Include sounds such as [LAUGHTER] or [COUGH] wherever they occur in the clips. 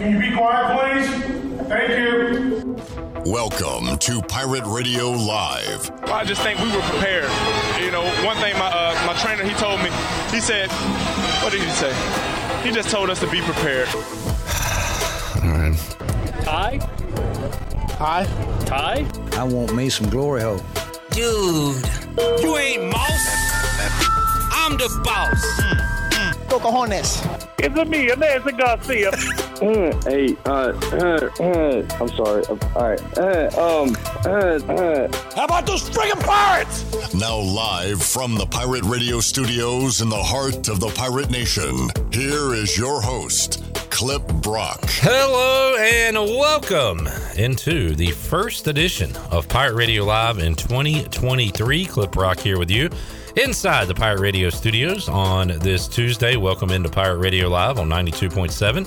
Can you be quiet, please? Thank you. Welcome to Pirate Radio Live. I just think we were prepared. You know, one thing my uh, my trainer he told me, he said, what did he say? He just told us to be prepared. All right. Ty? Hi. Ty? I want me some glory hole. Dude, you ain't mouse. I'm the boss. Go cojones. It's me, Nancy Garcia. [LAUGHS] Hey, uh, uh, uh, I'm sorry. Uh, all right. Uh, um, uh, uh. How about those friggin' pirates? Now, live from the Pirate Radio studios in the heart of the Pirate Nation, here is your host, Clip Brock. Hello and welcome into the first edition of Pirate Radio Live in 2023. Clip Rock here with you inside the Pirate Radio studios on this Tuesday. Welcome into Pirate Radio Live on 92.7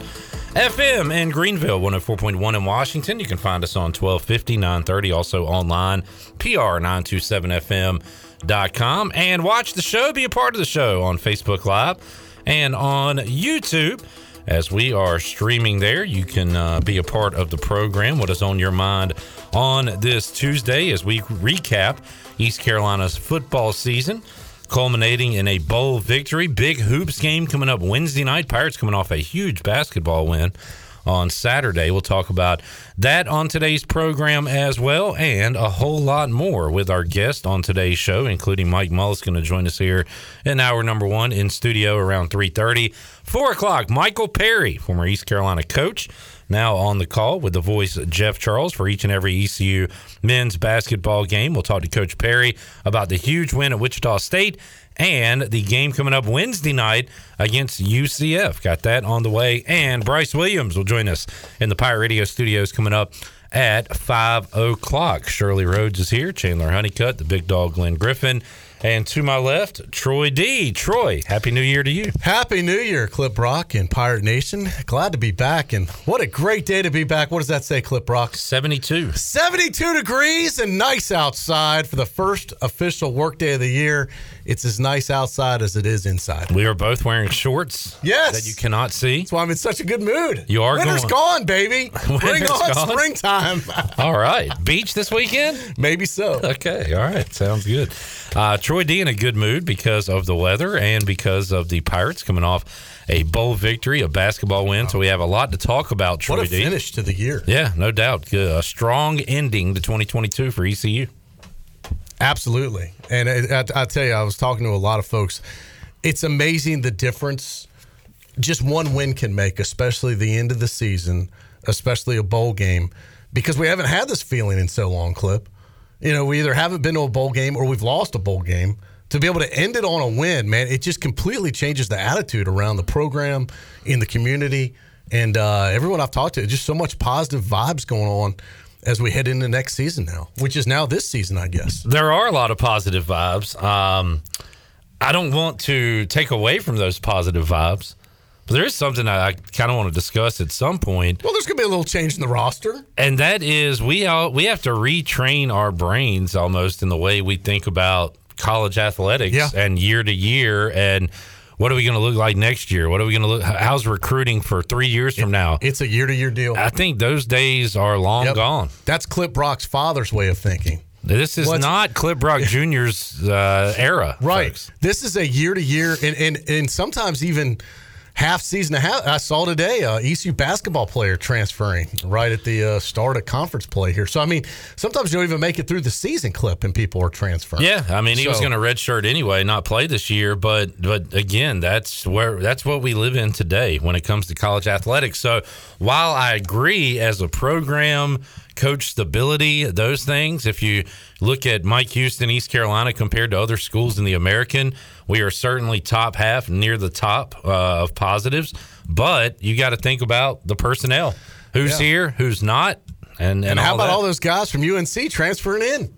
FM in Greenville, 104.1 in Washington. You can find us on 1250, 930, also online, PR927FM.com, and watch the show, be a part of the show on Facebook Live and on YouTube. As we are streaming there, you can uh, be a part of the program. What is on your mind on this Tuesday as we recap East Carolina's football season, culminating in a bowl victory. Big hoops game coming up Wednesday night. Pirates coming off a huge basketball win on Saturday. We'll talk about that on today's program as well, and a whole lot more with our guest on today's show, including Mike Mullis, going to join us here in hour number one in studio around 3.30. 4 o'clock, Michael Perry, former East Carolina coach, now on the call with the voice Jeff Charles for each and every ECU men's basketball game. We'll talk to Coach Perry about the huge win at Wichita State and the game coming up Wednesday night against UCF. Got that on the way. And Bryce Williams will join us in the Pirate Radio studios coming up at 5 o'clock. Shirley Rhodes is here, Chandler Honeycutt, the big dog Glenn Griffin. And to my left, Troy D. Troy, Happy New Year to you. Happy New Year, Clip Rock and Pirate Nation. Glad to be back. And what a great day to be back. What does that say, Clip Rock? 72. 72 degrees and nice outside for the first official workday of the year. It's as nice outside as it is inside. We are both wearing shorts. Yes. That you cannot see. That's why I'm in such a good mood. You are Winter's going. gone, baby. [LAUGHS] Bring on gone. springtime. [LAUGHS] All right. Beach this weekend? Maybe so. Okay. All right. Sounds good. Uh, Troy D in a good mood because of the weather and because of the Pirates coming off a bowl victory, a basketball win. So we have a lot to talk about, Troy What a D. finish to the year. Yeah, no doubt. Good. A strong ending to 2022 for ECU. Absolutely. And I, I, tell you, I was talking to a lot of folks. It's amazing the difference just one win can make, especially the end of the season, especially a bowl game, because we haven't had this feeling in so long, Clip. You know, we either haven't been to a bowl game or we've lost a bowl game. To be able to end it on a win, man, it just completely changes the attitude around the program, in the community, and uh, everyone I've talked to. Just so much positive vibes going on as we head into next season now, which is now this season, I guess. There are a lot of positive vibes. Um, I don't want to take away from those positive vibes, but there is something I, I kind of want to discuss at some point. Well, there's going to be a little change in the roster. And that is we all, we have to retrain our brains almost in the way we think about college athletics Yeah. and year to year and what are we going to look like next year? What are we going to look? How's recruiting for three years from now? It's a year to year deal. I think those days are long Yep. gone. That's Clip Brock's father's way of thinking. This is not Clip Brock [LAUGHS] Jr.'s uh, era, Right. folks. This is a year to year, and and and sometimes even half season half. I saw today a ECU basketball player transferring right at the uh, start of conference play here. So I mean, sometimes you don't even make it through the season clip, and people are transferring. Yeah, I mean he was going to redshirt anyway, not play this year. But but again, that's where that's what we live in today when it comes to college athletics. So while I agree as a program, coach stability, those things, if you look at Mike Houston, East Carolina compared to other schools in the American, we are certainly top half, near the top uh, of positives. But you got to think about the personnel, who's Yeah. here, who's not, and and, And how all about that. all those guys from UNC transferring in?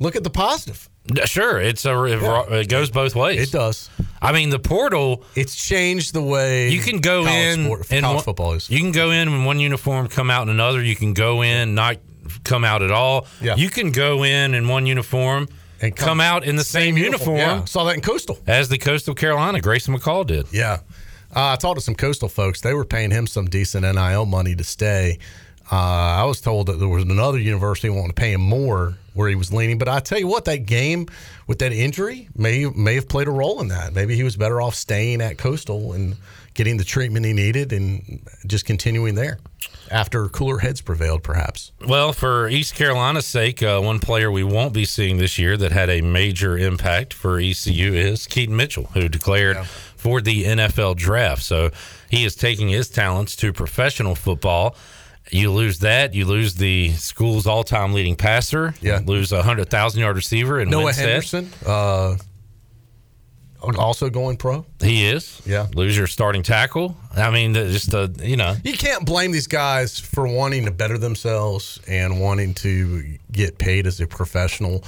Look at the positive. Sure, it's a it goes both ways. It does. I mean, the portal. It's changed the way You can go in sport- in college football is. You can go in in one uniform, come out in another. You can go in not come out at all. Yeah. You can go in in one uniform And come, out in the same, uniform, Yeah, saw that in Coastal. as the Coastal Carolina Grayson McCall did. Yeah. Uh, I talked to some coastal folks. They were paying him some decent NIL money to stay. Uh, I was told that there was another university wanting to pay him more where he was leaning. But I tell you what, that game with that injury may may have played a role in that. Maybe he was better off staying at Coastal and getting the treatment he needed and just continuing there after cooler heads prevailed, perhaps. Well, for East Carolina's sake, uh, one player we won't be seeing this year that had a major impact for ECU is Keaton Mitchell, who declared yeah. for the NFL draft. So he is taking his talents to professional football. You lose that, you lose the school's all-time leading passer. Yeah, lose a hundred thousand yard receiver and Noah. Henderson. Uh, also going pro. He is. Yeah. Lose your starting tackle. I mean, just the you know. You can't blame these guys for wanting to better themselves and wanting to get paid as a professional,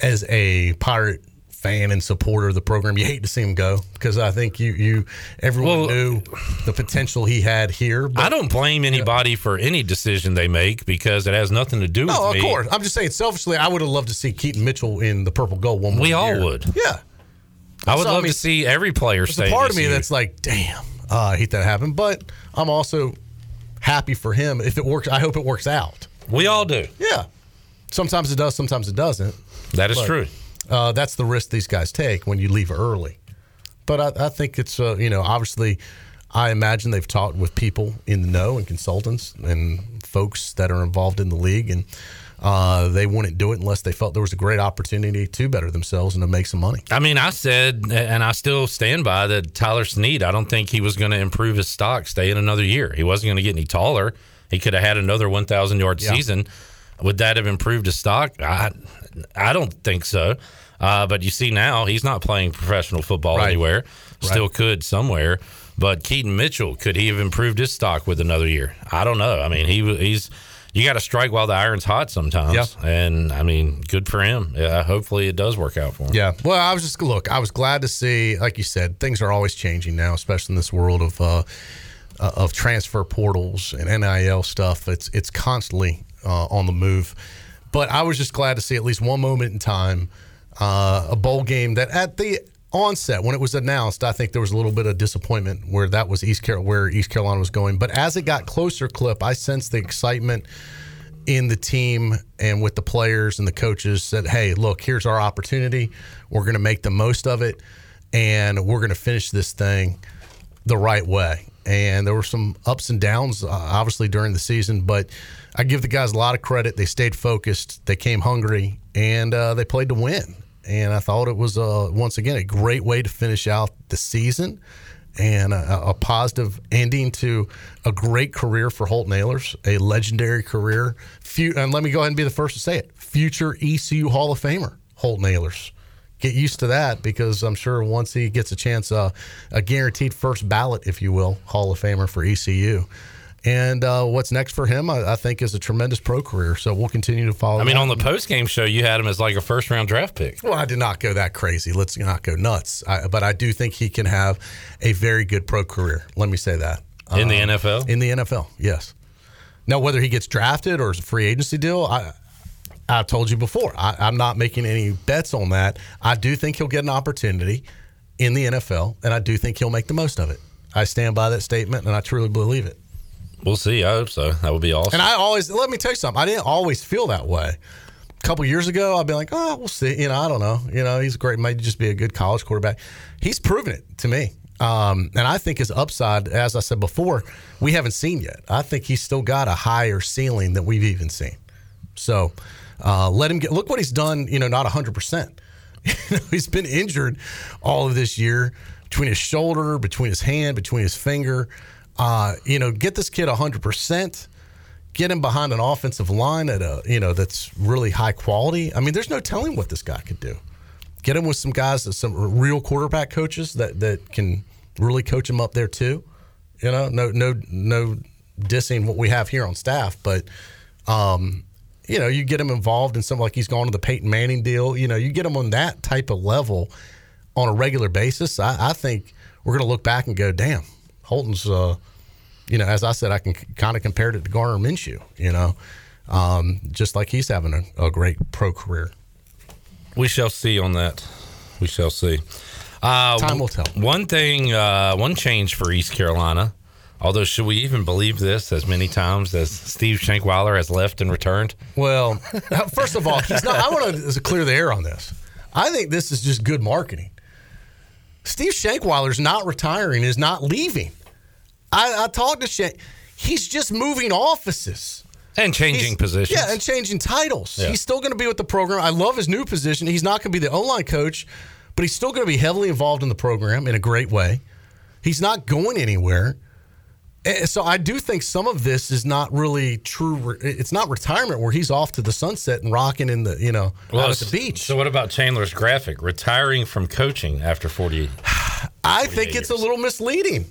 as a pirate fan and supporter of the program. You hate to see him go because I think you you everyone well, knew the potential he had here. But, I don't blame anybody yeah. for any decision they make because it has nothing to do no, with me. of course. I'm just saying selfishly, I would have loved to see Keaton Mitchell in the purple gold one more We all year. would. Yeah. I would so, love I mean, to see every player stay. There's a part of me year. that's like, damn, uh, I hate that happen, but I'm also happy for him. If it works, I hope it works out. We all do. Yeah. Sometimes it does, sometimes it doesn't. That is but, true. Uh, that's the risk these guys take when you leave early. But I, I think it's, uh, you know, obviously, I imagine they've talked with people in the know and consultants and folks that are involved in the league and uh, they wouldn't do it unless they felt there was a great opportunity to better themselves and to make some money. I mean, I said, and I still stand by that Tyler Snead, I don't think he was going to improve his stock, stay in another year. He wasn't going to get any taller. He could have had another 1,000 yard yeah. season. Would that have improved his stock? I, I don't think so. Uh, but you see now, he's not playing professional football right. anywhere. Still right. could somewhere. But Keaton Mitchell, could he have improved his stock with another year? I don't know. I mean, he he's you got to strike while the iron's hot sometimes. Yeah. And I mean, good for him. Yeah, hopefully it does work out for him. Yeah. Well, I was just look. I was glad to see, like you said, things are always changing now, especially in this world of uh, uh of transfer portals and NIL stuff. It's it's constantly uh, on the move. But I was just glad to see at least one moment in time uh, a bowl game that at the onset when it was announced, I think there was a little bit of disappointment where that was East Carolina, where East Carolina was going. But as it got closer, clip, I sensed the excitement in the team and with the players and the coaches said, "Hey, look, here's our opportunity. We're going to make the most of it, and we're going to finish this thing the right way." And there were some ups and downs, uh, obviously during the season, but I give the guys a lot of credit. They stayed focused, they came hungry, and uh, they played to win and I thought it was uh, once again a great way to finish out the season and a, a, positive ending to a great career for Holt Ahlers, a legendary career. and let me go ahead and be the first to say it: future ECU Hall of Famer Holt Ahlers. Get used to that because I'm sure once he gets a chance, uh, a guaranteed first ballot, if you will, Hall of Famer for ECU. And uh, what's next for him, I, I, think, is a tremendous pro career. So we'll continue to follow. I mean, on the post game show, you had him as like a first round draft pick. Well, I did not go that crazy. Let's not go nuts. I, but I do think he can have a very good pro career. Let me say that in um, the NFL. In the NFL, yes. Now, whether he gets drafted or is a free agency deal, I, I've told you before. I, I'm not making any bets on that. I do think he'll get an opportunity in the NFL, and I do think he'll make the most of it. I stand by that statement, and I truly believe it. We'll see. I hope so. That would be awesome. And I always let me tell you something. I didn't always feel that way. A couple years ago, I'd be like, oh, we'll see. You know, I don't know. You know, he's great. Might just be a good college quarterback. He's proven it to me. Um, and I think his upside, as I said before, we haven't seen yet. I think he's still got a higher ceiling than we've even seen. So uh, let him get. Look what he's done. You know, not hundred percent. [LAUGHS] He's been injured all of this year between his shoulder, between his hand, between his finger. Uh, you know, get this kid 100%, get him behind an offensive line at a, you know, that's really high quality. I mean, there's no telling what this guy could do. Get him with some guys, that some real quarterback coaches that, that can really coach him up there too. You know, no, no, no dissing what we have here on staff, but, um, you know, you get him involved in something like he's gone to the Peyton Manning deal. You know, you get him on that type of level on a regular basis. I, I think we're going to look back and go, damn, Holton's, uh, you know, as I said, I can kind of compare it to Gardner Minshew, you know, um, just like he's having a, a, great pro career. We shall see on that. We shall see. Uh, Time will tell. One thing, uh, one change for East Carolina. Although, should we even believe this as many times as Steve Shankweiler has left and returned? Well, [LAUGHS] first of all, he's not. I want to clear the air on this. I think this is just good marketing. Steve Shankweiler's not retiring. Is not leaving. I, I talked to Shank. He's just moving offices. And changing He's- positions. Yeah, and changing titles. Yeah. He's still going to be with the program. I love his new position. He's not going to be the O line coach, but he's still going to be heavily involved in the program in a great way. He's not going anywhere. And so I do think some of this is not really true. Eh, it's not retirement where he's off to the sunset and rocking in the you know out at the beach. So, what about Chandler's graphic? Retiring from coaching after 48. [SIGHS] I think it's a little misleading.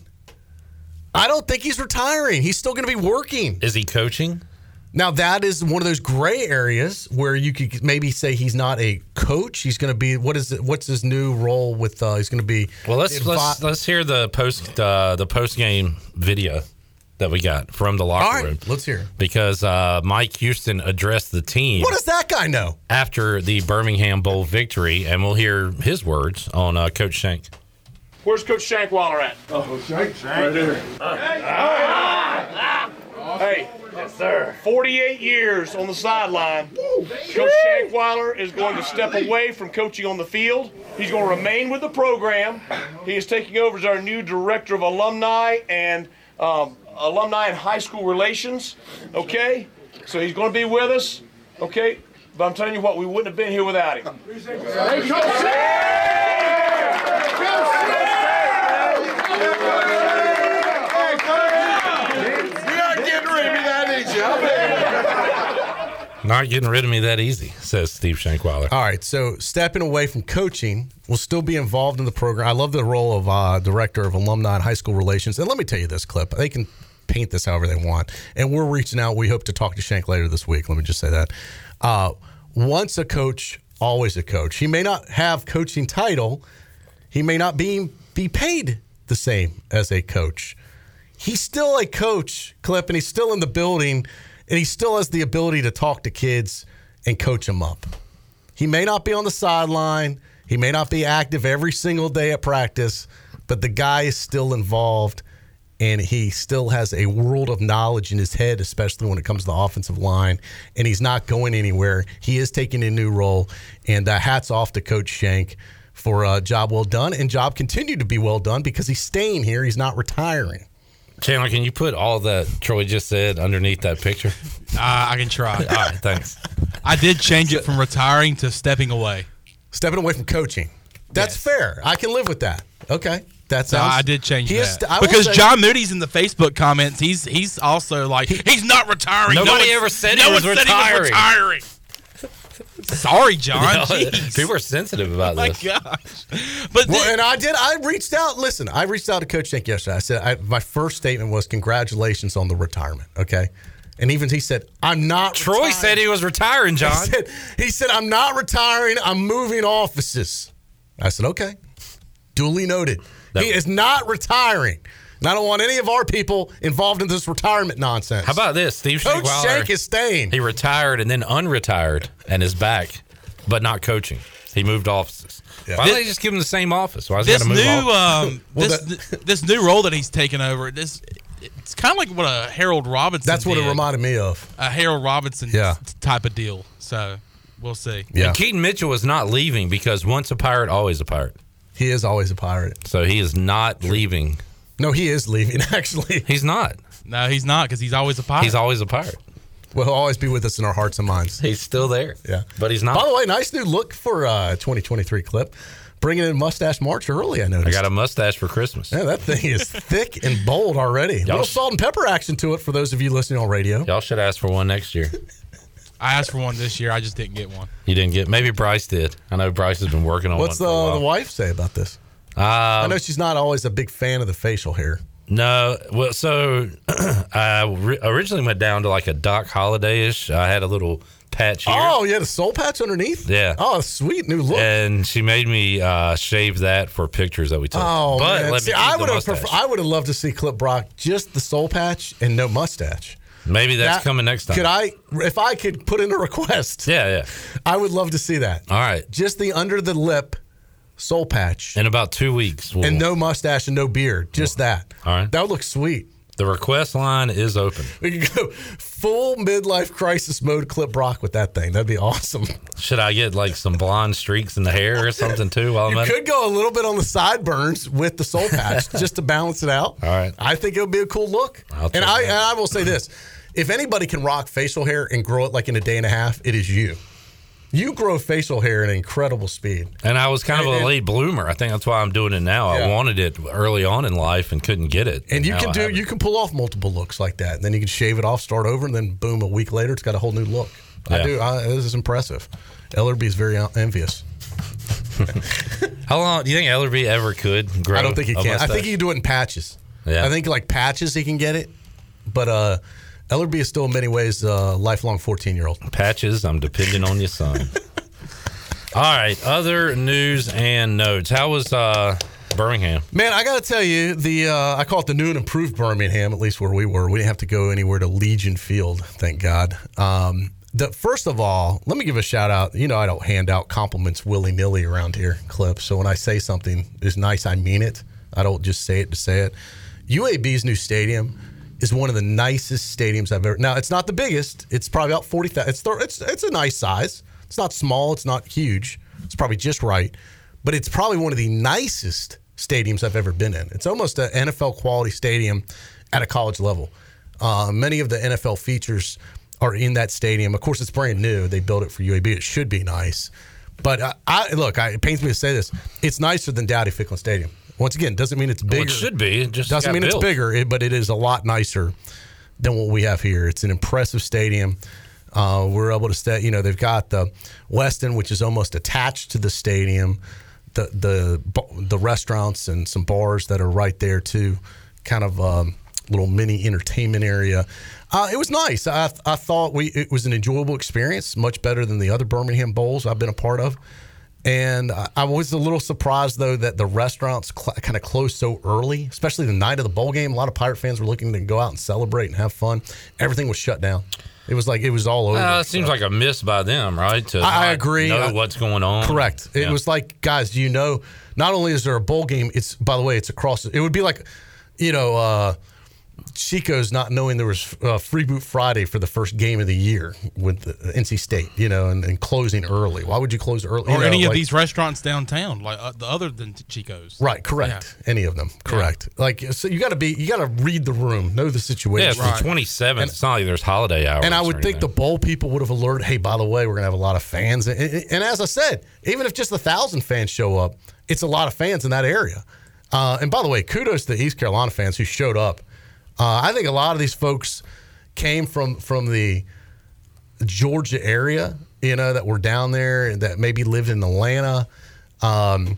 I don't think he's retiring. He's still going to be working. Is he coaching? Now that is one of those gray areas where you could maybe say he's not a coach. He's going to be what is it? What's his new role with? Uh, he's going to be. Well, let's advi- let's let's hear the post uh, the post game video that we got from the locker All right, room let's hear. because uh, Mike Houston addressed the team What does that guy know? after the Birmingham Bowl victory, and we'll hear his words on uh, Coach Shank. Where's Coach Shankweiler at? Oh, Shank, Shank. right there. Hey, yes, sir. 48 years on the sideline. Coach Shankweiler is going to step away from coaching on the field. He's going to remain with the program. He is taking over as our new director of alumni and um, alumni and high school relations. Okay, so he's going to be with us. Okay, but I'm telling you what, we wouldn't have been here without him. Not getting rid of me that easy, says Steve Shankweiler. All right, so stepping away from coaching, will still be involved in the program. I love the role of uh, director of alumni and high school relations. And let me tell you this clip: they can paint this however they want, and we're reaching out. We hope to talk to Shank later this week. Let me just say that. Uh, once a coach, always a coach. He may not have coaching title. He may not be be paid the same as a coach. He's still a coach, Clip, and he's still in the building, and he still has the ability to talk to kids and coach them up. He may not be on the sideline. He may not be active every single day at practice, but the guy is still involved and he still has a world of knowledge in his head, especially when it comes to the offensive line. And he's not going anywhere. He is taking a new role. And uh, hats off to Coach Shank for a job well done and job continued to be well done because he's staying here. He's not retiring. Chandler, can you put all that Troy just said underneath that picture? Uh, I can try. All right, thanks. I did change it from retiring to stepping away. Stepping away from coaching. That's fair. I can live with that. Okay. That So sounds. I did change he that is- I because say- John Moody's in the Facebook comments. He's he's also like he's not retiring. Nobody one- ever said no he was one said he was retiring. Retiring. Sorry, John. [LAUGHS] You know, Jeez. people are sensitive about oh my this. gosh. But Well, then- and I did. I reached out. Listen, I reached out to Coach Shank yesterday. I said I, my first statement was congratulations on the retirement. Okay, and even he said I'm not. Troy retiring." said he was retiring, John. He said, he said I'm not retiring. I'm moving offices. I said okay, duly noted. he is not retiring, and I don't want any of our people involved in this retirement nonsense. How about this? Steve Coach Shankweiler, Shank is staying. He retired and then unretired and is back, but not coaching. He moved offices. Why don't they just give him the same office? Why does he this got move new office? um [LAUGHS] this this new role that he's taken over this it's kind of like what a Harold Robinson That's what it reminded me of. a Harold Robinson Yeah. type of deal so we'll see And Keaton Mitchell is not leaving because once a pirate, always a pirate. He is always a pirate. So he is not leaving. No, he is leaving. [LAUGHS] Actually, He's not. no he's not because he's always a pirate He's always a pirate. will always be with us in our hearts and minds. He's still there. Yeah. But he's not. By the way, nice new look for uh, 2023 clip. Bringing in mustache March early, I noticed. I got a mustache for Christmas. yeah, that thing is [LAUGHS] thick and bold already. A Y'all little sh- salt and pepper action to it for those of you listening on radio. Y'all should ask for one next year. [LAUGHS] I asked for one this year I just didn't get one You didn't get. Maybe Bryce did. I know Bryce has been working on What's one. the, the wife say about this? I Um, know she's not always a big fan of the facial hair. No, well, so [CLEARS THROAT] I ri- originally went down to like a Doc Holliday ish. I had a little patch here. Oh, had a soul patch underneath? Yeah. Oh, sweet new look. And she made me uh, shave that for pictures that we took. oh, but man. let See, I would have prefer- I would have loved to see Clip Brock just the soul patch and no mustache. Maybe that's That- coming next time. Could I, if I could put in a request, Yeah, yeah. I would love to see that. All right. Just the under the lip soul patch, In about two weeks. We'll, and no mustache and no beard. Just that. All right. That would look sweet. the request line is open. [LAUGHS] We could go full midlife crisis mode clip Brock with that thing. That'd be awesome. Should I get like some blonde streaks in the hair or something too while I'm You at it? could go a little bit on the sideburns with the soul patch [LAUGHS] just to balance it out. All right. I think it would be a cool look. And I, and I will say this if anybody can rock facial hair and grow it like in a day and a half, it is you. You grow facial hair at an incredible speed. And I was kind of And- a late bloomer. I think that's why I'm doing it now. I wanted it early on in life and couldn't get it. And you can do you can pull off multiple looks like that. And then you can shave it off, start over, and then boom, a week later, it's got a whole new look. I do. I, this is impressive. Ellerby is very envious. [LAUGHS] How long do you think Ellerby ever could grow? I don't think he can. I think he can do it in patches. Yeah. I think like patches he can get it, but uh, Ellerby is still in many ways a lifelong 14 year old. patches. I'm depending on your son. [LAUGHS] All right, other news and notes. How was uh, Birmingham? Man, I got to tell you, the uh, I call it the new and improved Birmingham, at least where we were. We didn't have to go anywhere to Legion Field, thank God. Um, the first of all, let me give a shout out. You know, I don't hand out compliments willy nilly around here, Clip. So when I say something is nice, I mean it. I don't just say it to say it. UAB's new stadium is one of the nicest stadiums I've ever. Now it's not the biggest. It's probably about forty thousand. It's th- it's it's a nice size. It's not small. It's not huge. It's probably just right. But it's probably one of the nicest stadiums I've ever been in. It's almost an NFL quality stadium at a college level. Uh, many of the NFL features are in that stadium. Of course, it's brand new. They built it for UAB. It should be nice. But I, I look, I, it pains me to say this. It's nicer than Dowdy-Ficklen Stadium. Once again, doesn't mean it's bigger. Well, it should be. It just doesn't mean built. it's bigger, but it is a lot nicer than what we have here. It's an impressive stadium. Uh, we're able to stay. You know, they've got the Westin, which is almost attached to the stadium. The the the restaurants and some bars that are right there too. Kind of a little mini entertainment area. Uh, it was nice. I, I thought we it was an enjoyable experience, much better than the other Birmingham bowls I've been a part of. And I was a little surprised though that the restaurants cl- kind of closed so early, especially the night of the bowl game. A lot of Pirate fans were looking to go out and celebrate and have fun. Everything was shut down. It was like it was all over. Uh, it seems So- like a miss by them, right? To I- I agree. Know I- what's going on? Correct. It Yeah. was like, guys, do you know? Not only is there a bowl game, it's by the way, it's across. It would be like, you know, uh, Chico's not knowing there was uh, Freeboot Friday for the first game of the year with the NC State, you know, and, and closing early. Why would you close early? You or know, any of like- these restaurants downtown, like uh, the other than Chico's. Right, correct. Any of them, correct. Like, so you got to be, you got to read the room, know the Yeah, situation. it's the 27th. it's not like there's holiday hours. And I would think the bowl people would have alerted, hey, by the way, we're going to have a lot of fans. And, and- and as I said, even if just a thousand fans show up, it's a lot of fans in that area. Uh, and by the way, kudos to the East Carolina fans who showed up. Uh, I think a lot of these folks came from from the Georgia area, you know, that were down there that maybe lived in Atlanta, um,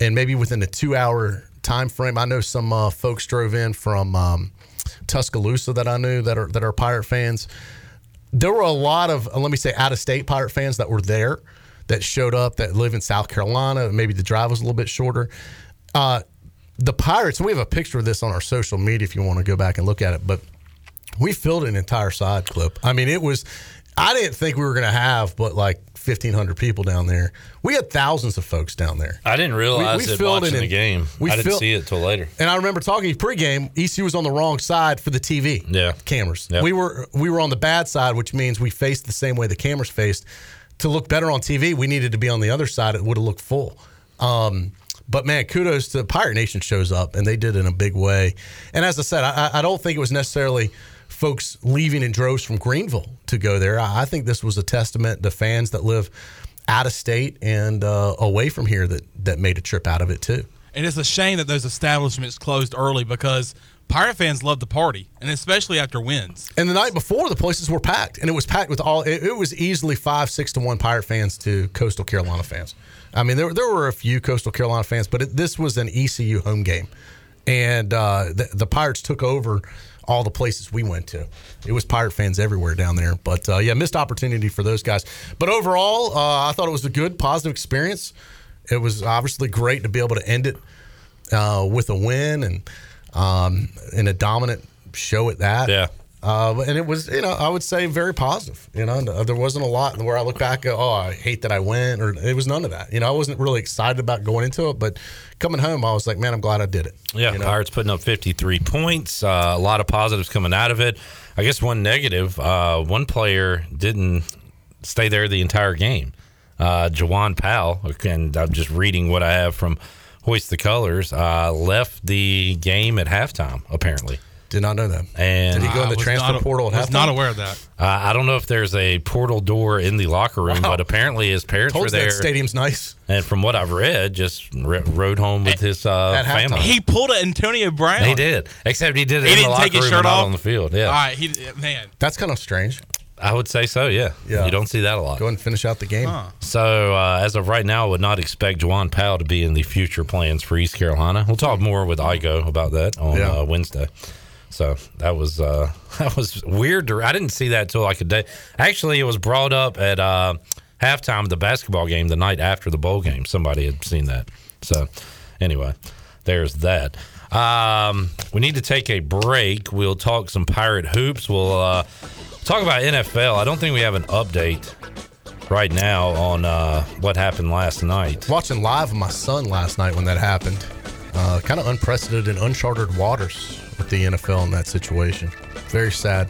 and maybe within a two-hour time frame. I know some uh, folks drove in from um, Tuscaloosa that I knew that are that are Pirate fans. There were a lot of uh, let me say out-of-state Pirate fans that were there that showed up that live in South Carolina. Maybe the drive was a little bit shorter. Uh, the Pirates, and we have a picture of this on our social media if you want to go back and look at it, but we filled an entire side clip. I mean, it was, I didn't think we were going to have but like 1,500 people down there. We had thousands of folks down there. I didn't realize we it filled watching it the game. we I didn't filled- see it till later. And I remember talking pregame. ECU was on the wrong side for the TV. Yeah. cameras. Yep. We were we were on the bad side, which means we faced the same way the cameras faced. To look better on TV, we needed to be on the other side. It would have looked full. Um, but man, kudos to Pirate Nation shows up, and they did it in a big way. And as I said, I, I don't think it was necessarily folks leaving in droves from Greenville to go there. I, I think this was a testament to fans that live out of state and uh, away from here that that made a trip out of it too. And it's a shame that those establishments closed early because Pirate fans love the party, and especially after wins. And the night before, the places were packed, and it was packed with all. It, it was easily five, six to one Pirate fans to Coastal Carolina fans. I mean, there there were a few Coastal Carolina fans, but it, this was an ECU home game, and uh, the, the Pirates took over all the places we went to. It was Pirate fans everywhere down there. But uh, yeah, missed opportunity for those guys. But overall, uh, I thought it was a good, positive experience. It was obviously great to be able to end it uh, with a win and um, in a dominant show at that. Yeah. Uh, and it was, you know, I would say very positive. You know, there wasn't a lot where I look back, oh, I hate that I went, or it was none of that. You know, I wasn't really excited about going into it, but coming home, I was like, man, I'm glad I did it. Yeah, you know? Pirates putting up 53 points. Uh, a lot of positives coming out of it. I guess one negative, uh, one player didn't stay there the entire game. Uh, Jawan Powell, and I'm just reading what I have from Hoist the Colors, uh, left the game at halftime, apparently. Did not know that. And Did he go in the was transfer not- portal at was halftime? not aware of that. Uh, I don't know if there's a portal door in the locker room, Wow. but apparently his parents Told were us that there. stadium's nice. And from what I've read, just r- rode home with his uh, At family. He pulled an Antonio Brown. He did, except he did it He in the didn't locker take his room shirt and not off? on the field. Yeah, All right, he man. That's kind of strange. I would say so. Yeah, Yeah. You don't see that a lot. Go ahead and finish out the game. So uh, as of right now, I would not expect Juwan Powell to be in the future plans for East Carolina. We'll talk more with Igo about that on Yeah. uh, Wednesday. So that was uh, [LAUGHS] that was weird. I didn't see that until like a day. Actually, it was brought up at uh, halftime of the basketball game the night after the bowl game. Somebody had seen that. So anyway, there's that. Um, we need to take a break. We'll talk some pirate hoops. We'll uh, talk about NFL. I don't think we have an update right now on uh, what happened last night. Watching live with my son last night when that happened. Uh, kind of unprecedented, uncharted waters with the NFL in that situation. Very sad.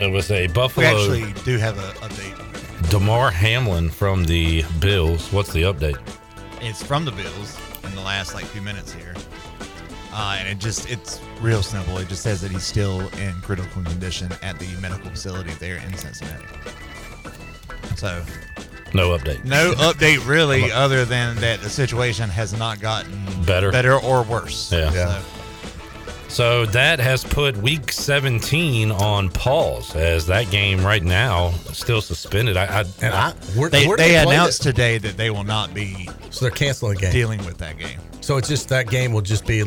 It was a Buffalo. We actually do have an update. Damar Hamlin from the Bills. What's the update? It's from the Bills in the last like few minutes here, uh, and it just it's real simple. It just says that he's still in critical condition at the medical facility there in Cincinnati. So No update. no [LAUGHS] update really, other than that the situation has not gotten Better. better or worse. Yeah. So, So that has put Week 17 on pause as that game right now is still suspended. I, I And I, where, they where did they announced it? today that they will not be So they're canceling the game. dealing with that game. So it's just that game will just be.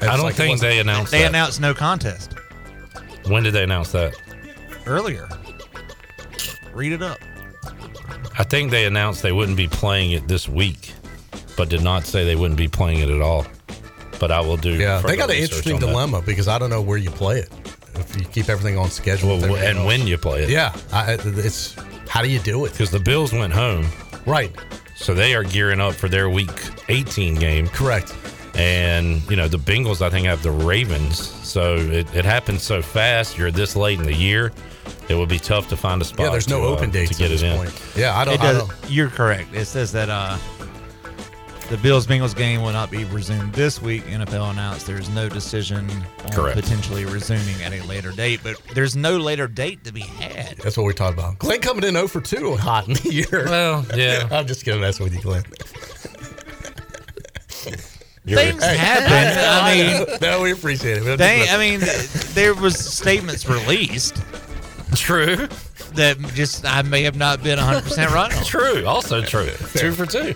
I don't think they announced They that. announced no contest when did they announce that? earlier. Read it up. I think they announced they wouldn't be playing it this week, but did not say they wouldn't be playing it at all. But I will do. Yeah, they got an interesting on that. dilemma because I don't know where you play it. If you keep everything on schedule, Well, everything and else. when you play it. Yeah, I, it's how do you do it? Because the Bills went home, Right, so they are gearing up for their Week 18 game. correct. And, you know, the Bengals, I think, have the Ravens. So it, it happened so fast. You're this late in the year. It would be tough to find a spot. Yeah, there's no to, uh, open dates to get at this it in. point. Yeah, I don't. It I don't you're correct. It says that uh, the Bills Bengals game will not be resumed this week. NFL announced there's no decision on Correct. potentially resuming at a later date, but there's no later date to be had. that's what we talked about. Glenn coming in 0 for 2 hot in the year. Well, yeah. [LAUGHS] I'm just kidding. That's with you, Glenn. You're- Things happen. I mean, no, we appreciate it. We'll they, I mean, there was statements released True. that just I may have not been 100 percent right on. True. Also true. Two for two.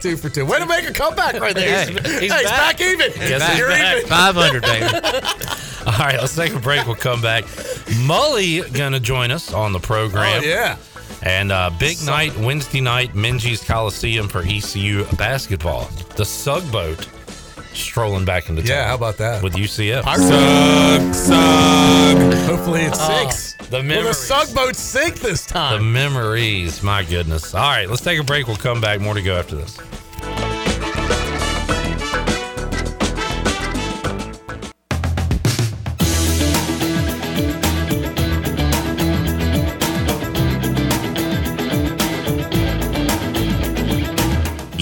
Two for two. Way to make a comeback right there. Hey, He's, he's hey, he's back. back even. Yes, he's You're back. even. 500, baby. All right, let's take a break. We'll come back. Mully gonna join us on the program. Oh, yeah. And uh, big night Wednesday night, Minges Coliseum for ECU basketball. The Sug Boat strolling back into town. Yeah, how about that? with UCF. Sug, sug. Hopefully it Oh, sinks. the Will the memories. sug boat sink this time? The memories, my goodness. All right, let's take a break. We'll come back. More to go after this.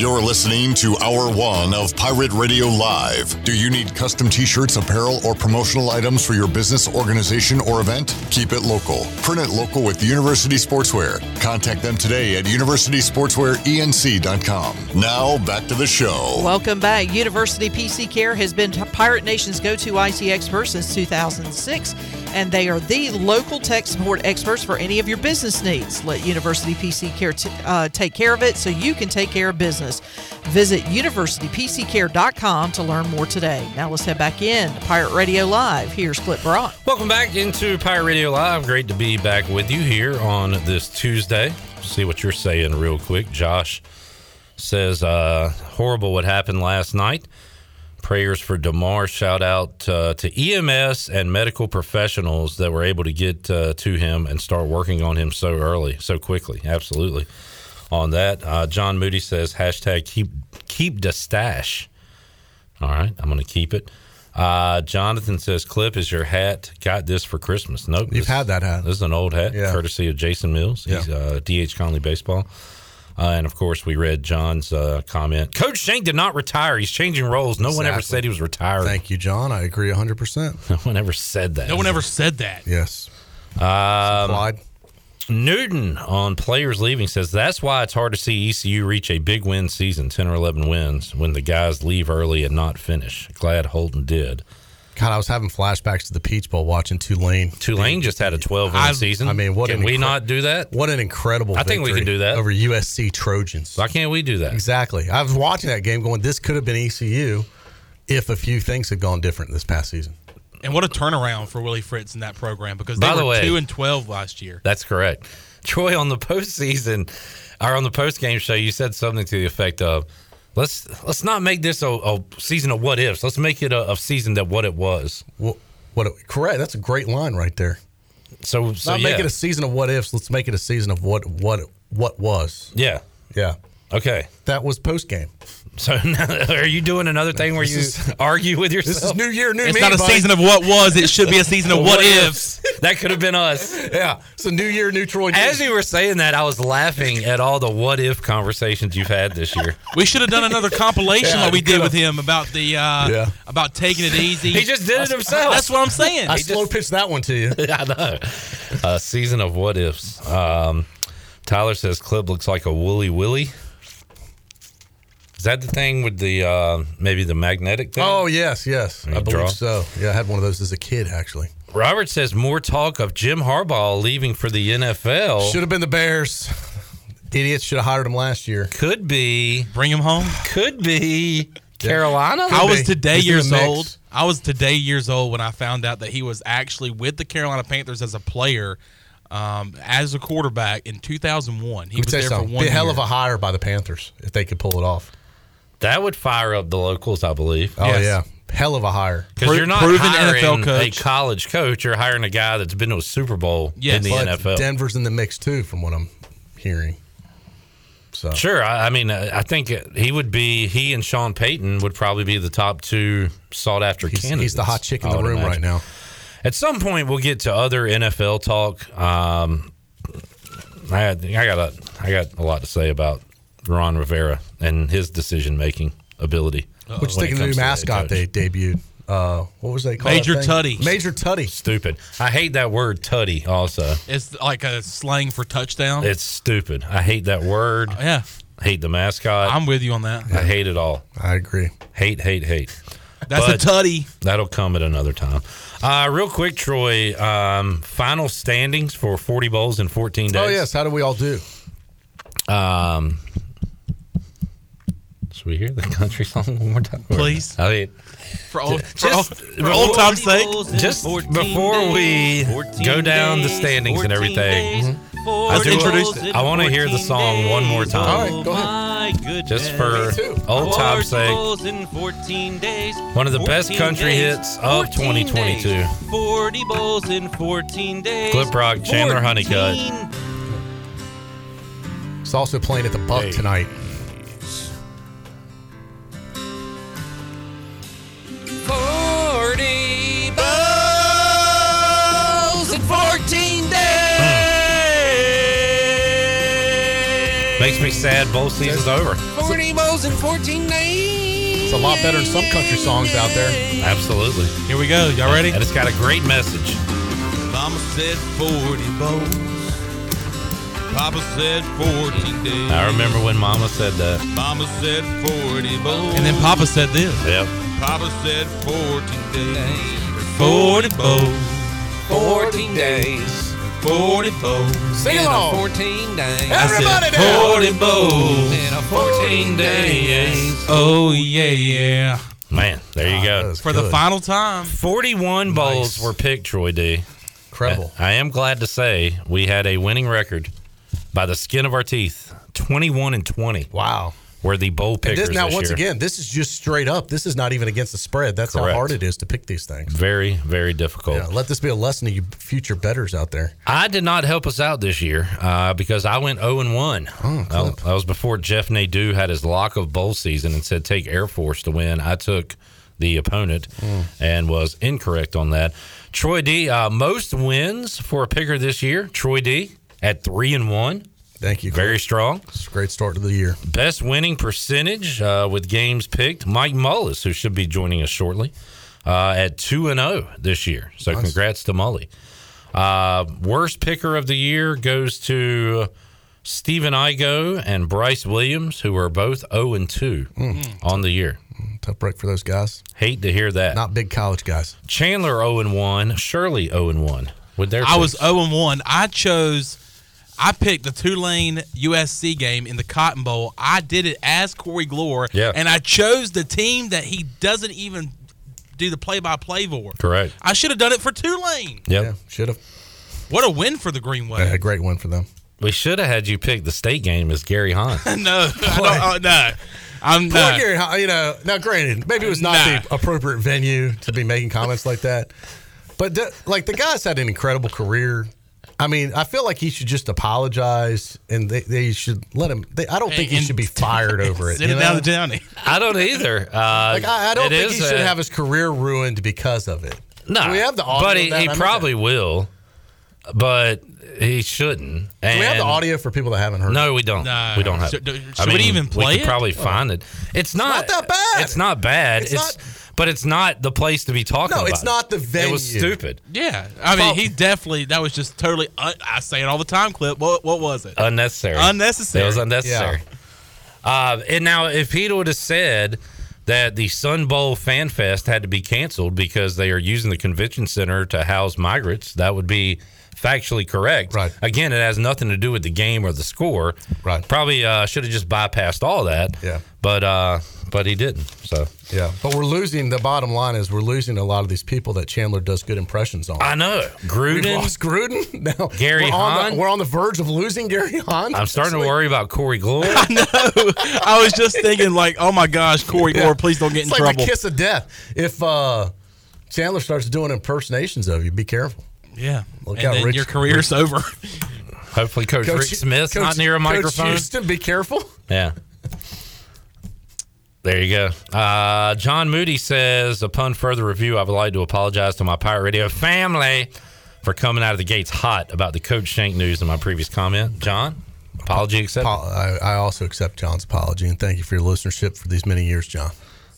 You're listening to Hour One of Pirate Radio Live. Do you need custom t shirts, apparel, or promotional items for your business, organization, or event? Keep it local. Print it local with University Sportswear. Contact them today at universitysportswearenc.com. Now, back to the show. Welcome back. University PC Care has been Pirate Nation's go to IT expert since 2006, and they are the local tech support experts for any of your business needs. Let University PC Care t- uh, take care of it so you can take care of business. Visit universitypccare.com to learn more today. Now let's head back in to Pirate Radio Live. Here's Clip Brock. Welcome back into Pirate Radio Live. Great to be back with you here on this Tuesday. See what you're saying real quick. Josh says, uh, horrible what happened last night. Prayers for Damar. Shout out uh, to EMS and medical professionals that were able to get uh, to him and start working on him so early, so quickly. Absolutely. On that, uh, John Moody says hashtag keep keep the stash. All right, I'm going to keep it. Uh, Jonathan says, "Clip is your hat. Got this for Christmas." Nope, You've this- had that hat. This is an old hat, Yeah. courtesy of Jason Mills. He's uh, DH Conley baseball. Uh, and of course, we read John's uh, comment. Coach Shank did not retire. He's changing roles. No one ever said he was retired. Thank you, John. I agree 100%. [LAUGHS] No one ever said that. No one ever said that. Yes. Um, Newton on players leaving says that's why it's hard to see ECU reach a big win season, 10 or 11 wins, when the guys leave early and not finish. Glad Holton did. God, I was having flashbacks to the Peach Bowl watching Tulane. Tulane just had a 12 win season. I mean, what Can an we incre- not do that? What an incredible I think we can do that. over USC Trojans. Why can't we do that? Exactly. I was watching that game going, this could have been ECU if a few things had gone different this past season. And what a turnaround for Willie Fritz in that program because they By the were way- two and twelve last year. That's correct. Troy, on the postseason or on the post game show, you said something to the effect of, "Let's let's not make this a, a season of what ifs. Let's make it a, a season that what it was." What? What? Correct. That's a great line right there. So, so not yeah. make it a season of what ifs. Let's make it a season of what what what was. yeah. Yeah. Okay. That was post game. So [LAUGHS] now, are you doing another thing where you is- argue with yourself? This is New Year, New It's Me. not a buddy. season of what was. It should be a season of [LAUGHS] what ifs. that could have been us. Yeah. It's a New Year, New Troy. As you were saying that, I was laughing at all the what if conversations you've had this year. [LAUGHS] We should have done another compilation Yeah, like we we did with him about the uh, Yeah. about taking it easy. He just did it himself. That's what I'm saying. I He slow pitched that one to you. I know. A season of what ifs. Um, Tyler says Clip looks like a woolly willy. Is that the thing with the uh, maybe the magnetic thing? Oh yes, yes. I believe draw? so. Yeah, I had one of those as a kid actually. Robert says more talk of Jim Harbaugh leaving for the NFL. Should have been the Bears. Idiots should have hired him last year. Could be. Bring him home. Could be Carolina. I was be. today He's years old. I was today years old when I found out that he was actually with the Carolina Panthers as a player, um, as a quarterback in 2001. He was there you for one Be a hell year. of a hire by the Panthers if they could pull it off. That would fire up the locals, I believe. Oh Yes. yeah, hell of a hire. Because Pro- you're not proven hiring NFL coach. a college coach. You're hiring a guy that's been to a Super Bowl Yes. in the But NFL. Denver's in the mix too, from what I'm hearing. So Sure, I, I mean, uh, I think he would be. He and Sean Payton would probably be the top two sought after he's, candidates. he's the hot chick in the would room right now. At some point, we'll get to other NFL talk. Um, I, I got a, I got a lot to say about Ron Rivera and his decision making ability. Which when think it of the new comes to head mascot they debuted? Uh, what was they called? Major? Tutty. Major Tuddy. Stupid. I hate that word tutty. Also, It's like a slang for touchdown. it's stupid. I hate that word. yeah, Hate the mascot. I'm with you on that. I hate it all. I agree. Hate, hate, hate. That's But- a tutty. That'll come at another time. Uh, real quick, Troy. Um, final standings for 40 bowls in 14 days. Oh yes, how do we all do? Um, should we hear the country song one more time? Please. I mean, For old, for just old, for old time's sake. just before we go down the standings and everything, mhm. I do Introduce want, I want to hear the song one more time. All right, go ahead. Just for old time's sake. One of the best country hits of 2022. 40 bowls in 14 days. Clip Rock, Chandler 14 Honeycutt. It's also playing at the Buck Hey. tonight. Forty bowls in fourteen days. Makes me sad bowl season's over. Forty bowls in fourteen days. It's a lot better than some country songs out there. Absolutely. Here we go. Y'all ready? And it's got a great message. Mama said 40 bowls. Papa said 14 days. I remember when Mama said that. Mama said 40 bowls. And then Papa said this. Yep. Papa said 14 days. 40 bowls. 14 days. 40 bowls. Sing in along. a 14 days. Everybody now. 40 bowls. In a 14 days. Oh, yeah, yeah. Man, there you That go. Ah, was For the final time. 41 bowls Nice. were picked, Troy D. incredible. I am glad to say we had a winning record by the skin of our teeth 21 and 20. Wow. were the bowl pickers this, now, this once year. again, this is just straight up. This is not even against the spread. That's Correct. how hard it is to pick these things. Very, very difficult. Yeah, let this be a lesson to you future betters out there. I did not help us out this year uh, because I went 0 and 1. Oh, that, that was before Jeff Nadeau had his lock of bowl season and said take Air Force to win. I took the opponent Hmm. and was incorrect on that. Troy D, uh, most wins for a picker this year. Troy D at 3 and 1. Thank you. Very strong. It's a great start to the year. Best winning percentage uh, with games picked. Mike Mullis, who should be joining us shortly, uh, at two and zero this year. So Nice. congrats to Mully. Uh, worst picker of the year goes to Stephen Igo and Bryce Williams, who are both zero and two on the year. Tough break for those guys. Hate to hear that. Not big college guys. Chandler zero and one. Shirley zero and one. With their I was picks. 0 and 1. I chose, I picked the Tulane USC game in the Cotton Bowl. I did it as Corey Glore. Yeah. And I chose the team that he doesn't even do the play by play for. correct. I should have done it for Tulane. Yep. Yeah, should have. What a win for the Green Wave. A great win for them. We should have had you pick the state game as Gary Hahn. [LAUGHS] no, I don't, uh, no. I'm Poor not. Gary, Ho- you know. Now, granted, maybe it was not Nah. the appropriate venue to be making comments like that, but like the guy's had an incredible career. I mean, I feel like he should just apologize, and they, they should let him. They, I don't think he should be fired over it. [LAUGHS] Sit you it down know? the downey. I don't either. Uh, Like I, I don't think is he should have his career ruined because of it. No, Do we have the audio but he, he I meant probably will, but he shouldn't. Do we have the audio for people that haven't heard? No, we don't. No. We don't have. Should- I should we even play we could it? probably find it. It's not, not that bad. It's not bad. It's It's, not- but it's not the place to be talking about. No, it's not the venue. It was stupid, Yeah. I mean, Well- he definitely, that was just totally, un, I say it all the time, Clip. What, what was it? unnecessary. Unnecessary. It was unnecessary. Uh, and now, if he would have said that the Sun Bowl Fan Fest had to be canceled because they are using the convention center to house migrants, that would be factually correct. Right. Again, it has nothing to do with the game or the score. Right. Probably uh, should have just bypassed all that. Yeah. But uh, but he didn't. So Yeah, but we're losing. The bottom line is we're losing a lot of these people that Chandler does good impressions on. I know Gruden, We've Gruden. lost Gruden. [LAUGHS] Now Gary we're on, the, we're on the verge of losing Gary [LAUGHS] Hahn. I'm starting to worry about Corey Glory. [LAUGHS] I know. I was just thinking, like, oh my gosh, Corey Yeah. Gore, please don't get in trouble. It's in like trouble. the kiss of death. If uh, Chandler starts doing impersonations of you, be careful. yeah. Look and out, then Rich- your career's over. Hopefully, Coach, Rick Smith's Coach- not near a microphone. Coach microphone. Houston, be careful. Yeah. There you go. Uh, John Moody says, upon further review, I would like to apologize to my Pirate Radio family for coming out of the gates hot about the Coach Shank news in my previous comment. John, apology accepted. I, I also accept John's apology and thank you for your listenership for these many years, John.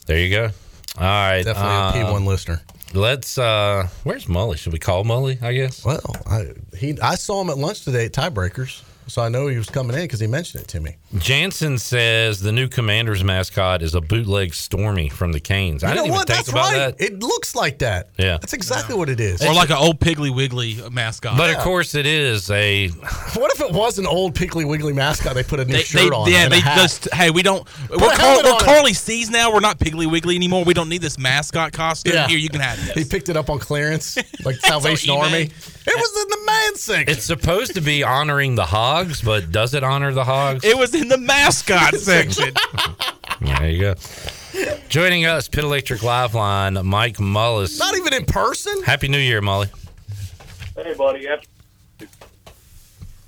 There you go. All right. Definitely a um, P1 listener. Let's. uh Where's Mully? Should we call Mully? I guess. Well, I he I saw him at lunch today at Tiebreakers, so I know he was coming in because he mentioned it to me. Jansen says the new Commanders mascot is a bootleg Stormy from the Canes. I You know didn't even what? think That's about right. that. It looks like that. Yeah. That's exactly what it is. or like an old Piggly Wiggly mascot. But of course, it is a [LAUGHS] What if it was an old Piggly Wiggly mascot? They put a new They, shirt they, on. yeah, and a they hat. just hey, we don't. We're, a Carl, we're. Carlie C's now. We're not Piggly Wiggly anymore. We don't need this mascot costume. Yeah. Here, you can have it. He picked it up on clearance, like [LAUGHS] Salvation. Army. It was in the man section. It's supposed to be honoring the hogs, but does it honor the hogs? It was in the mascot [LAUGHS] section. there you go. Joining us, Pit Electric Live Line, Mike Mullis. Not even in person. Happy New Year, Molly. Hey, buddy. Happy-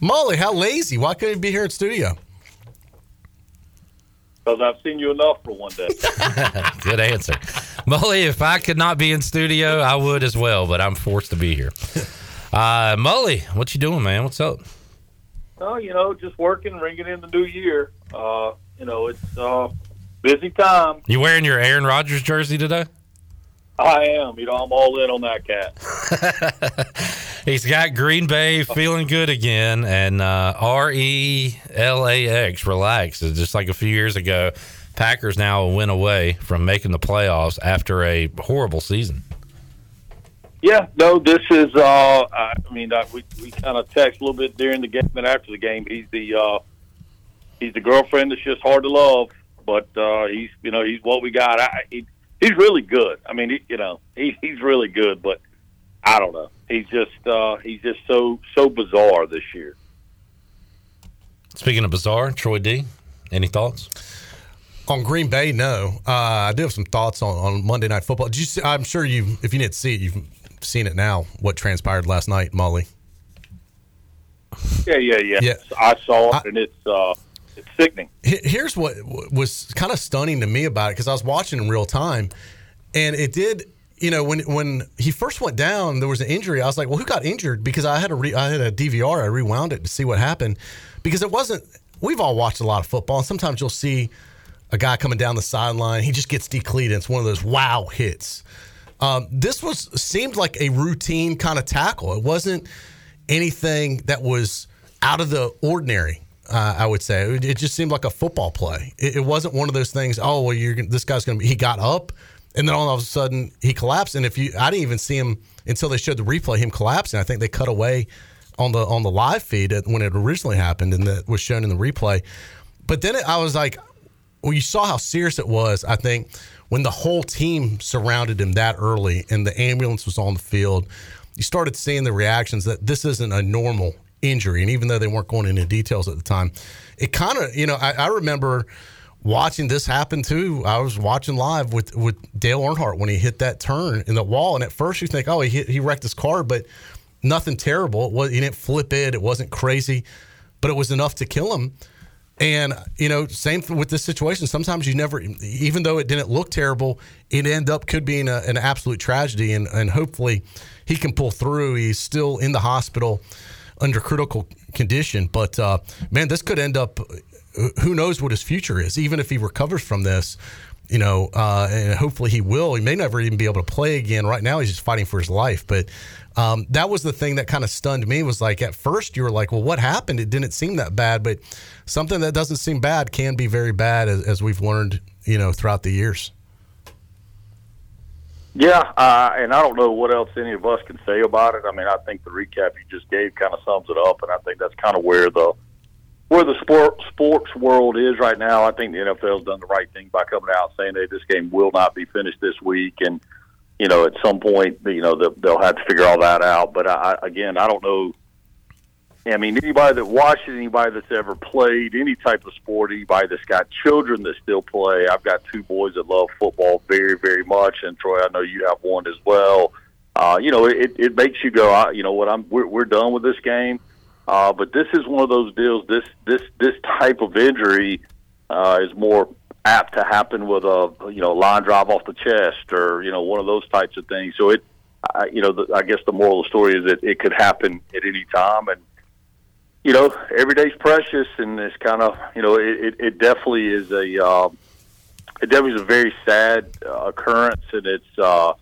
Molly, how lazy? Why couldn't you be here in studio? Because I've seen you enough for one day. [LAUGHS] Good answer. Molly, if I could not be in studio, I would as well, but I'm forced to be here. Uh, Mully, what you doing, man? What's up? oh, you know, just working, ringing in the new year. Uh, you know, it's uh, busy time. You wearing your Aaron Rodgers jersey today? I am. You know, I'm all in on that cat. [LAUGHS] He's got Green Bay feeling good again, and uh, R E L A X, relax. It's just like a few years ago. Packers now a win away from making the playoffs after a horrible season. Yeah, no, this is. Uh, I mean, uh, we we kind of text a little bit during the game and after the game. He's the uh, he's the girlfriend that's just hard to love, but uh, he's you know he's what we got. I, he, he's really good. I mean, he, you know, he, he's really good, but I don't know. He's just uh, he's just so so bizarre this year. Speaking of bizarre, Troy D, any thoughts? On Green Bay, no. Uh, I do have some thoughts on, on Monday Night Football. Did you see, I'm sure you, if you didn't see it, you've seen it now. What transpired last night, Molly? Yeah, yeah, yeah. Yeah. I saw it, and it's uh, it's sickening. Here's what was kind of stunning to me about it because I was watching in real time, and it did. You know, when when he first went down, there was an injury. I was like, "Well, who got injured?" Because I had a re- I had a DVR. I rewound it to see what happened because it wasn't. We've all watched a lot of football, and sometimes you'll see a guy coming down the sideline. He just gets decleated. It's one of those wow hits. Um, this was seemed like a routine kind of tackle. It wasn't anything that was out of the ordinary. Uh, I would say it, it just seemed like a football play. It, it wasn't one of those things. Oh well, you're this guy's going to be. He got up, and then all of a sudden he collapsed. And if you, I didn't even see him until they showed the replay. Him collapsing. I think they cut away on the on the live feed when it originally happened, and that was shown in the replay. But then it, I was like, well, you saw how serious it was. I think when the whole team surrounded him that early and the ambulance was on the field, you started seeing the reactions that this isn't a normal injury. And even though they weren't going into details at the time, it kind of, you know, I, I remember watching this happen too. I was watching live with with Dale Earnhardt when he hit that turn in the wall, and at first you think, oh, he hit, he wrecked his car, but nothing terrible. It was he didn't flip it. It wasn't crazy, but it was enough to kill him. And you know, same with this situation. Sometimes you never, even though it didn't look terrible, it end up could be a, an absolute tragedy. And and hopefully, he can pull through. He's still in the hospital under critical condition. But uh, man, this could end up. Who knows what his future is? Even if he recovers from this, you know, uh, and hopefully he will. He may never even be able to play again. Right now, he's just fighting for his life. But um, that was the thing that kind of stunned me. Was like at first you were like, well, what happened? It didn't seem that bad, but something that doesn't seem bad can be very bad, as, as we've learned, you know, throughout the years. Yeah, uh, and I don't know what else any of us can say about it. I mean, I think the recap you just gave kind of sums it up, and I think that's kind of where the where the sport sports world is right now. I think the NFL's done the right thing by coming out saying that this game will not be finished this week, and you know, at some point, you know, they'll, they'll have to figure all that out. But I, again, I don't know. I mean, anybody that watches, anybody that's ever played any type of sport, anybody that's got children that still play. I've got two boys that love football very, very much, and Troy, I know you have one as well. Uh, you know, it, it makes you go, I, you know what? I'm we're, we're done with this game. Uh, but this is one of those deals. This this this type of injury uh, is more apt to happen with a you know line drive off the chest or you know one of those types of things. So it, I, you know, the, I guess the moral of the story is that it could happen at any time, and you know, every day's precious, and it's kind of you know it, it, it definitely is a uh, it definitely is a very sad uh, occurrence, and it's uh,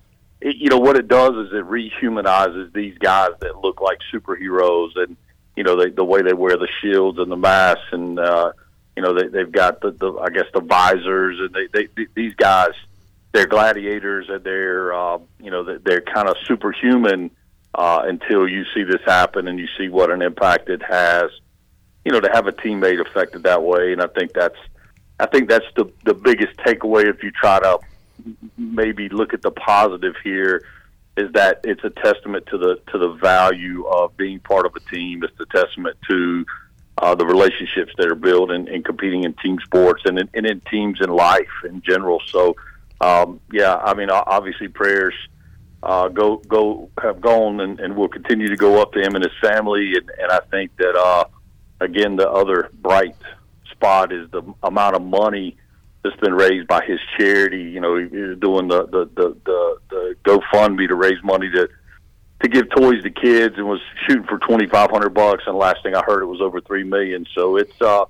it, you know what it does is it rehumanizes these guys that look like superheroes, and you know they, the way they wear the shields and the masks, and uh, you know they, they've got the, the I guess the visors, and they, they th- these guys they're gladiators, and they're uh, you know they're kind of superhuman uh, until you see this happen and you see what an impact it has. You know, to have a teammate affected that way, and I think that's I think that's the the biggest takeaway if you try to maybe look at the positive here is that it's a testament to the to the value of being part of a team. It's a testament to uh, the relationships that are built in, in competing in team sports and in, and in teams in life in general. So, um, yeah, I mean, obviously prayers uh, go go have gone and, and will continue to go up to him and his family. And, and I think that uh, again, the other bright spot is the amount of money that's been raised by his charity. You know, he's doing the the the the, the GoFundMe to raise money to to give toys to kids, and was shooting for twenty five hundred bucks. And last thing I heard, it was over three million. So it's uh,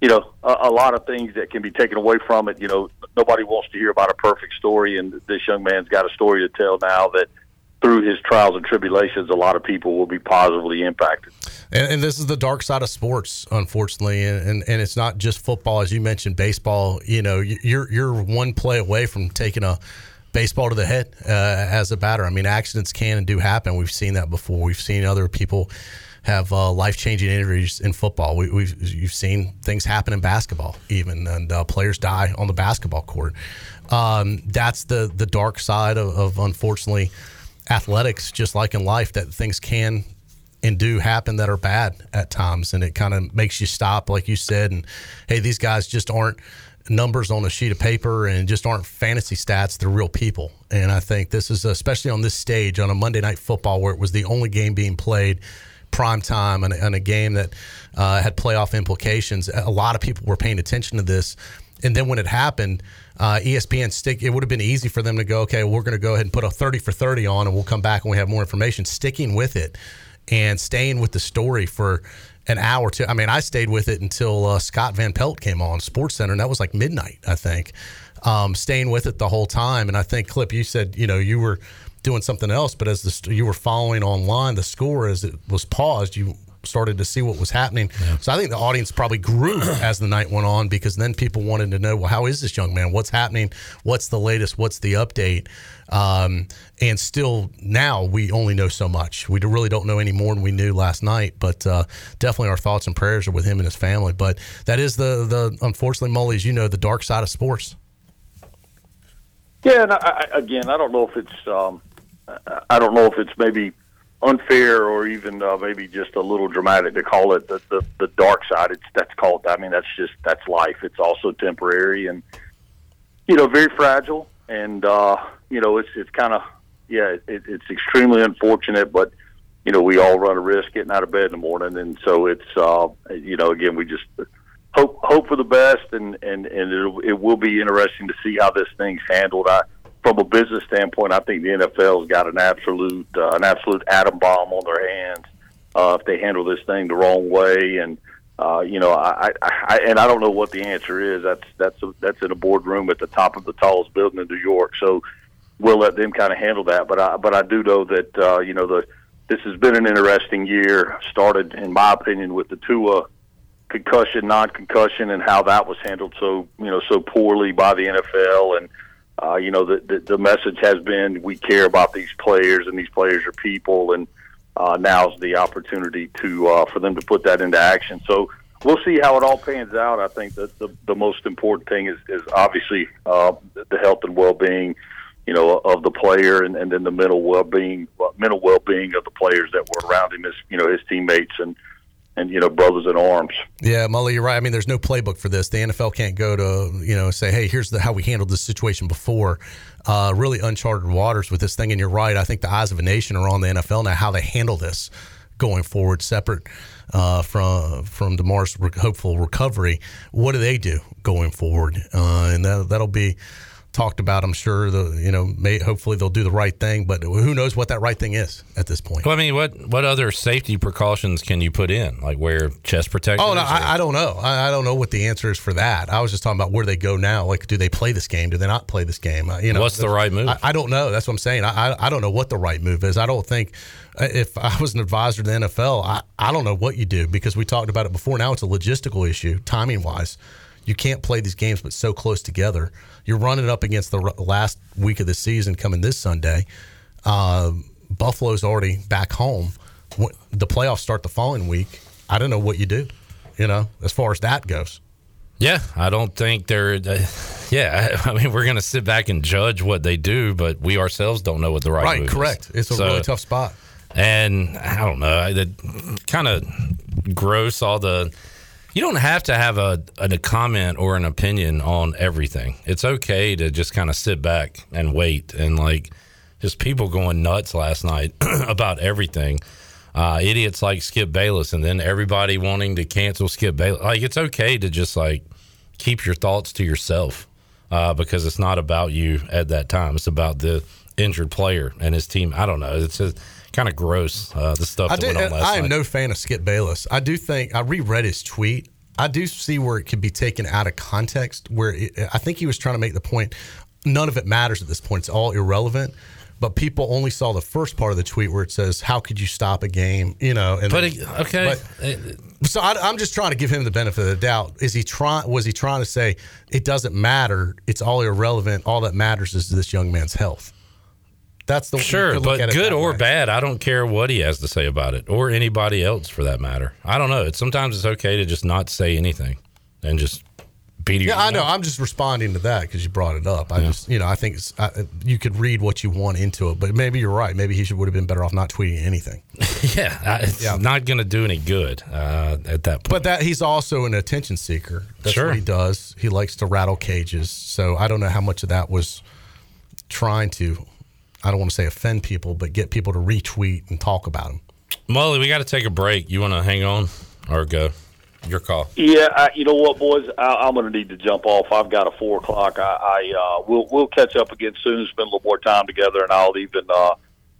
you know, a, a lot of things that can be taken away from it. You know, nobody wants to hear about a perfect story, and this young man's got a story to tell now that through his trials and tribulations, a lot of people will be positively impacted. And, and this is the dark side of sports, unfortunately, and, and and it's not just football, as you mentioned, baseball. You know, you're you're one play away from taking a baseball to the head uh, as a batter. I mean, accidents can and do happen. We've seen that before. We've seen other people have uh, life changing injuries in football. We, we've you've seen things happen in basketball, even, and uh, players die on the basketball court. Um, that's the the dark side of, of unfortunately athletics, just like in life, that things can and do happen that are bad at times, and it kind of makes you stop, like you said. And hey, these guys just aren't numbers on a sheet of paper and just aren't fantasy stats. They're real people. And I think this is especially on this stage on a Monday night football where it was the only game being played prime time and, and a game that uh, had playoff implications. A lot of people were paying attention to this. And then when it happened, uh, ESPN stick. It would have been easy for them to go, okay, we're going to go ahead and put a thirty for thirty on, and we'll come back and we have more information. Sticking with it and staying with the story for an hour to. I mean, I stayed with it until uh, Scott Van Pelt came on Sports Center, and that was like midnight, I think. Um, staying with it the whole time, and I think Clip, you said you know you were doing something else, but as the, you were following online the score as it was paused, you started to see what was happening. Yeah. So I think the audience probably grew [CLEARS THROAT] as the night went on because then people wanted to know, well, how is this young man? What's happening? What's the latest? What's the update? Um, and still now we only know so much. We really don't know any more than we knew last night. But uh, definitely our thoughts and prayers are with him and his family. But that is the the unfortunately, Mully, as you know, the dark side of sports. Yeah, and I, again, I don't know if it's um, I don't know if it's maybe unfair or even uh, maybe just a little dramatic to call it the, the the dark side. It's that's called. I mean, that's just that's life. It's also temporary and you know very fragile. And uh, you know, it's it's kind of yeah, it, it's extremely unfortunate, but you know, we all run a risk getting out of bed in the morning, and so it's uh, you know, again, we just hope hope for the best, and and and it it will be interesting to see how this thing's handled. I from a business standpoint, I think the NFL's got an absolute uh, an absolute atom bomb on their hands uh, if they handle this thing the wrong way. And uh, you know, I, I and I don't know what the answer is. That's that's a, that's in a boardroom at the top of the tallest building in New York. So we'll let them kind of handle that. But I but I do know that uh, you know the this has been an interesting year. Started, in my opinion, with the Tua concussion, non-concussion, and how that was handled so you know so poorly by the NFL and uh, you know, the, the, the message has been we care about these players and these players are people, and uh, now's the opportunity to uh, for them to put that into action. So we'll see how it all pans out. I think that the, the most important thing is, is obviously uh, the health and well being, you know, of the player, and, and then the mental well being, mental well being of the players that were around him, his you know his teammates and and you know brothers in arms. Yeah, Mully, you're right. I mean, there's no playbook for this. The NFL can't go to you know say, hey, here's the, how we handled this situation before. Uh, really uncharted waters with this thing. And you're right. I think the eyes of a nation are on the NFL now. How they handle this going forward, separate uh, from from Damar's hopeful recovery. What do they do going forward? Uh, and that, that'll be talked about. I'm sure the you know may, hopefully they'll do the right thing, but who knows what that right thing is at this point. Well, I mean, what what other safety precautions can you put in, like wear chest protection? Oh no, I, I, don't know. I, I, don't know what the answer is for that. I was just talking about where they go now. Like, do they play this game? Do they not play this game? Uh, you know, what's the right move? I, I, don't know. That's what I'm saying. I, I don't know what the right move is. I don't think uh, if I was an advisor to the NFL, I, I don't know what you do because we talked about it before. Now it's a logistical issue, timing wise you can't play these games but so close together. You're running up against the last week of the season coming this Sunday. Uh, Buffalo's already back home. The playoffs start the following week. I don't know what you do, you know, as far as that goes. Yeah, I don't think they're. Uh, yeah, I mean, we're going to sit back and judge what they do, but we ourselves don't know what the right. Right, correct. Is. It's a so, really tough spot. And I don't know. It kind of gross all the you don't have to have a, a comment or an opinion on everything. It's okay to just kind of sit back and wait and like just people going nuts last night [CLEARS THROAT] about everything. Uh, idiots like Skip Bayless, and then everybody wanting to cancel Skip Bayless. Like it's okay to just like keep your thoughts to yourself uh, because it's not about you at that time. It's about the injured player and his team. I don't know. It's just kind of gross. Uh, the stuff went on last night I, do, I am no fan of Skip Bayless. I do think I reread his tweet. I do see where it could be taken out of context. Where it, I think he was trying to make the point, none of it matters at this point. It's all irrelevant. But people only saw the first part of the tweet where it says, "How could you stop a game?" You know, and but it, okay. But, so I, am just trying to give him the benefit of the doubt. Is he trying? Was he trying to say it doesn't matter? It's all irrelevant. All that matters is this young man's health. That's the sure, but good or way. bad, I don't care what he has to say about it, or anybody else for that matter. I don't know. It's sometimes it's okay to just not say anything and just beat Yeah, I know. I'm just responding to that because you brought it up. I yeah. just, you know, I think I, you could read what you want into it, but maybe you're right. Maybe he should would have been better off not tweeting anything. [LAUGHS] yeah, uh, it's not going to do any good uh, at that point. But that he's also an attention seeker. That's Sure. what he does. He likes to rattle cages. So I don't know how much of that was trying to, I don't want to say offend people, but get people to retweet and talk about them. Molly, we got to take a break. You want to hang on or go? Your call. Yeah, I, you know what, boys? I, I'm going to need to jump off. I've got a four o'clock. I, I uh, we'll we'll catch up again soon. Spend a little more time together, and I'll even uh,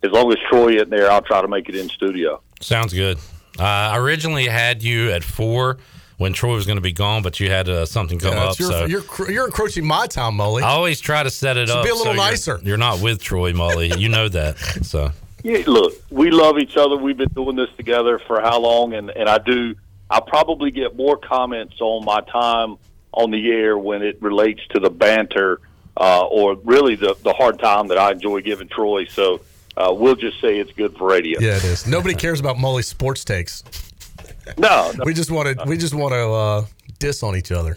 as long as Troy isn't there, I'll try to make it in studio. Sounds good. Uh, I originally had you at four when Troy was going to be gone, but you had uh, something come Yeah, up. your- so you're, you're encroaching my time, Molly. I always try to set it So up. be a little you're- nicer. You're, not with Troy, Molly. [LAUGHS] you know that. So Yeah, look, we love each other. We've been doing this together for how long? And and I do. I probably get more comments on my time on the air when it relates to the banter uh, or really the the hard time that I enjoy giving Troy. So uh, we'll just say it's good for radio. Yeah, it is. Nobody [LAUGHS] cares about Molly's sports takes. [LAUGHS] No, we just want to we just want to uh, diss on each other.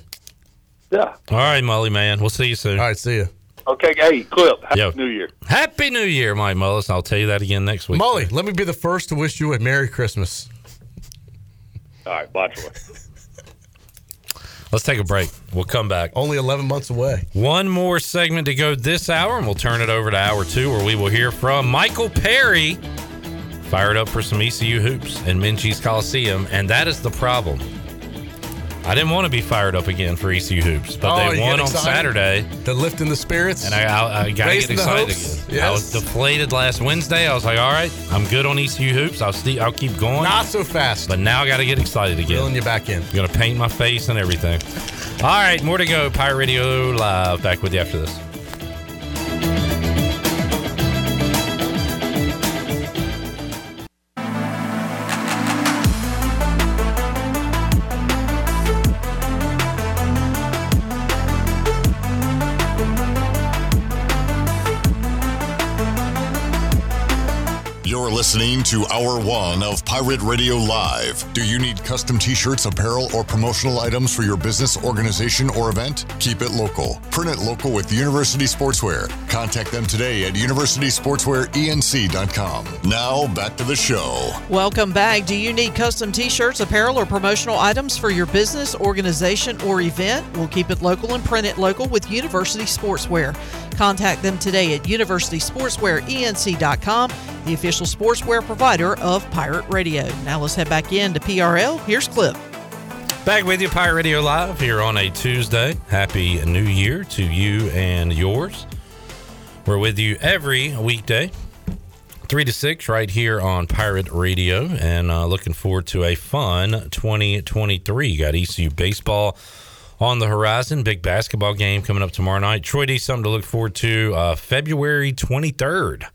Yeah. All right, Molly, man. We'll see you soon. All right, see you. Okay, hey, Clip. Happy Yo. New Year. Happy New Year, Mike Mullis. I'll tell you that again next week. Molly, let me be the first to wish you a Merry Christmas. All right, bye, Troy. Let's take a break. We'll come back. Only 11 months away. One more segment to go this hour, and we'll turn it over to hour two, where we will hear from Michael Perry. Fired up for some ECU hoops in Minges Coliseum, and that is the problem. I didn't want to be fired up again for ECU hoops, but Oh, they won on? Saturday. The lifting the spirits. And I, I, I got to get excited again. I was deflated last Wednesday. I was like, all right, I'm good on ECU hoops. I'll, st- I'll keep going. Not so fast. But now I got to get excited again. Reeling you back in. I'm Going to paint my face and everything. All right, more to go. Pirate Radio Live. Back with you after this. Listening to Hour One of Pirate Radio Live. Do you need custom t shirts, apparel, or promotional items for your business, organization, or event? Keep it local. Print it local with University Sportswear. Contact them today at universitysportswearenc.com. Now, back to the show. Welcome back. Do you need custom t shirts, apparel, or promotional items for your business, organization, or event? We'll keep it local and print it local with University Sportswear. Contact them today at universitysportswearenc.com, the official sportswear provider of Pirate Radio. Now let's head back in to PRL. Here's Clip. Back with you, Pirate Radio Live, here on a Tuesday. Happy New Year to you and yours. We're with you every weekday, 3 to 6, right here on Pirate Radio, and uh, looking forward to a fun 2023. You Got ECU baseball on the horizon, big basketball game coming up tomorrow night. Troy D, something to look forward to uh, February 23rd.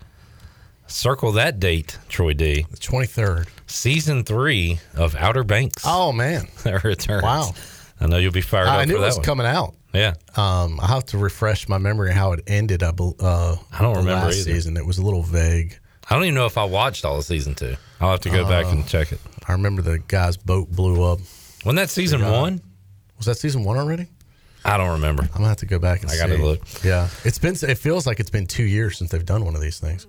Circle that date, Troy D. The 23rd. Season three of Outer Banks. Oh, man. [LAUGHS] returns. Wow. I know you'll be fired up I knew for it that was one. coming out. Yeah. Um, I have to refresh my memory how it ended. I, bel- uh, I don't remember last either. season. It was a little vague. I don't even know if I watched all of season two. I'll have to go back Uh, and check it. I remember the guy's boat blew up. Wasn't that season one? Was that season one already? I don't remember. I'm gonna have to go back and I gotta see. look. Yeah, it's been. It feels like it's been two years since they've done one of these things,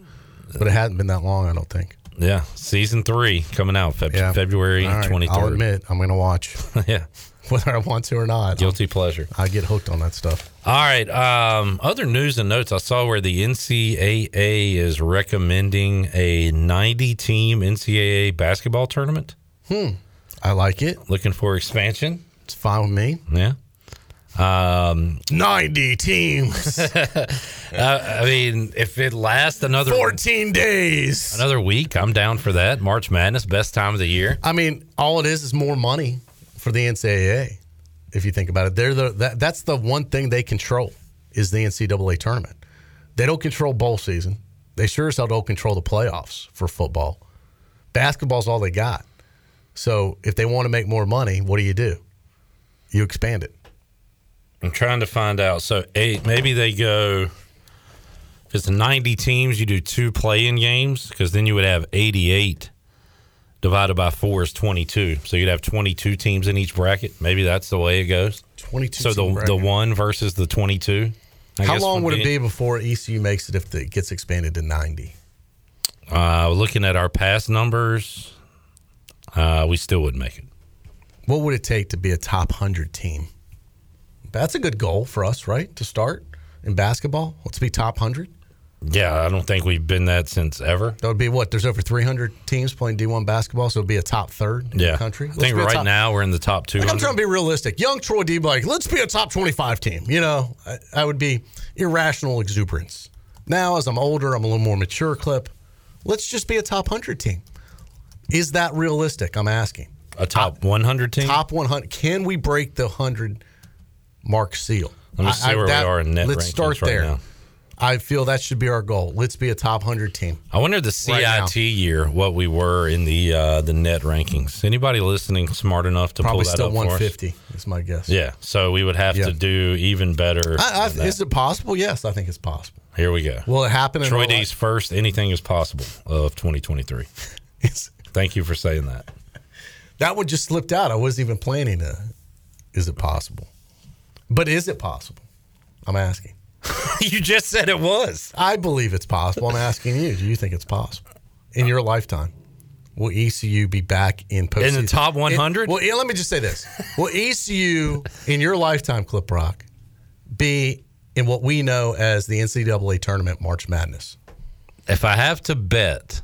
but it hadn't been that long. I don't think. Yeah, season three coming out Feb- Yeah. February All right, twenty I'll admit I'm gonna watch [LAUGHS] yeah, whether I want to or not. guilty pleasure. I get hooked on that stuff. All right. Um, other news and notes I saw where the NCAA is recommending a 90 team NCAA basketball tournament. Hmm. I like it. Looking for expansion. It's fine with me. Yeah. Um, 90 teams, [LAUGHS] uh, I mean, if it lasts another 14 days. another week, I'm down for that. March Madness, best time of the year. I mean, all it is is more money for the NCAA. If you think about it, they're the that, that's the one thing they control is the NCAA tournament. They don't control bowl season. They sure as hell don't control the playoffs for football. Basketball's all they got. So if they want to make more money, what do you do? You expand it. I'm trying to find out. So eight, maybe they go. If it's 90 teams, you do two play-in games because then you would have 88 divided by four is 22. So you'd have 22 teams in each bracket. Maybe that's the way it goes. 22 So the the one versus the 22. I How long would it be before ECU makes it if it gets expanded to 90? Uh, looking at our past numbers, uh, we still wouldn't make it. What would it take to be a top 100 team? That's a good goal for us, right? To start in basketball. Let's be top 100. Yeah, I don't think we've been that since ever. That would be what? There's over 300 teams playing D1 basketball, so it'd be a top third in Yeah, the country. I Let's think right top- now we're in the top two. Like, I'm trying to be realistic. Young Troy D. Like, let's be a top 25 team. You know, I, I would be irrational exuberance. Now, as I'm older, I'm a little more mature. Clip. Let's just be a top 100 team. Is that realistic? I'm asking. A top 100 team. Top 100. Can we break the 100 mark seal? Let me see where we are in net Let's rankings start right there. now. I feel that should be our goal. Let's be a top 100 team. I wonder the Right. CIT year what we were in the uh, the net rankings. Anybody listening smart enough to Probably pull that still us? 150 is my guess. Yeah, so we would have Yeah. to do even better. I, I, than that. is it possible? Yes, I think it's possible. Here we go. Will it happen in Troy D's first anything is possible of 2023. [LAUGHS] Thank you for saying that. That one just slipped out. I wasn't even planning to. Is it possible? But is it possible? I'm asking. [LAUGHS] you just said it was. I believe it's possible. I'm asking you. Do you think it's possible in your lifetime? Will ECU be back in postseason? In the top 100? Well, yeah, let me just say this: Will ECU in your lifetime, Clip Brock, be in what we know as the NCAA tournament March Madness? If I have to bet,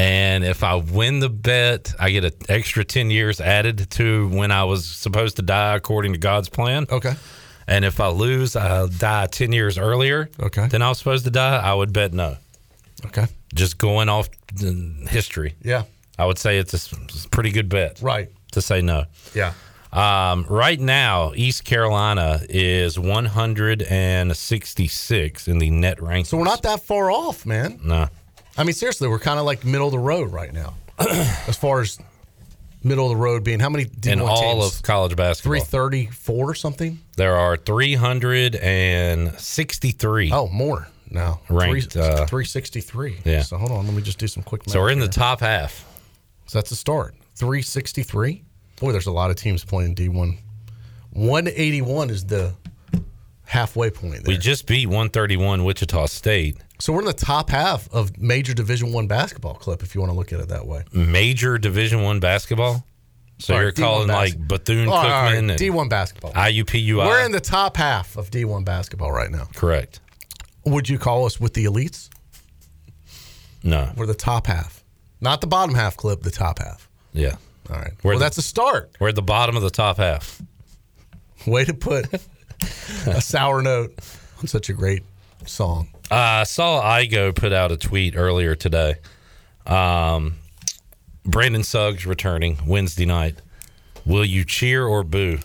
and if I win the bet, I get an extra 10 years added to when I was supposed to die according to God's plan. Okay. And if I lose, I'll die 10 years earlier okay. than I was supposed to die, I would bet no. Okay. Just going off history. Yeah. I would say it's a pretty good bet. Right. To say no. Yeah. Um, right now, East Carolina is 166 in the net rank. So we're not that far off, man. No. I mean, seriously, we're kind of like middle of the road right now, [CLEARS THROAT] as far as middle of the road being. How many D1 in all teams? of college basketball. Three thirty-four or something. There are 363. Oh, more now. Ranked, Three, uh, 363. yeah. So hold on, let me just do some quick math. So we're in the top half. So that's a start. 363. Boy, there's a lot of teams playing D1. 181 is the halfway point there. We just beat 131 Wichita State. So we're in the top half of major Division One basketball clip, if you want to look at it that way. Major Division One basketball. So All you're D1 calling like Bethune oh, right, right, Cookman and D1 basketball. IUPUI. We're in the top half of D1 basketball right now. Correct. Would you call us with the elites? No. We're the top half, not the bottom half clip. The top half. Yeah. All right. We're well, the- that's a start. We're at the bottom of the top half. Way to put [LAUGHS] a sour note on such a great song. Uh, I saw Igo put out a tweet earlier today. Um, Brandon Suggs returning Wednesday night. Will you cheer or boo?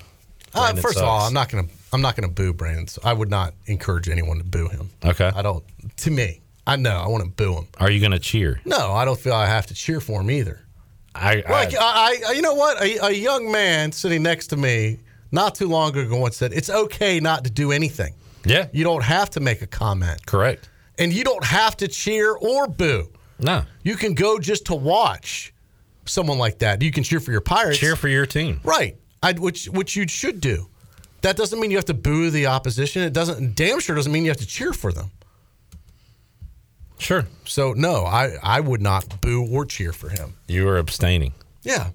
Uh, first of all, I'm not gonna I'm not gonna boo Brandon. I would not encourage anyone to boo him. Okay. I don't. To me, I know I want to boo him. Are you going to cheer? No, I don't feel I have to cheer for him either. I, Like I, I you know what? A, a young man sitting next to me not too long ago once said, "It's okay not to do anything. Yeah, you don't have to make a comment, correct, and you don't have to cheer or boo. No, you can go just to watch someone like that. You can cheer for your Pirates, cheer for your team, right? I, which which you should do. That doesn't mean you have to boo the opposition. It doesn't. Damn sure doesn't mean you have to cheer for them. Sure. So no, I I would not boo or cheer for him. You are abstaining. Yeah.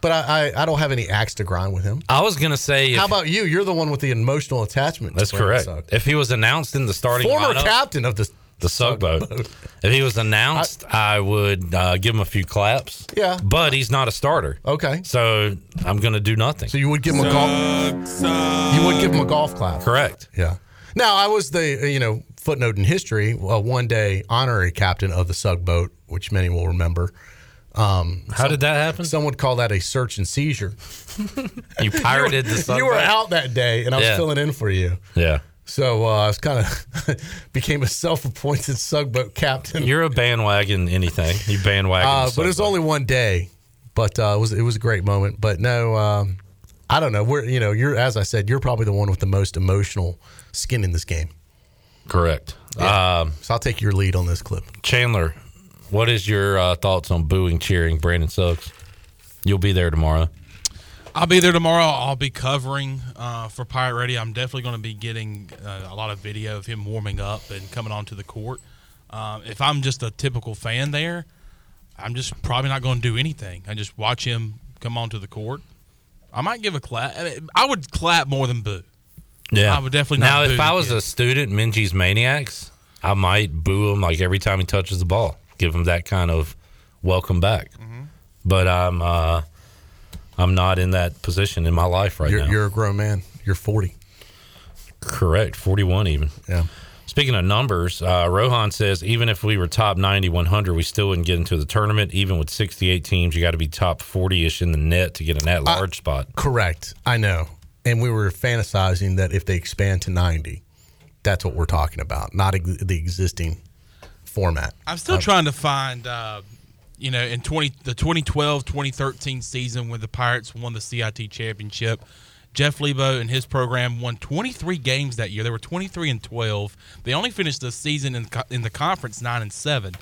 But I, I, I don't have any axe to grind with him. I was going to say. How if- about you? You're the one with the emotional attachment. That's correct. If he was announced in the starting Former lineup, captain of the the Sugboat, if he was announced, I, would uh, give him a few claps. Yeah. but he's not a starter. Okay. So I'm going to do nothing. So you would give him a golf. You would give him a golf clap. Correct. Yeah. Now I was the uh, you know footnote in history, a one day honorary captain of the Sugboat, which many will remember. Um, How did that happen? Some would call that a search and seizure. [LAUGHS] You pirated the [LAUGHS] You were out that day, and I was Yeah. filling in for you. Yeah. So uh, I was kind of [LAUGHS] became a self-appointed Sugboat captain. You're a bandwagon anything. You bandwagon. Uh, but it was only one day. But uh, it was it was a great moment. But no, um, I don't know. We're you know you're as I said, you're probably the one with the most emotional skin in this game. correct. Yeah. Um, so I'll take your lead on this clip. Chandler, what is your uh, thoughts on booing, cheering Brandon Suggs. You'll be there tomorrow. I'll be there tomorrow. I'll be covering uh, for Pirate Radio. I'm definitely going to be getting uh, a lot of video of him warming up and coming onto the court. Um, if I'm just a typical fan there, I'm just probably not going to do anything. I just watch him come onto the court. I might give a clap. I, mean, I would clap more than boo. Yeah, I would definitely Now, if I was a student, Minges Maniacs, I might boo him like every time he touches the ball, give him that kind of welcome back. Mm-hmm. But I'm uh, I'm not in that position in my life right you're, now. you're a grown man. You're 40. Correct, 41 even. Yeah. Speaking of numbers, uh, Rohan says even if we were top 90, 100, we still wouldn't get into the tournament. Even with 68 teams, you got to be top 40 ish in the net to get an at large spot. Correct. I know. And we were fantasizing that if they expand to 90, that's what we're talking about, not ex- the existing format. I'm still Uh, trying to find, uh, you know, in 20 the 2012 2013 season when the Pirates won the CIT championship. Jeff Lebo and his program won 23 games that year. They were 23 and 12. They only finished the season in, in the conference 9 and 7,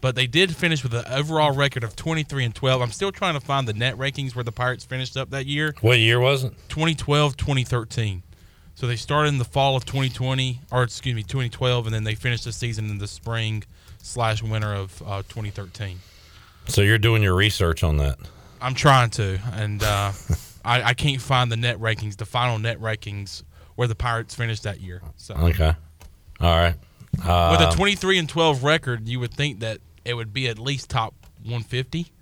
but they did finish with an overall record of 23 and 12. I'm still trying to find the net rankings where the Pirates finished up that year. What year was it? 2012, 2013. So they started in the fall of 2020, or excuse me, 2012, and then they finished the season in the spring slash winter of uh, 2013. So you're doing your research on that. I'm trying to, and uh, [LAUGHS] I, I can't find the net rankings, the final net rankings where the Pirates finished that year. So Okay. All right. Uh, with a 23 and 12 record, you would think that it would be at least top 150.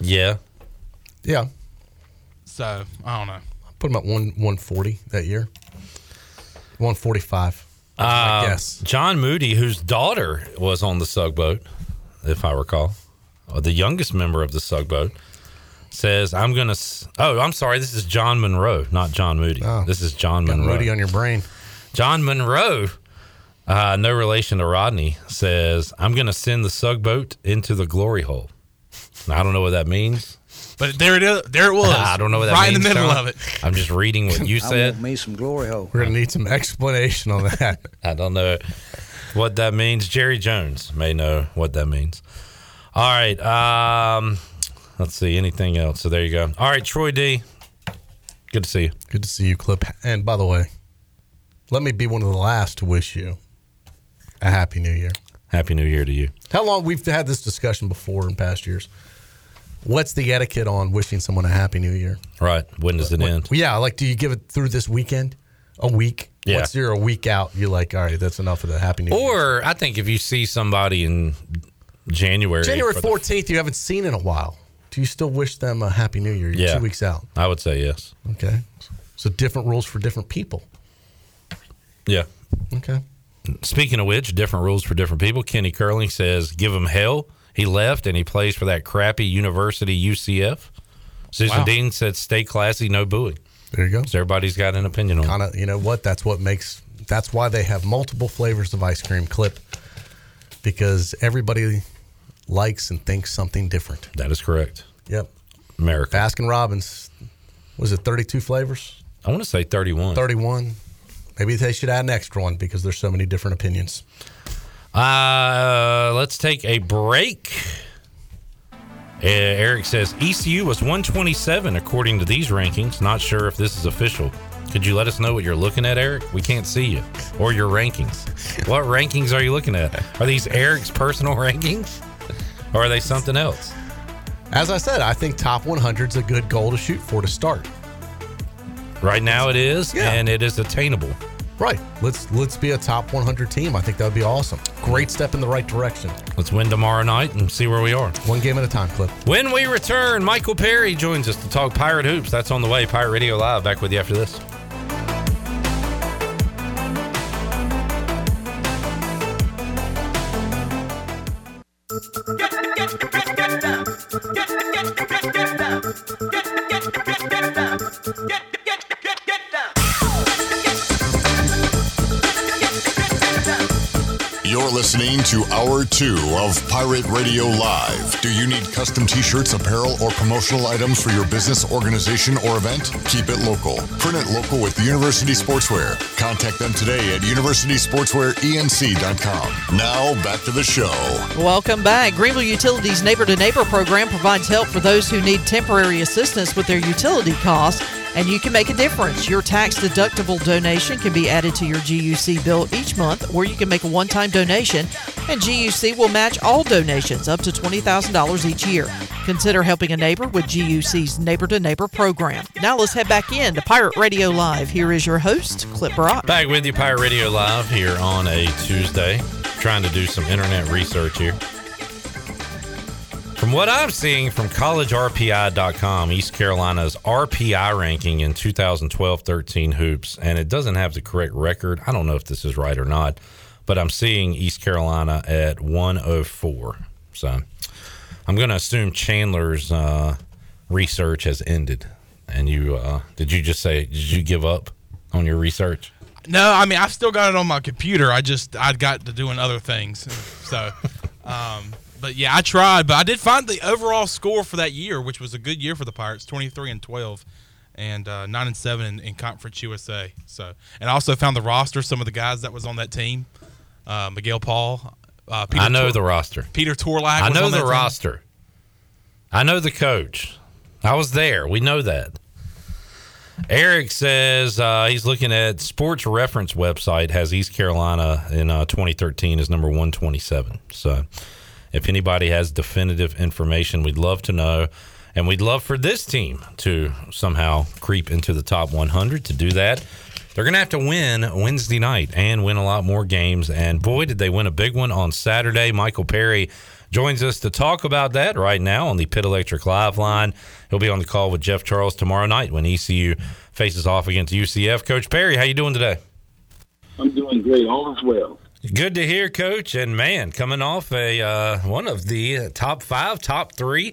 Yeah. Yeah. So I don't know. Put them at one 140 that year. 145. Uh, guess. John Moody, whose daughter was on the Sugboat, if I recall, or the youngest member of the Sugboat, says, I'm going to. S- Oh, I'm sorry. This is John Monroe, not John Moody. Oh, This is John Oh. Monroe. Moody on your brain. John Monroe, uh, no relation to Rodney, says, I'm going to send the Sugboat into the glory hole. Now, I don't know what that means. But there it is. There it was. [LAUGHS] I don't know what that right means. in the middle Sean. of it. I'm just reading what you [LAUGHS] I said. want me some glory hole. We're going to need some explanation on that. [LAUGHS] I don't know what that means. Jerry Jones may know what that means. All right. Um, let's see. Anything else? So there you go. All right, Troy D. Good to see you. Good to see you, Clip. And by the way, let me be one of the last to wish you a happy new year. Happy New Year to you. How long we've had this discussion before in past years? What's the etiquette on wishing someone a happy new year? Right. When does it end? Yeah, like do you give it through this weekend? A week? Yeah. Once you're a week out, you're like, all right, that's enough of the happy new year. Or I think if you see somebody in January, January for the- 14th, you haven't seen in a while. Do you still wish them a happy new year? You're Yeah. two weeks out. I would say yes. Okay. So different rules for different people. Yeah. Okay. Speaking of which, different rules for different people. Kenny Curling says, give them hell. He left and he plays for that crappy University UCF. Susan Wow. Dean said, stay classy, no booing. There you go. So everybody's got an opinion on it. Kind of, you know what? That's what makes, that's why they have multiple flavors of ice cream clip because everybody likes and thinks something different. That is correct. Yep. America. Baskin Robbins, was it 32 flavors? I want to say 31. 31. Maybe they should add an extra one because there's so many different opinions. Uh, let's take a break. Uh, Eric says ECU was 127 according to these rankings. Not sure if this is official. Could you let us know what you're looking at, Eric? We can't see you or your rankings. what rankings are you looking at? Are these Eric's personal [LAUGHS] rankings or are they something else? As I said, I think top 100 is a good goal to shoot for to start. Right now it is, Yeah. and it is attainable. Right. Let's let's be a top 100 team. I think that would be awesome. Great step in the right direction. Let's win tomorrow night and see where we are. One game at a time, Clip. When we return, Michael Perry joins us to talk Pirate Hoops. That's on the way. Pirate Radio Live. Back with you after this. Hour 2 of Pirate Radio Live. Do you need custom t shirts, apparel, or promotional items for your business, organization, or event? Keep it local. Print it local with University Sportswear. Contact them today at universitysportswearenc.com. Now, back to the show. Welcome back. Greenville Utilities Neighbor to Neighbor program provides help for those who need temporary assistance with their utility costs, and you can make a difference. Your tax deductible donation can be added to your GUC bill each month, or you can make a one time donation And GUC will match all donations up to $20,000 each year. Consider helping a neighbor with GUC's Neighbor to Neighbor program. Now let's head back in to Pirate Radio Live. Here is your host, Clip Brock. Back with you, Pirate Radio Live here on a Tuesday. Trying to do some internet research here. From what I'm seeing from collegerpi.com, East Carolina's RPI ranking in 2012 13 hoops, and it doesn't have the correct record. I don't know if this is right or not, but I'm seeing East Carolina at 104. So I'm going to assume Chandler's uh, research has ended. And you, uh, did you just say, did you give up on your research? No, I mean I still got it on my computer. I just I got to doing other things. [LAUGHS] So, um, but yeah, I tried, but I did find the overall score for that year, which was a good year for the Pirates, twenty three and twelve, and uh, nine and seven in, in, Conference USA. So, and I also found the roster, some of the guys that was on that team, uh, Miguel Paul. Uh, Peter I know Tor- the roster. Peter Torlak. I know the team. roster. I know the coach. I was there. We know that. Eric says uh, he's looking at Sports Reference website has East Carolina in uh, 2013 as number 127. So if anybody has definitive information, we'd love to know. And we'd love for this team to somehow creep into the top 100. To do that, they're going to have to win Wednesday night and win a lot more games. And boy, did they win a big one on Saturday. Michael Perry joins us to talk about that right now on the Pit Electric Live line. He'll be on the call with Jeff Charles tomorrow night when ECU faces off against UCF. Coach Perry, how you doing today? I'm doing great. All is well. Good to hear, Coach. And man, coming off a uh, one of the top five, top three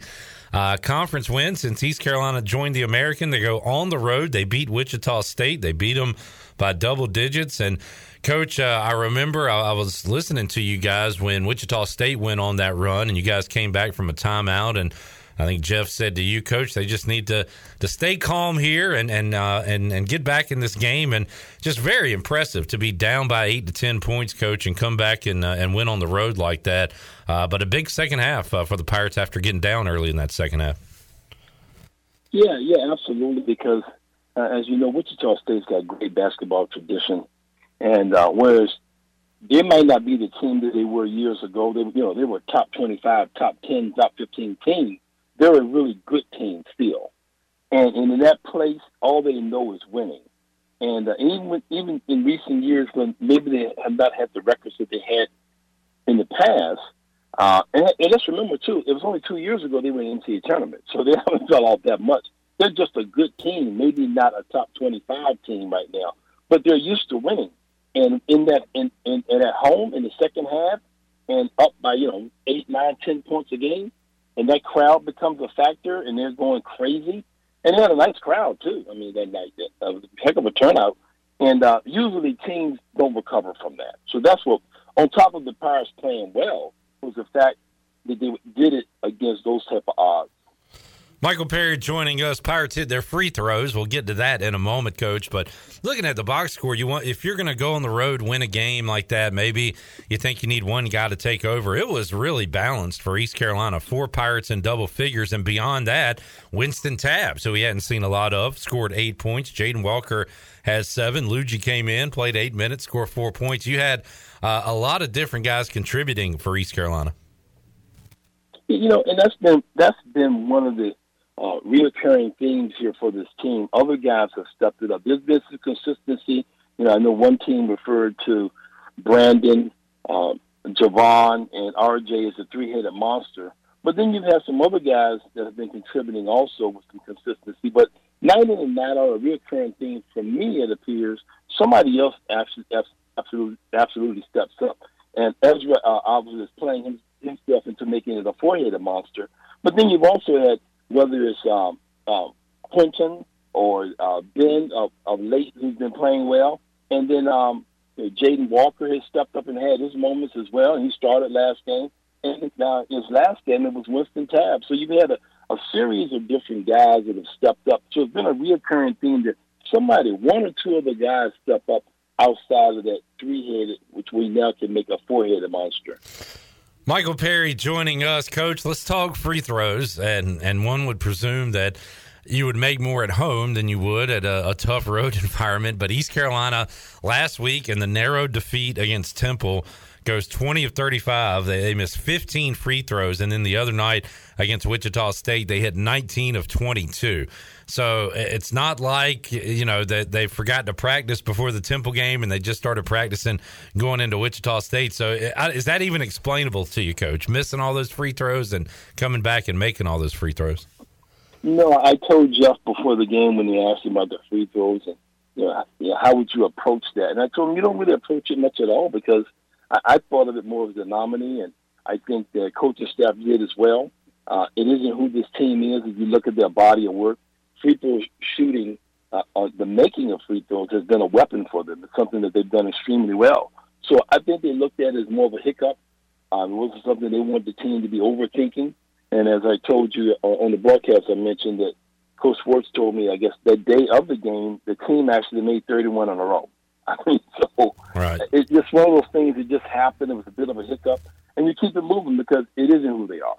uh, conference win since East Carolina joined the American. They go on the road. They beat Wichita State. They beat them by double digits. And Coach, uh, I remember I, I, was listening to you guys when Wichita State went on that run, and you guys came back from a timeout and I think Jeff said to you, Coach, they just need to to stay calm here and and uh, and and get back in this game. And just very impressive to be down by eight to ten points, Coach, and come back and uh, and win on the road like that. Uh, but a big second half uh, for the Pirates after getting down early in that second half. Yeah, yeah, absolutely. Because uh, as you know, Wichita State's got great basketball tradition, and uh, whereas they might not be the team that they were years ago. They, you know, they were top twenty-five, top ten, top fifteen team they're a really good team still. And, and in that place, all they know is winning. And uh, even when, even in recent years, when maybe they have not had the records that they had in the past, uh, and, and let's remember too, it was only two years ago they went into the tournament, so they [LAUGHS] haven't fell off that much. They're just a good team, maybe not a top twenty-five team right now, but they're used to winning. And in that, in, in, and at home in the second half, and up by you know eight, nine, ten points a game, and that crowd becomes a factor, and they're going crazy. And they had a nice crowd too. I mean, that night, that was a heck of a turnout. And uh, usually teams don't recover from that. So that's what, on top of the Pirates playing well, was the fact that they did it against those type of odds. Michael Perry joining us. Pirates hit their free throws. We'll get to that in a moment, Coach. But looking at the box score, you want if you're going to go on the road, win a game like that, maybe you think you need one guy to take over. It was really balanced for East Carolina. Four Pirates in double figures, and beyond that, Wynston Tabbs, who we hadn't seen a lot of, scored eight points. Jaden Walker has seven. Luigi came in, played eight minutes, scored four points. You had uh, a lot of different guys contributing for East Carolina. You know, and that's been that's been one of the uh, reoccurring themes here for this team. Other guys have stepped it up. There's been some consistency. You know, I know one team referred to Brandon, uh, Javon, and RJ as a three-headed monster. But then you've had some other guys that have been contributing also with some consistency. But night in and night out, a reoccurring theme for me, it appears, somebody else actually absolutely, absolutely steps up. And Ezra uh, obviously is playing himself into making it a four-headed monster. But then you've also had whether it's um, uh, Quentin or uh, Ben of, of late who's been playing well, and then um, Jaden Walker has stepped up and had his moments as well. He started last game, and now his last game it was Wynston Tabb. So you've had a, a series of different guys that have stepped up. So it's been a reoccurring theme that somebody, one or two of the guys, step up outside of that three-headed, which we now can make a four-headed monster. Michael Perry joining us, Coach. Let's talk free throws, and and one would presume that you would make more at home than you would at a, a, tough road [LAUGHS] environment. But East Carolina last week in the narrow defeat against Temple goes 20 of 35. They, they missed 15 free throws. And then the other night against Wichita State, they hit 19 of 22. So it's not like, you know, that they forgot to practice before the Temple game and they just started practicing going into Wichita State. So is that even explainable to you, coach? Missing all those free throws and coming back and making all those free throws? No, I told Jeff before the game when he asked him about the free throws and you know, you know, how would you approach that? And I told him you don't really approach it much at all because I, I thought of it more as a nominee, and I think the coaching staff did as well. Uh, it isn't who this team is. If you look at their body of work, free throw shooting, uh, the making of free throws has been a weapon for them. It's something that they've done extremely well. So I think they looked at it as more of a hiccup. Uh, it wasn't something they wanted the team to be overthinking. And as I told you uh, on the broadcast, I mentioned that Coach Schwartz told me, I guess, the day of the game, the team actually made 31 in a row. [LAUGHS] I mean, so right. it's just one of those things that just happened. It was a bit of a hiccup, and you keep it moving because it isn't who they are.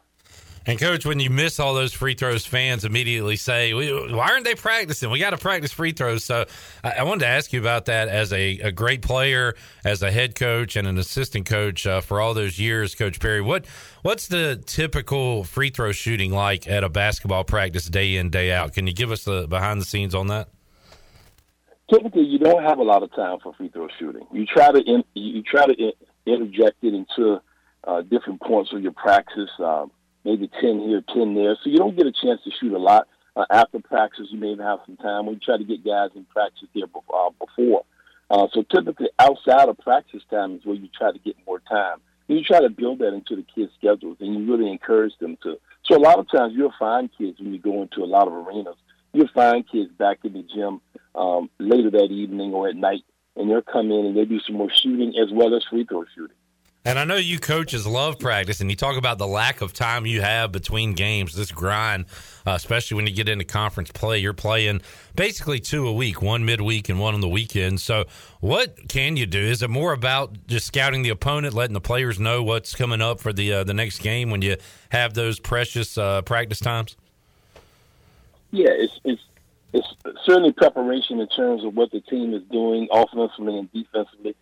And coach, when you miss all those free throws, fans immediately say, "Why aren't they practicing? We got to practice free throws." So I, wanted to ask you about that as a, a, great player, as a head coach and an assistant coach uh, for all those years, Coach Perry. What what's the typical free throw shooting like at a basketball practice, day in day out? Can you give us the behind the scenes on that? Typically, you don't have a lot of time for free throw shooting. You try to in, you try to in, interject it into uh, different points of your practice. Um, maybe 10 here, 10 there. So you don't get a chance to shoot a lot. Uh, after practice, you may even have some time. We try to get guys in practice there uh, before. Uh, so typically, outside of practice time is where you try to get more time. And you try to build that into the kids' schedules, and you really encourage them to. So a lot of times, you'll find kids when you go into a lot of arenas. You'll find kids back in the gym um, later that evening or at night, and they'll come in and they do some more shooting as well as free throw shooting. And I know you coaches love practice, and you talk about the lack of time you have between games, this grind, uh, especially when you get into conference play. You're playing basically two a week, one midweek and one on the weekend. So, what can you do? Is it more about just scouting the opponent, letting the players know what's coming up for the uh, the next game when you have those precious uh, practice times? Yeah, it's, it's it's certainly preparation in terms of what the team is doing offensively and defensively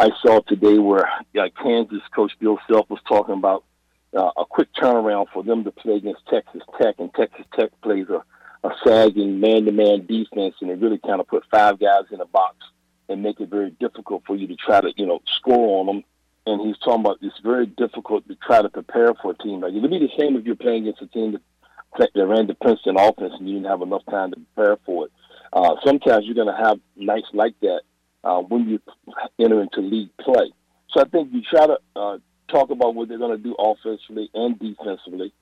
I saw today where uh, Kansas coach Bill Self was talking about uh, a quick turnaround for them to play against Texas Tech, and Texas Tech plays a, a sagging man-to-man defense, and they really kind of put five guys in a box and make it very difficult for you to try to, you know, score on them. And he's talking about it's very difficult to try to prepare for a team like it. It'd be the same if you're playing against a team that, that ran the Princeton offense and you didn't have enough time to prepare for it. Uh, sometimes you're going to have nights like that uh, when you enter into league play. So I think you try to uh, talk about what they're going to do offensively and defensively,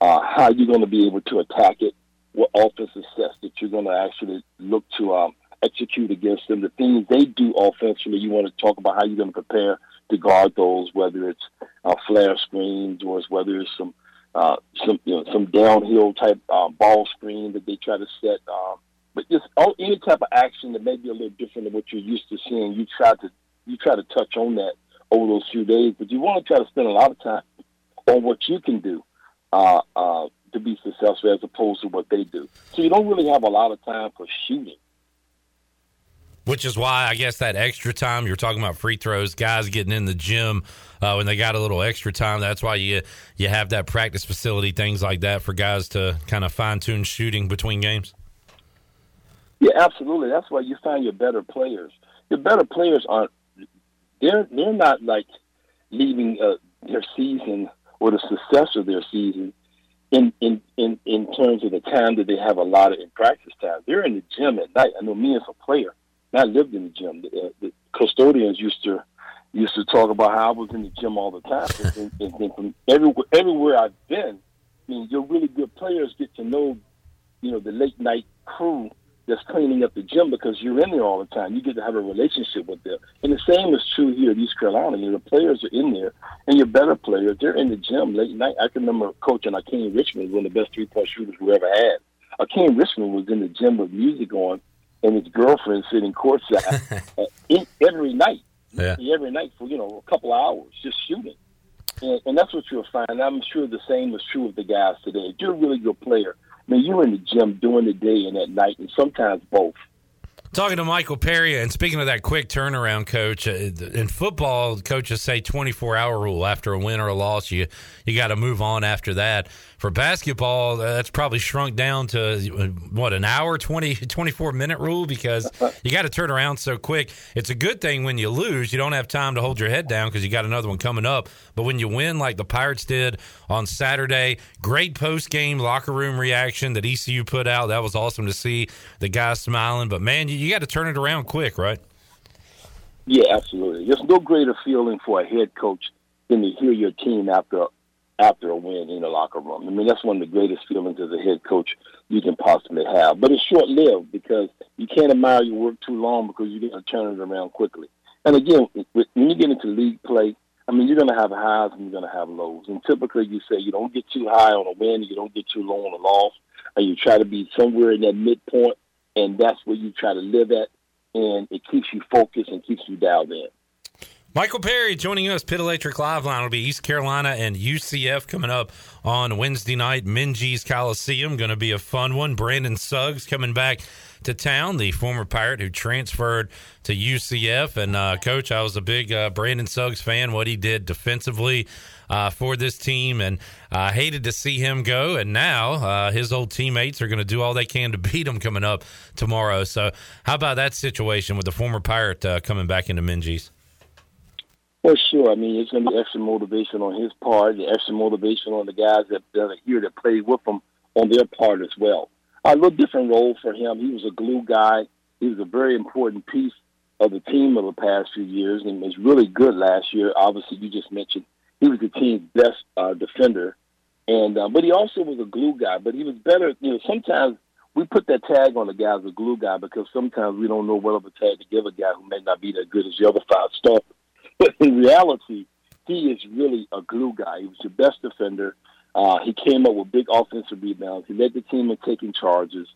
uh, how you're going to be able to attack it, what offensive sets that you're going to actually look to um, execute against them, the things they do offensively. You want to talk about how you're going to prepare to guard those, whether it's uh, flare screens or whether it's some uh, some you know some downhill type uh, ball screen that they try to set. Uh, but just all, any type of action that may be a little different than what you're used to seeing, you try to you try to touch on that over those few days. But you want to try to spend a lot of time on what you can do uh, uh, to be successful, as opposed to what they do. So you don't really have a lot of time for shooting. Which is why I guess that extra time you're talking about free throws, guys getting in the gym uh, when they got a little extra time. That's why you you have that practice facility, things like that, for guys to kind of fine tune shooting between games. Yeah, absolutely. That's why you find your better players. Your better players aren't they're they're not like leaving uh, their season or the success of their season in, in in in terms of the time that they have allotted in practice time. They're in the gym at night. I know me as a player, I lived in the gym. The, uh, the custodians used to used to talk about how I was in the gym all the time. [LAUGHS] and, and, and from everywhere everywhere I've been, I mean, your really good players get to know, you know, the late night crew that's cleaning up the gym because you're in there all the time. You get to have a relationship with them. And the same is true here at East Carolina. You know, the players are in there, and your better players, they're in the gym late night. I can remember coaching Akeem Richmond, one of the best three point shooters we ever had. Akeem Richmond was in the gym with music on, and his girlfriend sitting courtside [LAUGHS] every night. Yeah. Every night for, you know, a couple of hours just shooting. And, and that's what you'll find. I'm sure the same is true of the guys today. If you're a really good player, I mean, you're in the gym during the day and at night, and sometimes both. Talking to Michael Perry, and speaking of that quick turnaround, coach, uh, in football, coaches say 24 hour rule. After a win or a loss, you you got to move on after that. For basketball, that's probably shrunk down to what an hour, 20, 24 minute rule because you got to turn around so quick. It's a good thing when you lose, you don't have time to hold your head down because you got another one coming up. But when you win, like the Pirates did on Saturday, great post game locker room reaction that ECU put out. That was awesome to see the guys smiling. But man, you, you got to turn it around quick, right? Yeah, absolutely. There's no greater feeling for a head coach than to hear your team after after a win in the locker room. I mean, that's one of the greatest feelings as a head coach you can possibly have. But it's short lived because you can't admire your work too long because you're going to turn it around quickly. And again, when you get into league play, I mean, you're going to have highs and you're going to have lows. And typically, you say you don't get too high on a win, you don't get too low on a loss, and you try to be somewhere in that midpoint, and that's where you try to live at, and it keeps you focused and keeps you dialed in. Michael Perry joining us. Pit Electric Live Line will be East Carolina and UCF coming up on Wednesday night. Minges Coliseum going to be a fun one. Brandon Suggs coming back to town, the former Pirate who transferred to UCF. And uh, coach, I was a big uh, Brandon Suggs fan. What he did defensively uh, for this team, and I hated to see him go. And now uh, his old teammates are going to do all they can to [LAUGHS] beat him coming up tomorrow. So, how about that situation with the former Pirate uh, coming back into Minges? Well, sure. I mean, it's going to be extra motivation on his part, extra motivation on the guys that, are here that played with him on their part as well. A little different role for him. He was a glue guy. He was a very important piece of the team over the past few years and was really good last year. Obviously, you just mentioned he was the team's best uh, defender, and uh, but he also was a glue guy. But he was better. You know, sometimes we put that tag on the guy as a glue guy because sometimes we don't know what other tag to give a guy who may not be that good as the other five stars. [LAUGHS] But in reality, he is really a glue guy. He was the best defender. Uh, he came up with big offensive rebounds. He led the team in taking charges,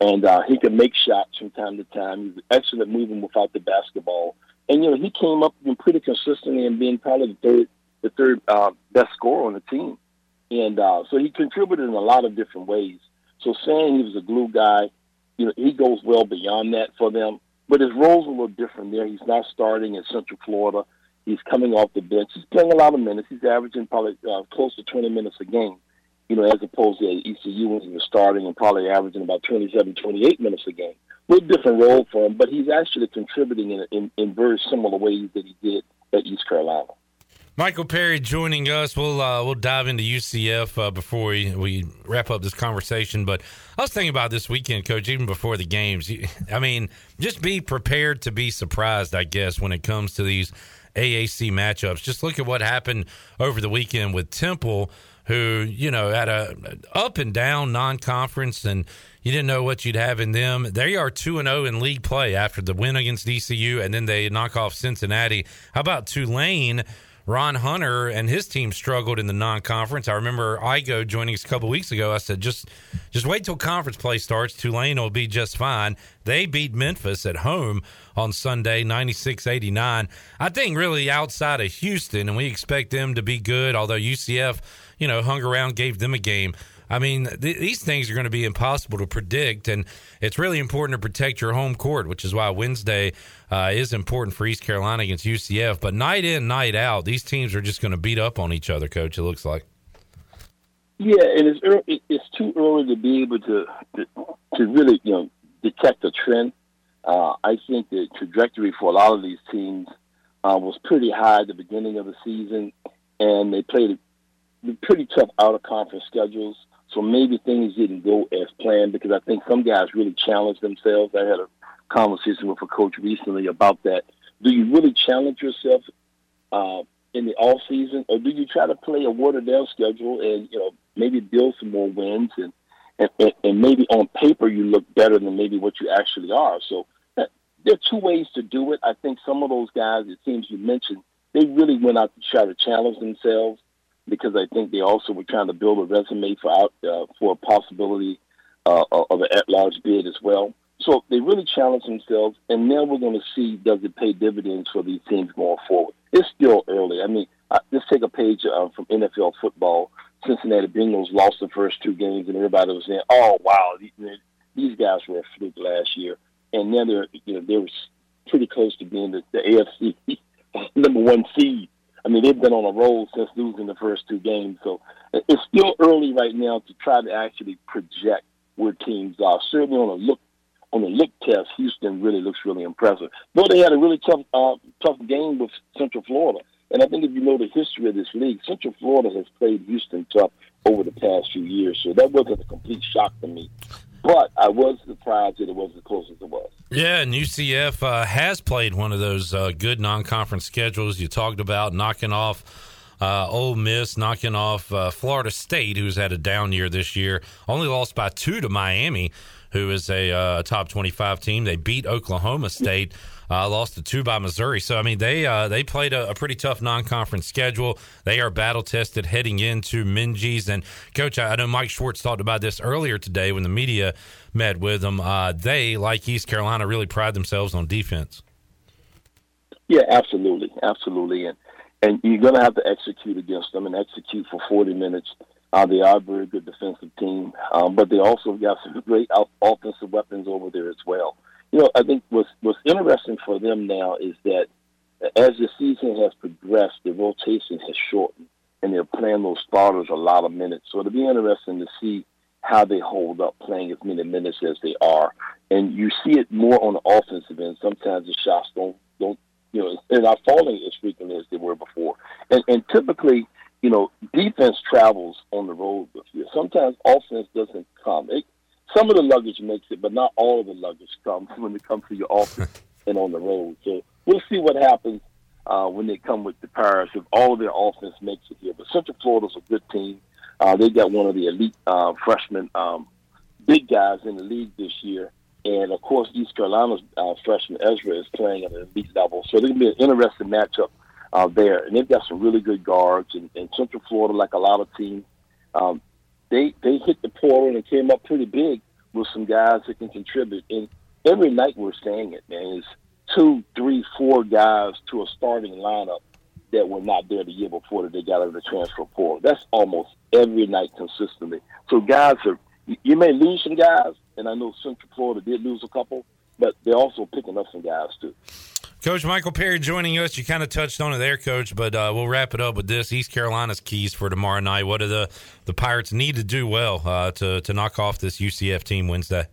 and uh, he could make shots from time to time. He was excellent moving without the basketball. And you know, he came up pretty consistently and being probably the third, the third uh, best scorer on the team. And uh, so he contributed in a lot of different ways. So saying he was a glue guy, you know, he goes well beyond that for them. But his role's a little different there. He's not starting in Central Florida. He's coming off the bench. He's playing a lot of minutes. He's averaging probably uh, close to 20 minutes a game, you know, as opposed to ECU when he was starting and probably averaging about 27, 28 minutes a game. A little different role for him, but he's actually contributing in, in, in very similar ways that he did at East Carolina. Michael Perry joining us. We'll uh, we'll dive into UCF uh, before we, we wrap up this conversation. But I was thinking about this weekend, Coach. Even before the games, I mean, just be prepared to be surprised. I guess when it comes to these AAC matchups. Just look at what happened over the weekend with Temple, who you know had a up and down non-conference, and you didn't know what you'd have in them. They are two and zero oh in league play after the win against ECU, and then they knock off Cincinnati. How about Tulane? Ron Hunter and his team struggled in the non-conference. I remember Igo joining us a couple weeks ago. I said, just just wait till conference play starts. Tulane will be just fine. They beat Memphis at home on Sunday, 96-89. I think really outside of Houston, and we expect them to be good, although UCF, you know, hung around, gave them a game. I mean, th- these things are going to be impossible to predict, and it's really important to protect your home court, which is why Wednesday uh, is important for East Carolina against UCF. But night in, night out, these teams are just going to beat up on each other, Coach. It looks like. Yeah, and it's early, it's too early to be able to to, to really you know detect a trend. Uh, I think the trajectory for a lot of these teams uh, was pretty high at the beginning of the season, and they played pretty tough out of conference schedules. So maybe things didn't go as planned because I think some guys really challenged themselves. I had a conversation with a coach recently about that. Do you really challenge yourself uh, in the off season, or do you try to play a watered down schedule and you know maybe build some more wins and and, and maybe on paper you look better than maybe what you actually are. So uh, there are two ways to do it. I think some of those guys, it seems you mentioned, they really went out to try to challenge themselves because I think they also were trying to build a resume for out uh, for a possibility uh, of an at-large bid as well. So they really challenged themselves, and now we're going to see does it pay dividends for these teams going forward. It's still early. I mean, uh, let's take a page uh, from NFL football. Cincinnati Bengals lost the first two games, and everybody was saying, "Oh wow, these, these guys were a fluke last year." and now they're you know they were pretty close to being the, the AFC [LAUGHS] number one seed. I mean, they've been on a roll since losing the first two games, so it's still early right now to try to actually project where teams are. Certainly on a look on a look test, Houston really looks really impressive. Though they had a really tough uh, tough game with Central Florida, and I think if you know the history of this league, Central Florida has played Houston tough over the past few years, so that wasn't a complete shock to me. But I was surprised that it was as close as it was. Yeah, and UCF uh, has played one of those uh, good non-conference schedules you talked about, knocking off. Uh, Ole Miss knocking off uh, Florida State, who's had a down year this year. Only lost by two to Miami, who is a uh, top 25 team. They beat Oklahoma State, uh, lost to two by Missouri. So, I mean, they uh, they played a, a, pretty tough non conference schedule. They are battle tested heading into Minges. And, Coach, I, I, know Mike Schwartz talked about this earlier today when the media met with them. Uh, they, like East Carolina, really pride themselves on defense. Yeah, absolutely. Absolutely. And, and you're going to have to execute against them and execute for 40 minutes. Uh, they are a very good defensive team, um, but they also got some great offensive weapons over there as well. You know, I think what's, what's interesting for them now is that as the season has progressed, the rotation has shortened, and they're playing those starters a lot of minutes. So it'll be interesting to see how they hold up playing as many minutes as they are. And you see it more on the offensive end. Sometimes the shots don't don't you know they're not falling as frequently as they were before. And and typically – you know, defense travels on the road with you. Sometimes offense doesn't come. It, some of the luggage makes it, but not all of the luggage comes [LAUGHS] when it comes to your offense [LAUGHS] and on the road. So we'll see what happens uh, when they come with the Pirates if all of their offense makes it here. But Central Florida's a good team. Uh, they got one of the elite uh, freshman um, big guys in the league this year. And of course, East Carolina's uh, freshman Ezra is playing at an elite level. So it's going to be an interesting matchup uh, there, and they've got some really good guards. And, and Central Florida, like a lot of teams, um, they they hit the portal and came up pretty big with some guys that can contribute. And every night we're saying it, man. Is two, three, four guys to a starting lineup that were not there the year before that they got out of the transfer portal. That's almost every night consistently. So guys are you may lose some guys, and I know Central Florida did lose a couple, but they're also picking up some guys too. Coach Michael Perry joining us. You kind of touched on it there, Coach, but uh, we'll wrap it up with this. East Carolina's keys for tomorrow night. What do the, the Pirates need to do well uh, to, to knock off this UCF team Wednesday?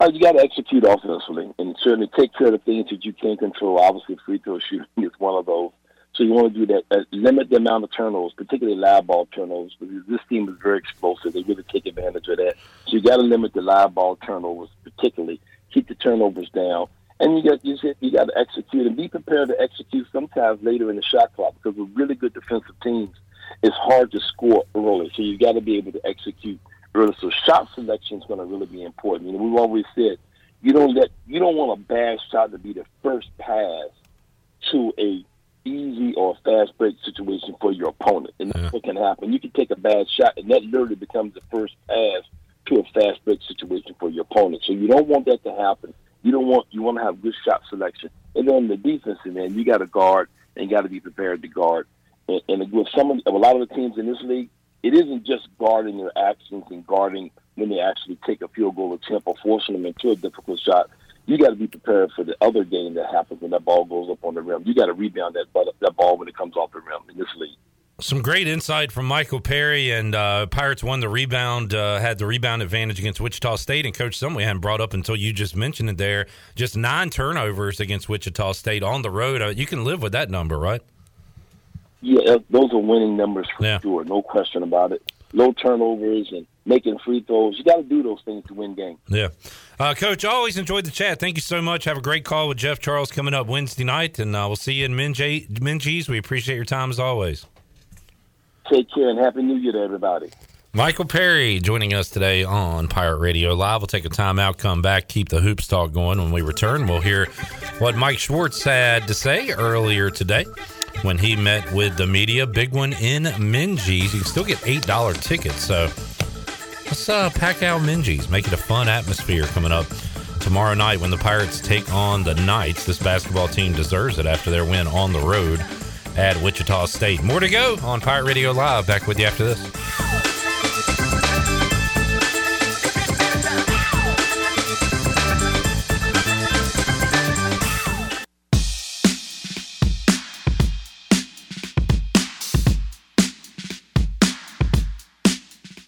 Uh, you got to execute offensively and certainly take care of the things that you can control. Obviously, free throw shooting [LAUGHS] is one of those. So you want to do that. Uh, limit the amount of turnovers, particularly live ball turnovers, because this team is very explosive. They really take advantage of that. So you got to limit the live ball turnovers, particularly keep the turnovers down and you got you, you got to execute and be prepared to execute sometimes later in the shot clock because with really good defensive teams, it's hard to score early. So you got to be able to execute early. So shot selection is going to really be important. You know, we've always said you don't let you don't want a bad shot to be the first pass to a easy or fast break situation for your opponent, and that's yeah. what can happen. You can take a bad shot, and that literally becomes the first pass to a fast break situation for your opponent. So you don't want that to happen. You don't want you want to have good shot selection, and then the defensive end, you got to guard and got to be prepared to guard. And, and with some of a lot of the teams in this league, it isn't just guarding their actions and guarding when they actually take a field goal attempt or forcing them into a difficult shot. You got to be prepared for the other game that happens when that ball goes up on the rim. You got to rebound that that ball when it comes off the rim in this league some great insight from Michael Perry, and uh, Pirates won the rebound, uh, had the rebound advantage against Wichita State. And Coach, something we hadn't brought up until you just mentioned it there, just nine turnovers against Wichita State on the road. Uh, you can live with that number, right? Yeah, those are winning numbers for yeah. sure, no question about it. Low turnovers and making free throws. You got to do those things to win games. Yeah. Uh, Coach, always enjoyed the chat. Thank you so much. Have a great call with Jeff Charles coming up Wednesday night, and uh, we'll see you in Minges. We appreciate your time as always. Take care and happy New Year to everybody. Michael Perry joining us today on Pirate Radio Live. We'll take a time out, come back, keep the hoops talk going. When we return, we'll hear what Mike Schwartz had to say earlier today when he met with the media. Big one in Minges. You can still get $8 tickets. So let's uh, pack out Minges, make it a fun atmosphere coming up tomorrow night when the Pirates take on the Knights. This basketball team deserves it after their win on the road at Wichita State. More to go on Pirate Radio Live. Back with you after this.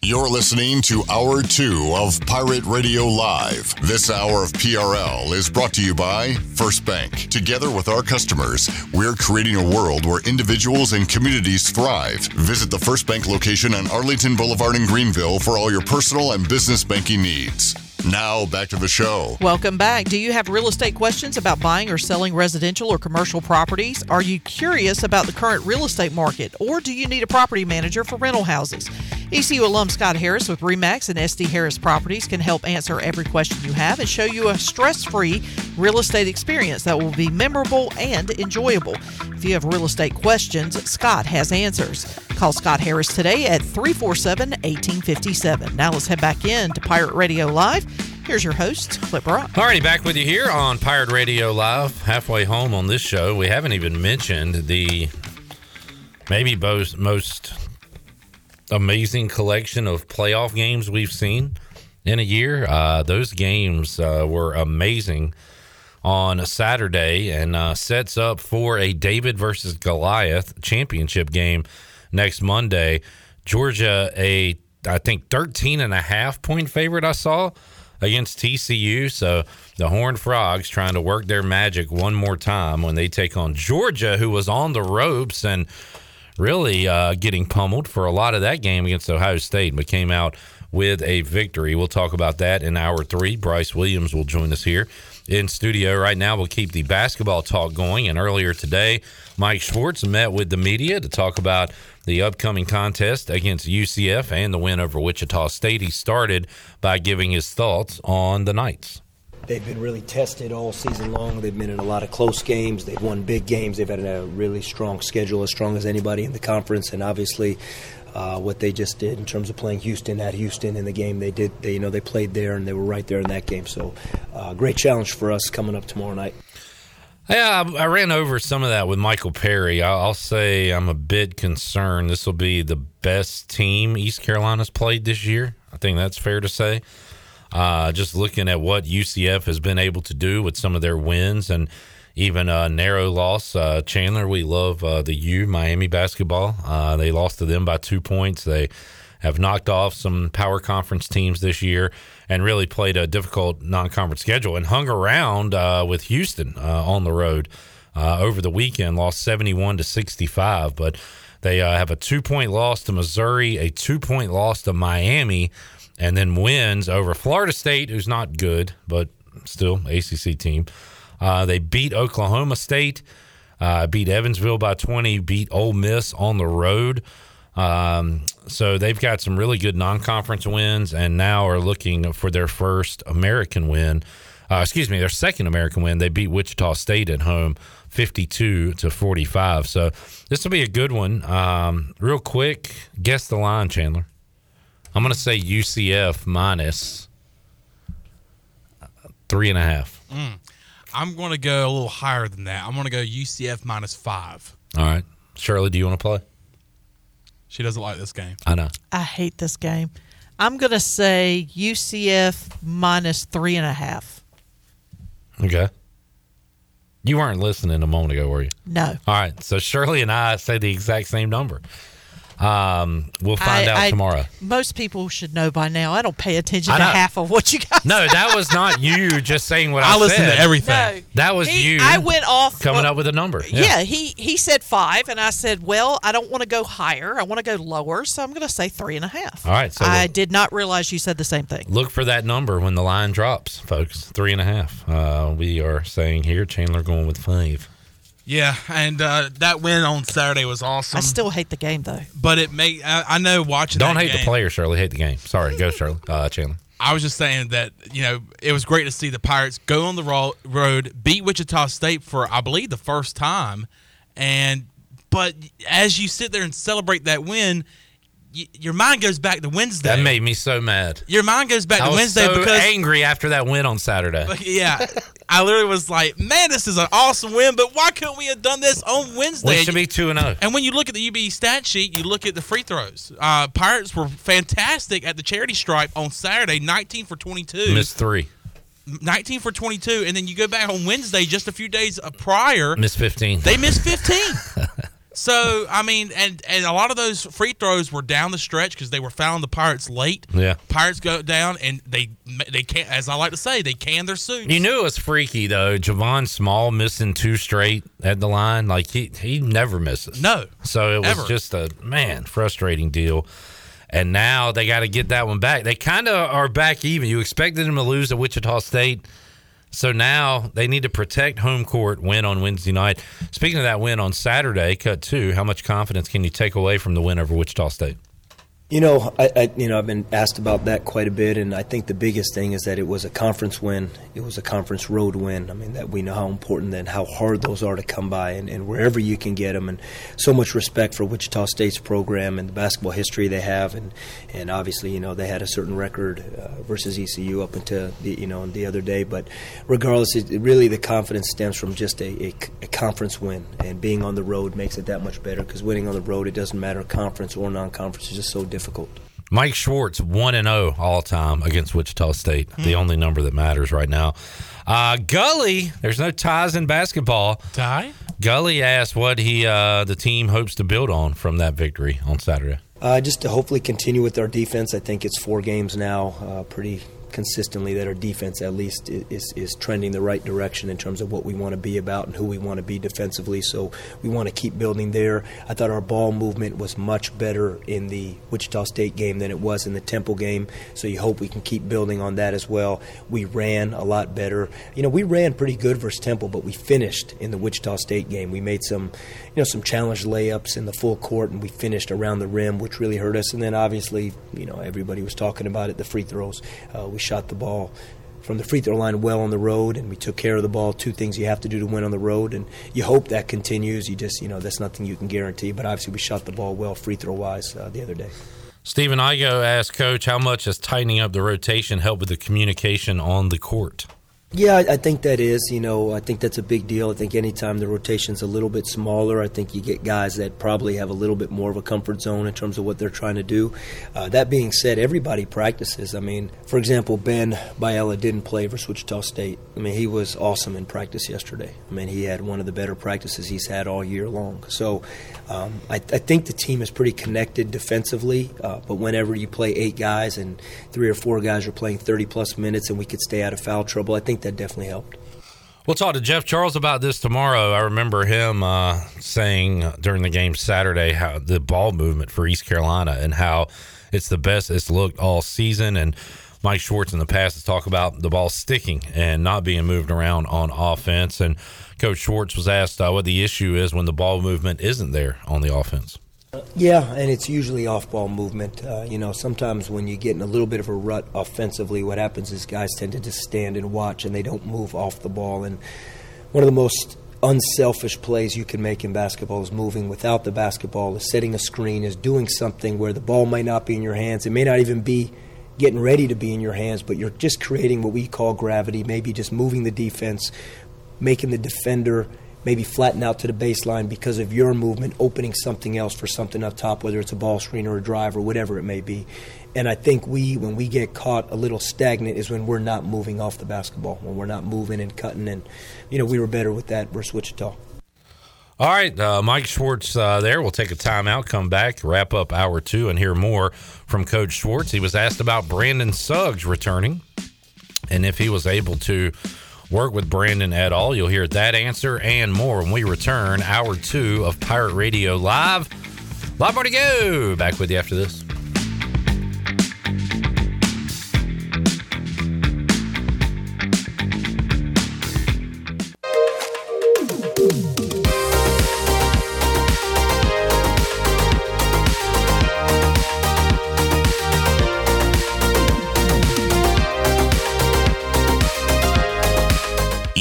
You're listening to Hour 2 of Pirate Radio Live. This hour of PRL is brought to you by First Bank. Together with our customers, we're creating a world where individuals and communities thrive. Visit the First Bank location on Arlington Boulevard in Greenville for all your personal and business banking needs. Now, back to the show. Welcome back. Do you have real estate questions about buying or selling residential or commercial properties? Are you curious about the current real estate market? Or do you need a property manager for rental houses? ECU alum Scott Harris with REMAX and SD Harris Properties can help answer every question you have and show you a stress free real estate experience that will be memorable and enjoyable. If you have real estate questions, Scott has answers. Call Scott Harris today at 347 1857. Now let's head back in to Pirate Radio Live. Here's your host, Clip Brock. Alrighty, back with you here on Pirate Radio Live. Halfway home on this show, we haven't even mentioned the maybe most most amazing collection of playoff games we've seen in a year. Uh, those games uh, were amazing on a Saturday and uh, sets up for a David versus Goliath championship game next Monday. Georgia, a I think 13 and a half point favorite I saw against TCU. So the Horned Frogs trying to work their magic one more time when they take on Georgia, who was on the ropes and really uh, getting pummeled for a lot of that game against Ohio State, but came out with a victory. We'll talk about that in hour three. Bryce Williams will join us here in studio right now. We'll keep the basketball talk going. And earlier today, Mike Schwartz met with the media to talk about the upcoming contest against UCF and the win over Wichita State. He started by giving his thoughts on the Knights. They've been really tested all season long. They've been in a lot of close games. They've won big games. They've had a really strong schedule, as strong as anybody in the conference. And obviously, uh, what they just did in terms of playing Houston at Houston in the game they did, they, you know, they played there and they were right there in that game. So, uh, great challenge for us coming up tomorrow night. Yeah, I, I ran over some of that with Michael Perry. I'll, I'll say I'm a bit concerned. This will be the best team East Carolina's played this year. I think that's fair to say. Uh, just looking at what UCF has been able to do with some of their wins and even a narrow loss. Uh, Chandler, we love uh, the U Miami basketball. Uh, they lost to them by two points. They have knocked off some power conference teams this year and really played a difficult non-conference schedule and hung around uh, with Houston uh, on the road over the weekend. Lost seventy-one to sixty-five, but they have a two-point loss to Missouri, a two-point loss to Miami and then wins over Florida State, who's not good, but still ACC team. Uh, they beat Oklahoma State, uh, beat Evansville by 20, beat Ole Miss on the road. Um, so they've got some really good non-conference wins, and now are looking for their first American win. Uh, excuse me, their second American win. They beat Wichita State at home, fifty-two to forty-five. So this will be a good one. Um, real quick, guess the line, Chandler. I'm going to say UCF minus three and a half. Mm. I'm going to go a little higher than that. I'm going to go UCF minus five. All right. Shirley, do you want to play? She doesn't like this game. I know. I hate this game. I'm going to say UCF minus three and a half. Okay. You weren't listening a moment ago, were you? No. All right. So Shirley and I say the exact same number. Um, we'll find I, out I, tomorrow. Most people should know by now. I don't pay attention I to half of what you guys. No, that was not you just saying what I, I listen said. to everything. No. That was He- you. I went off coming what- up with a number. Yeah. he he said five, and I said, well, I don't want to go higher. I want to go lower, so I'm going to say three and a half. All right. So I look, did not realize you said the same thing. look for that number when the line drops, folks. Three and a half. Uh, we are saying here, Chandler going with five. Yeah, and uh, that win on Saturday was awesome. I still hate the game though. but it make I, I know watching. Don't that hate the player, Shirley. Hate the game. Sorry. Go, Shirley. Uh, Chandler. I was just saying that you know it was great to see the Pirates go on the ro- road, beat Wichita State for I believe the first time, and but as you sit there and celebrate that win, y- your mind goes back to Wednesday. That made me so mad. your mind goes back I to was Wednesday so because angry after that win on Saturday. yeah, I literally was like, man, this is an awesome win, but why couldn't we have done this on Wednesday? We should be two and oh. zero. And when you look at the UB stat sheet, you look at the free throws. Uh, Pirates were fantastic at the charity stripe on Saturday, 19 for 22. Missed three. 19 for 22. And then you go back on Wednesday, just a few days prior, Missed fifteen. they missed 15. [LAUGHS] So I mean, and and a lot of those free throws were down the stretch because they were fouling the Pirates late. Yeah. Pirates go down and they they can't, as I like to say, they can their suits. You knew it was freaky though. Javon Small missing two straight at the line. Like he he never misses. No. So it was Ever. just a man frustrating deal. And now they got to get that one back. They kind of are back even. You expected them to lose at Wichita State. So now they need to protect home court win on Wednesday night. Speaking of that win on Saturday, cut two, how much confidence can you take away from the win over Wichita State? You know, I, I you know I've been asked about that quite a bit, and I think the biggest thing is that it was a conference win. It was a conference road win. I mean, that we know how important and how hard those are to come by, and, and wherever you can get them, and so much respect for Wichita State's program and the basketball history they have, and and obviously you know they had a certain record uh, versus ECU up until the, you know the other day, but regardless, it, really the confidence stems from just a, a, a conference win, and being on the road makes it that much better because winning on the road it doesn't matter conference or non-conference is just so difficult. Mike Schwartz, 1 and 0 all time against Wichita State. The only number that matters right now. Uh, Gully, there's no ties in basketball. Tie? Gully asked what he uh, the team hopes to build on from that victory on Saturday. Uh, just to hopefully continue with our defense. I think it's four games now, uh, pretty consistently that our defense at least is, is trending the right direction in terms of what we want to be about and who we want to be defensively. So we want to keep building there. I thought our ball movement was much better in the Wichita State game than it was in the Temple game. So you hope we can keep building on that as well. We ran a lot better. You know, we ran pretty good versus Temple, but we finished in the Wichita State game. We made some, you know, some challenge layups in the full court, and we finished around the rim, which really hurt us. And then obviously, you know, everybody was talking about it, the free throws. Uh, we shot the ball from the free throw line well on the road, and we took care of the ball. Two things you have to do to win on the road, and you hope that continues. You just, you know, that's nothing you can guarantee. But obviously, we shot the ball well free throw wise uh, the other day. Stephen Igo asked Coach how much has tightening up the rotation helped with the communication on the court. Yeah, I think that is. You know, I think that's a big deal. I think anytime the rotation's a little bit smaller, I think you get guys that probably have a little bit more of a comfort zone in terms of what they're trying to do. Uh, that being said, everybody practices. I mean, for example, Ben Biella didn't play versus Wichita State. I mean, he was awesome in practice yesterday. I mean, he had one of the better practices he's had all year long. So um, I, I think the team is pretty connected defensively, uh, but whenever you play eight guys and three or four guys are playing 30 plus minutes and we could stay out of foul trouble, I think that definitely helped. We'll talk to Jeff Charles about this tomorrow. I remember him uh, saying during the game Saturday how the ball movement for East Carolina and how it's the best it's looked all season. And Mike Schwartz in the past has talked about the ball sticking and not being moved around on offense. And Coach Schwartz was asked uh, what the issue is when the ball movement isn't there on the offense. Yeah, and it's usually off ball movement. Uh, you know, sometimes when you get in a little bit of a rut offensively, what happens is guys tend to just stand and watch and they don't move off the ball. And one of the most unselfish plays you can make in basketball is moving without the basketball, is setting a screen, is doing something where the ball might not be in your hands. It may not even be getting ready to be in your hands, but you're just creating what we call gravity, maybe just moving the defense, making the defender maybe flatten out to the baseline because of your movement, opening something else for something up top, whether it's a ball screen or a drive or whatever it may be. And I think we, when we get caught a little stagnant, is when we're not moving off the basketball, when we're not moving and cutting. And, you know, we were better with that versus Wichita. All right, uh, Mike Schwartz uh, there. We'll take a timeout, come back, wrap up hour two, and hear more from Coach Schwartz. He was asked about Brandon Suggs returning and if he was able to work with Brandon at all. You'll hear that answer and more when we return. Hour two of Pirate Radio Live. A Lot more to go. Back with you after this.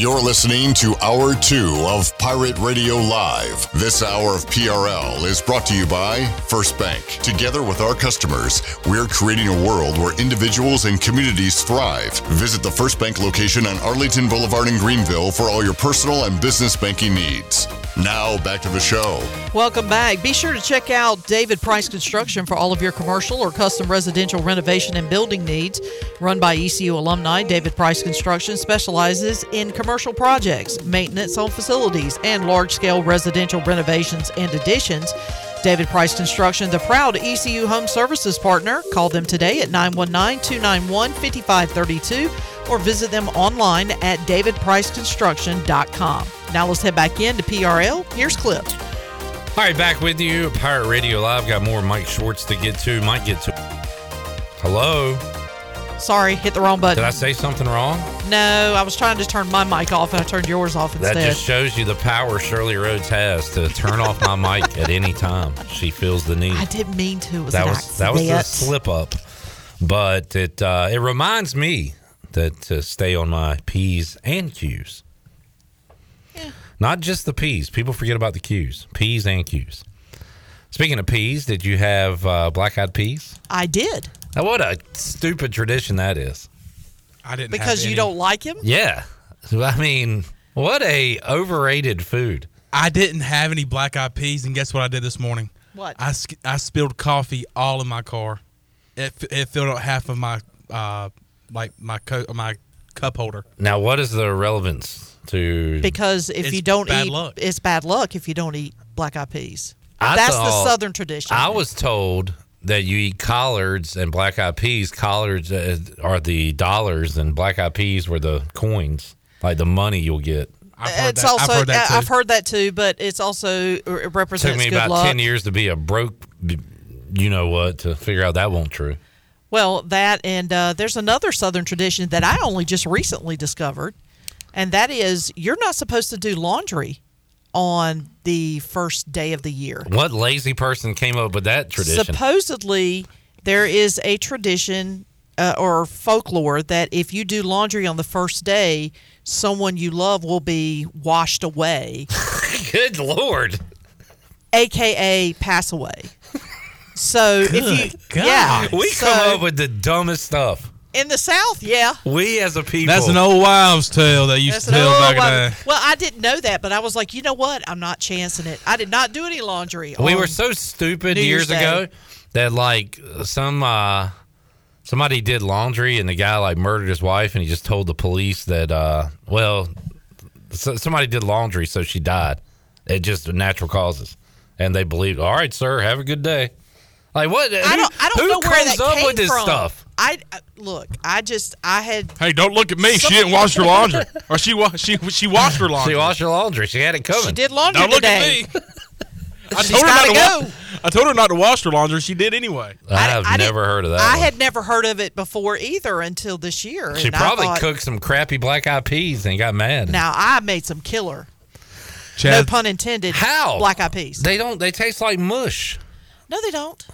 You're listening to Hour 2 of Pirate Radio Live. This hour of PRL is brought to you by First Bank. Together with our customers, we're creating a world where individuals and communities thrive. Visit the First Bank location on Arlington Boulevard in Greenville for all your personal and business banking needs. Now back to the show. Welcome back. Be sure to check out David Price Construction for all of your commercial or custom residential renovation and building needs. Run by ECU alumni, David Price Construction specializes in commercial projects, maintenance on facilities, and large scale residential renovations and additions. David Price Construction, the proud ECU Home Services partner. Call them today at 919 291 5532 or visit them online at davidpriceconstruction.com. Now let's head back into PRL. Here's Clip. All right, back with you. Pirate Radio Live. Got more Mike Schwartz to get to. Might get to. Hello. Sorry, hit the wrong button. Did I say something wrong? No, I was trying to turn my mic off and I turned yours off instead. That just shows you the power Shirley Rhodes has to turn off my mic [LAUGHS] at any time. She feels the need. I didn't mean to. It was that was that was a accident. slip up, but it uh, it reminds me that to stay on my p's and q's. Not just the p's. People forget about the q's. P's and q's. Speaking of peas, did you have uh, black eyed peas? I did Now, what a stupid tradition that is. I didn't because you don't like him. Yeah, I mean, what a overrated food. I didn't have any black eyed peas, and guess what I did this morning? What? I, sk- I spilled coffee all in my car. It, f- it filled up half of my uh like my co- my cup holder. Now, what is the relevance to? Because if you don't bad eat, luck. it's bad luck if you don't eat black eyed peas. I That's thought- the Southern tradition. I was told that you eat collards and black eyed peas. Collards uh, are the dollars, and black eyed peas were the coins, like the money you'll get. it's also uh, I've heard that too, but it's also it Took represents me good about luck. ten years to be a broke, you know what, to figure out that won't true. Well, that and uh, there's another Southern tradition that I only just recently discovered, and that is you're not supposed to do laundry on the first day of the year. What lazy person came up with that tradition? Supposedly, there is a tradition uh, or folklore that if you do laundry on the first day, someone you love will be washed away, [LAUGHS] Good lord! aka pass away. So if you, God. yeah, we so come up with the dumbest stuff. In the South, yeah. We as a people. That's an old wives' tale they used That's to tell back old in the. Well, I didn't know that, but I was like, you know what? I'm not chancing it. I did not do any laundry. We on were so stupid New years Year's ago that like some uh somebody did laundry and the guy like murdered his wife and he just told the police that uh well so, somebody did laundry so she died. It just natural causes. And they believed, all right, sir, have a good day. Like what? I don't. I don't who know where comes that up came with this from. stuff? I uh, look. I just. I had. Hey, don't look at me. She didn't wash her [LAUGHS] laundry, or she wa- she she washed her laundry. She washed her laundry. She had it coming. She did laundry Don't look at me. [LAUGHS] I She's told her not to gotta wa- I told her not to wash her laundry. She did anyway. I have I never heard of that. I one. had never heard of it before either until this year. she and I probably thought, cooked some crappy black eyed peas and got mad. Now I made some killer. No pun intended. How? Black eyed peas. they don't. They taste like mush. no, they don't.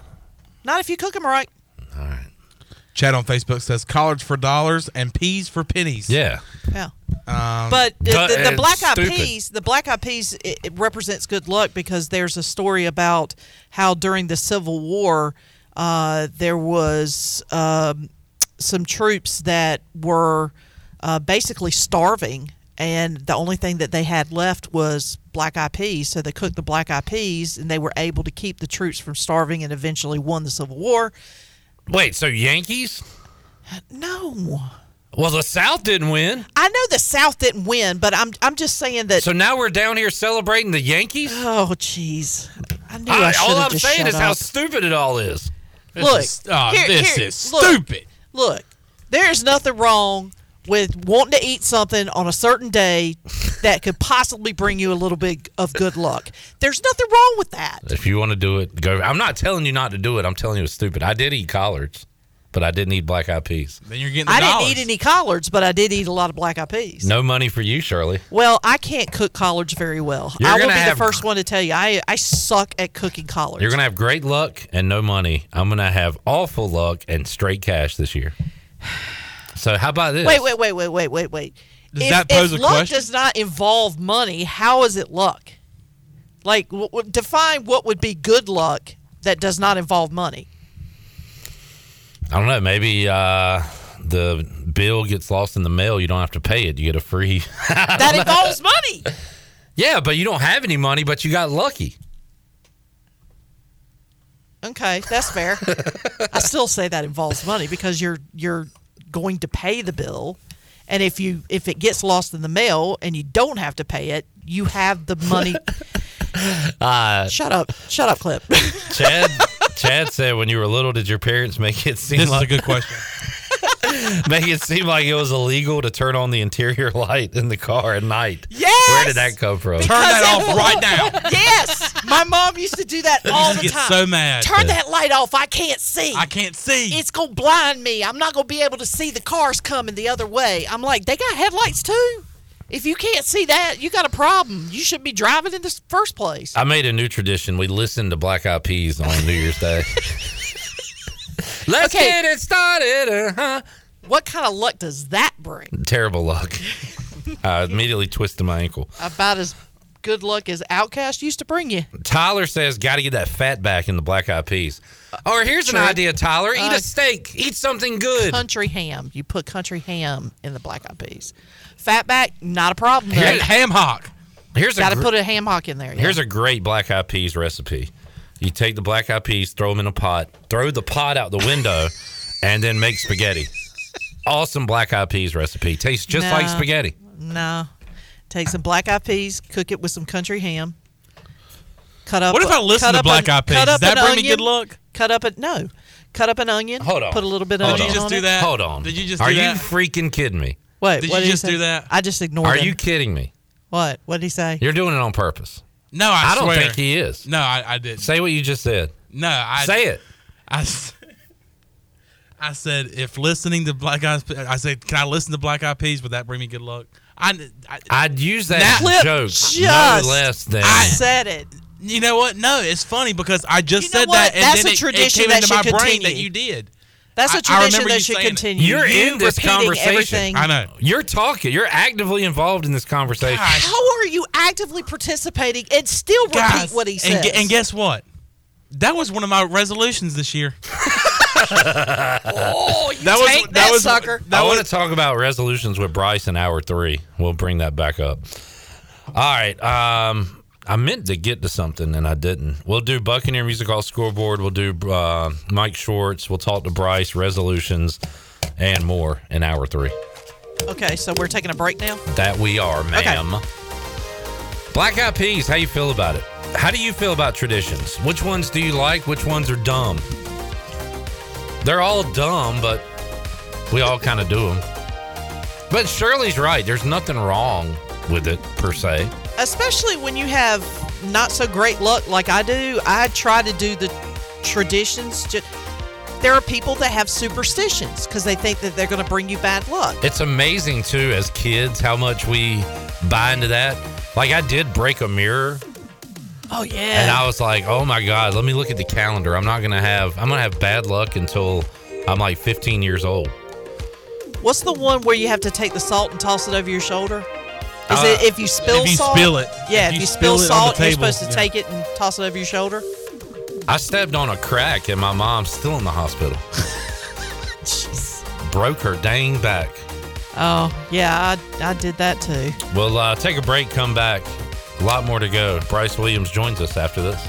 Not if you cook them right. Chad on Facebook says collards for dollars and peas for pennies. Yeah. Yeah. Um, But the, the, the black eyed peas, the black eyed peas, it, it represents good luck because there's a story about how during the Civil War, uh, there was um, some troops that were uh, basically starving, and the only thing that they had left was black eyed peas. So they cooked the black eyed peas, and they were able to keep the troops from starving, and eventually won the Civil War. Wait, so Yankees? No. Well, the South didn't win. I know the South didn't win, but I'm I'm just saying that. So now we're down here celebrating the Yankees? Oh, jeez. I knew I- I, all I'm saying is how stupid it all is. look, oh, here- this here- is look, stupid. Look, there is nothing wrong with wanting to eat something on a certain day that could possibly bring you a little bit of good luck. There's nothing wrong with that. If you want to do it, go. I'm not telling you not to do it. I'm telling you it's stupid. I did eat collards, but I didn't eat black eyed peas. Then you're getting the I dollars. didn't eat any collards, but I did eat a lot of black eyed peas. No money for you, Shirley. Well, I can't cook collards very well. You're I will gonna be have- the first one to tell you. I I suck at cooking collards. You're gonna have great luck and no money. I'm gonna have awful luck and straight cash this year. So how about this? Wait, wait, wait, wait, wait, wait, wait. Does if, that pose if a luck question? does not involve money, how is it luck? Like, w- w- define what would be good luck that does not involve money. I don't know. Maybe uh, the bill gets lost in the mail. You don't have to pay it. You get a free. [LAUGHS] That involves money. Yeah, but you don't have any money, but you got lucky. Okay, that's fair. [LAUGHS] I still say that involves money because you're you're going to pay the bill, and if you if it gets lost in the mail and you don't have to pay it, you have the money. [LAUGHS] Uh, Shut up! Shut up, clip. Chad Chad said when you were little, did your parents make it seem This is like a good question. [LAUGHS] [LAUGHS] make it seem like it was illegal to turn on the interior light in the car at night? Yes! Where did that come from? Turn that off right now. [LAUGHS] yes, my mom used to do that all the get time. so mad. Turn that light off. I can't see. I can't see. It's gonna blind me. I'm not gonna be able to see the cars coming the other way. I'm like, they got headlights too. If you can't see that, you got a problem. You shouldn't be driving in the first place. I made a new tradition. We listened to Black Eyed Peas on New Year's Day. [LAUGHS] Let's Okay. get it started. Uh-huh. What kind of luck does that bring? Terrible luck. [LAUGHS] I immediately twisted my ankle. About as good luck as OutKast used to bring you. Tyler says, "Got to get that fat back in the Black Eyed Peas." Or here's an idea, Tyler: Eat Uh, a steak. Eat something good. Country ham. You put country ham in the black eyed peas. Fat back, not a problem. Here- though. ham hock. Here's a Got to gr- put a ham hock in there. Here's a great black eyed peas recipe. You take the black eyed peas, throw them in a pot, throw the pot out the window, and then make spaghetti. Awesome black eyed peas recipe. Tastes just like spaghetti. No. Take some black eyed peas, cook it with some country ham. Cut up. What if I listen to black eyed Peas? cut Does that an bring me good luck? Cut up a no. Cut up an onion. Hold on. Put a little bit of Hold onion. Did you just on do it. that? Hold on. Did you just Are do you that? freaking kidding me? Wait, Did what you he just say? do that? I just ignored Are him. you kidding me? What? What did he say? You're doing it on purpose. No, I, I don't swear. think he is. No, I, I didn't. Say what you just said. No, I Say it. I, [LAUGHS] I said if listening to Black Eyed, Pe- I said, can I listen to Black Eyed Peas? Would that bring me good luck? I, I I'd use that Clip joke just no less than. I said it. you know what? No, it's funny because I just You know said what? that, and That's then a it- tradition it, came that into my should brain that you did. That's a tradition remember that should saying it. continue. You're You in this repeating conversation. Everything. I know. You're talking. You're actively involved in this conversation. How are you actively participating and still repeat Guys, what he and, says? gu- and guess what? That was one of my resolutions this year. [LAUGHS] oh, you That was- take that that, was- sucker. I want to talk about resolutions with Bryce in hour three. We'll bring that back up. All right. Um, I meant to get to something and I didn't. We'll do Buccaneer Music Hall scoreboard. We'll do uh, Mike Schwartz. We'll talk to Bryce resolutions and more in hour three. Okay, so we're taking a break now. That we are, ma'am. Black Eyed Peas. How you feel about it? How do you feel about traditions? Which ones do you like? Which ones are dumb? They're all dumb, but we all kind of do them. But Shirley's right. There's nothing wrong with it per se. Especially when you have not so great luck like I do. I try to do the traditions. Ju- There are people that have superstitions because they think that they're going to bring you bad luck. It's amazing too, as kids, how much we buy into that. Like I did break a mirror, Oh yeah. and I was like, "Oh my god, let me look at the calendar. I'm not gonna have. I'm gonna have bad luck until I'm like 15 years old." What's the one where you have to take the salt and toss it over your shoulder? Is Uh, it if you spill if you salt? spill it. Yeah, If if, you you spill, spill it on the salt, you're supposed to yeah. take it and toss it over your shoulder. I stepped on a crack, and my mom's still in the hospital. [LAUGHS] Broke her dang back. Oh yeah, I, I did that too. We'll uh, take a break, come back. A lot more to go. Bryce Williams joins us after this.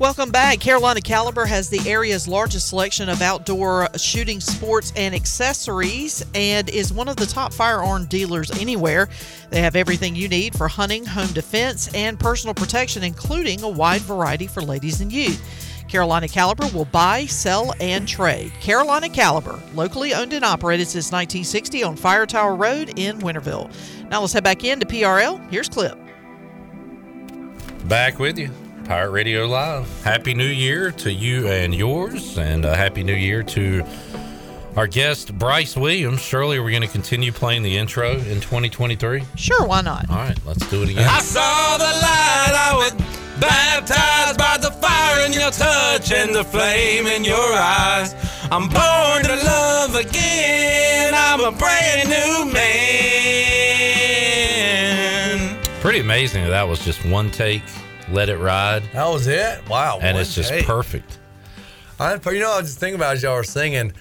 Welcome back. Carolina Caliber has the area's largest selection of outdoor shooting sports and accessories and is one of the top firearm dealers anywhere. They have everything you need for hunting, home defense, and personal protection, including a wide variety for ladies and youth. Carolina Caliber will buy, sell, and trade. Carolina Caliber, locally owned and operated since 1960 on Fire Tower Road in Winterville. Now let's head back into PRL. Here's Clip. Back with you. Pirate Radio Live. Happy New Year to you and yours, and a Happy New Year to Our guest, Bryce Williams. Shirley, are we going to continue playing the intro in 2023? Sure, why not? All right, let's do it again. I saw the light. I was baptized by the fire in your touch and the flame in your eyes. I'm born to love again. I'm a brand new man. Pretty amazing that that was just one take. Let it ride. That was it. Wow. And it's just take. perfect. I, you know, I was just thinking about as y'all were singing.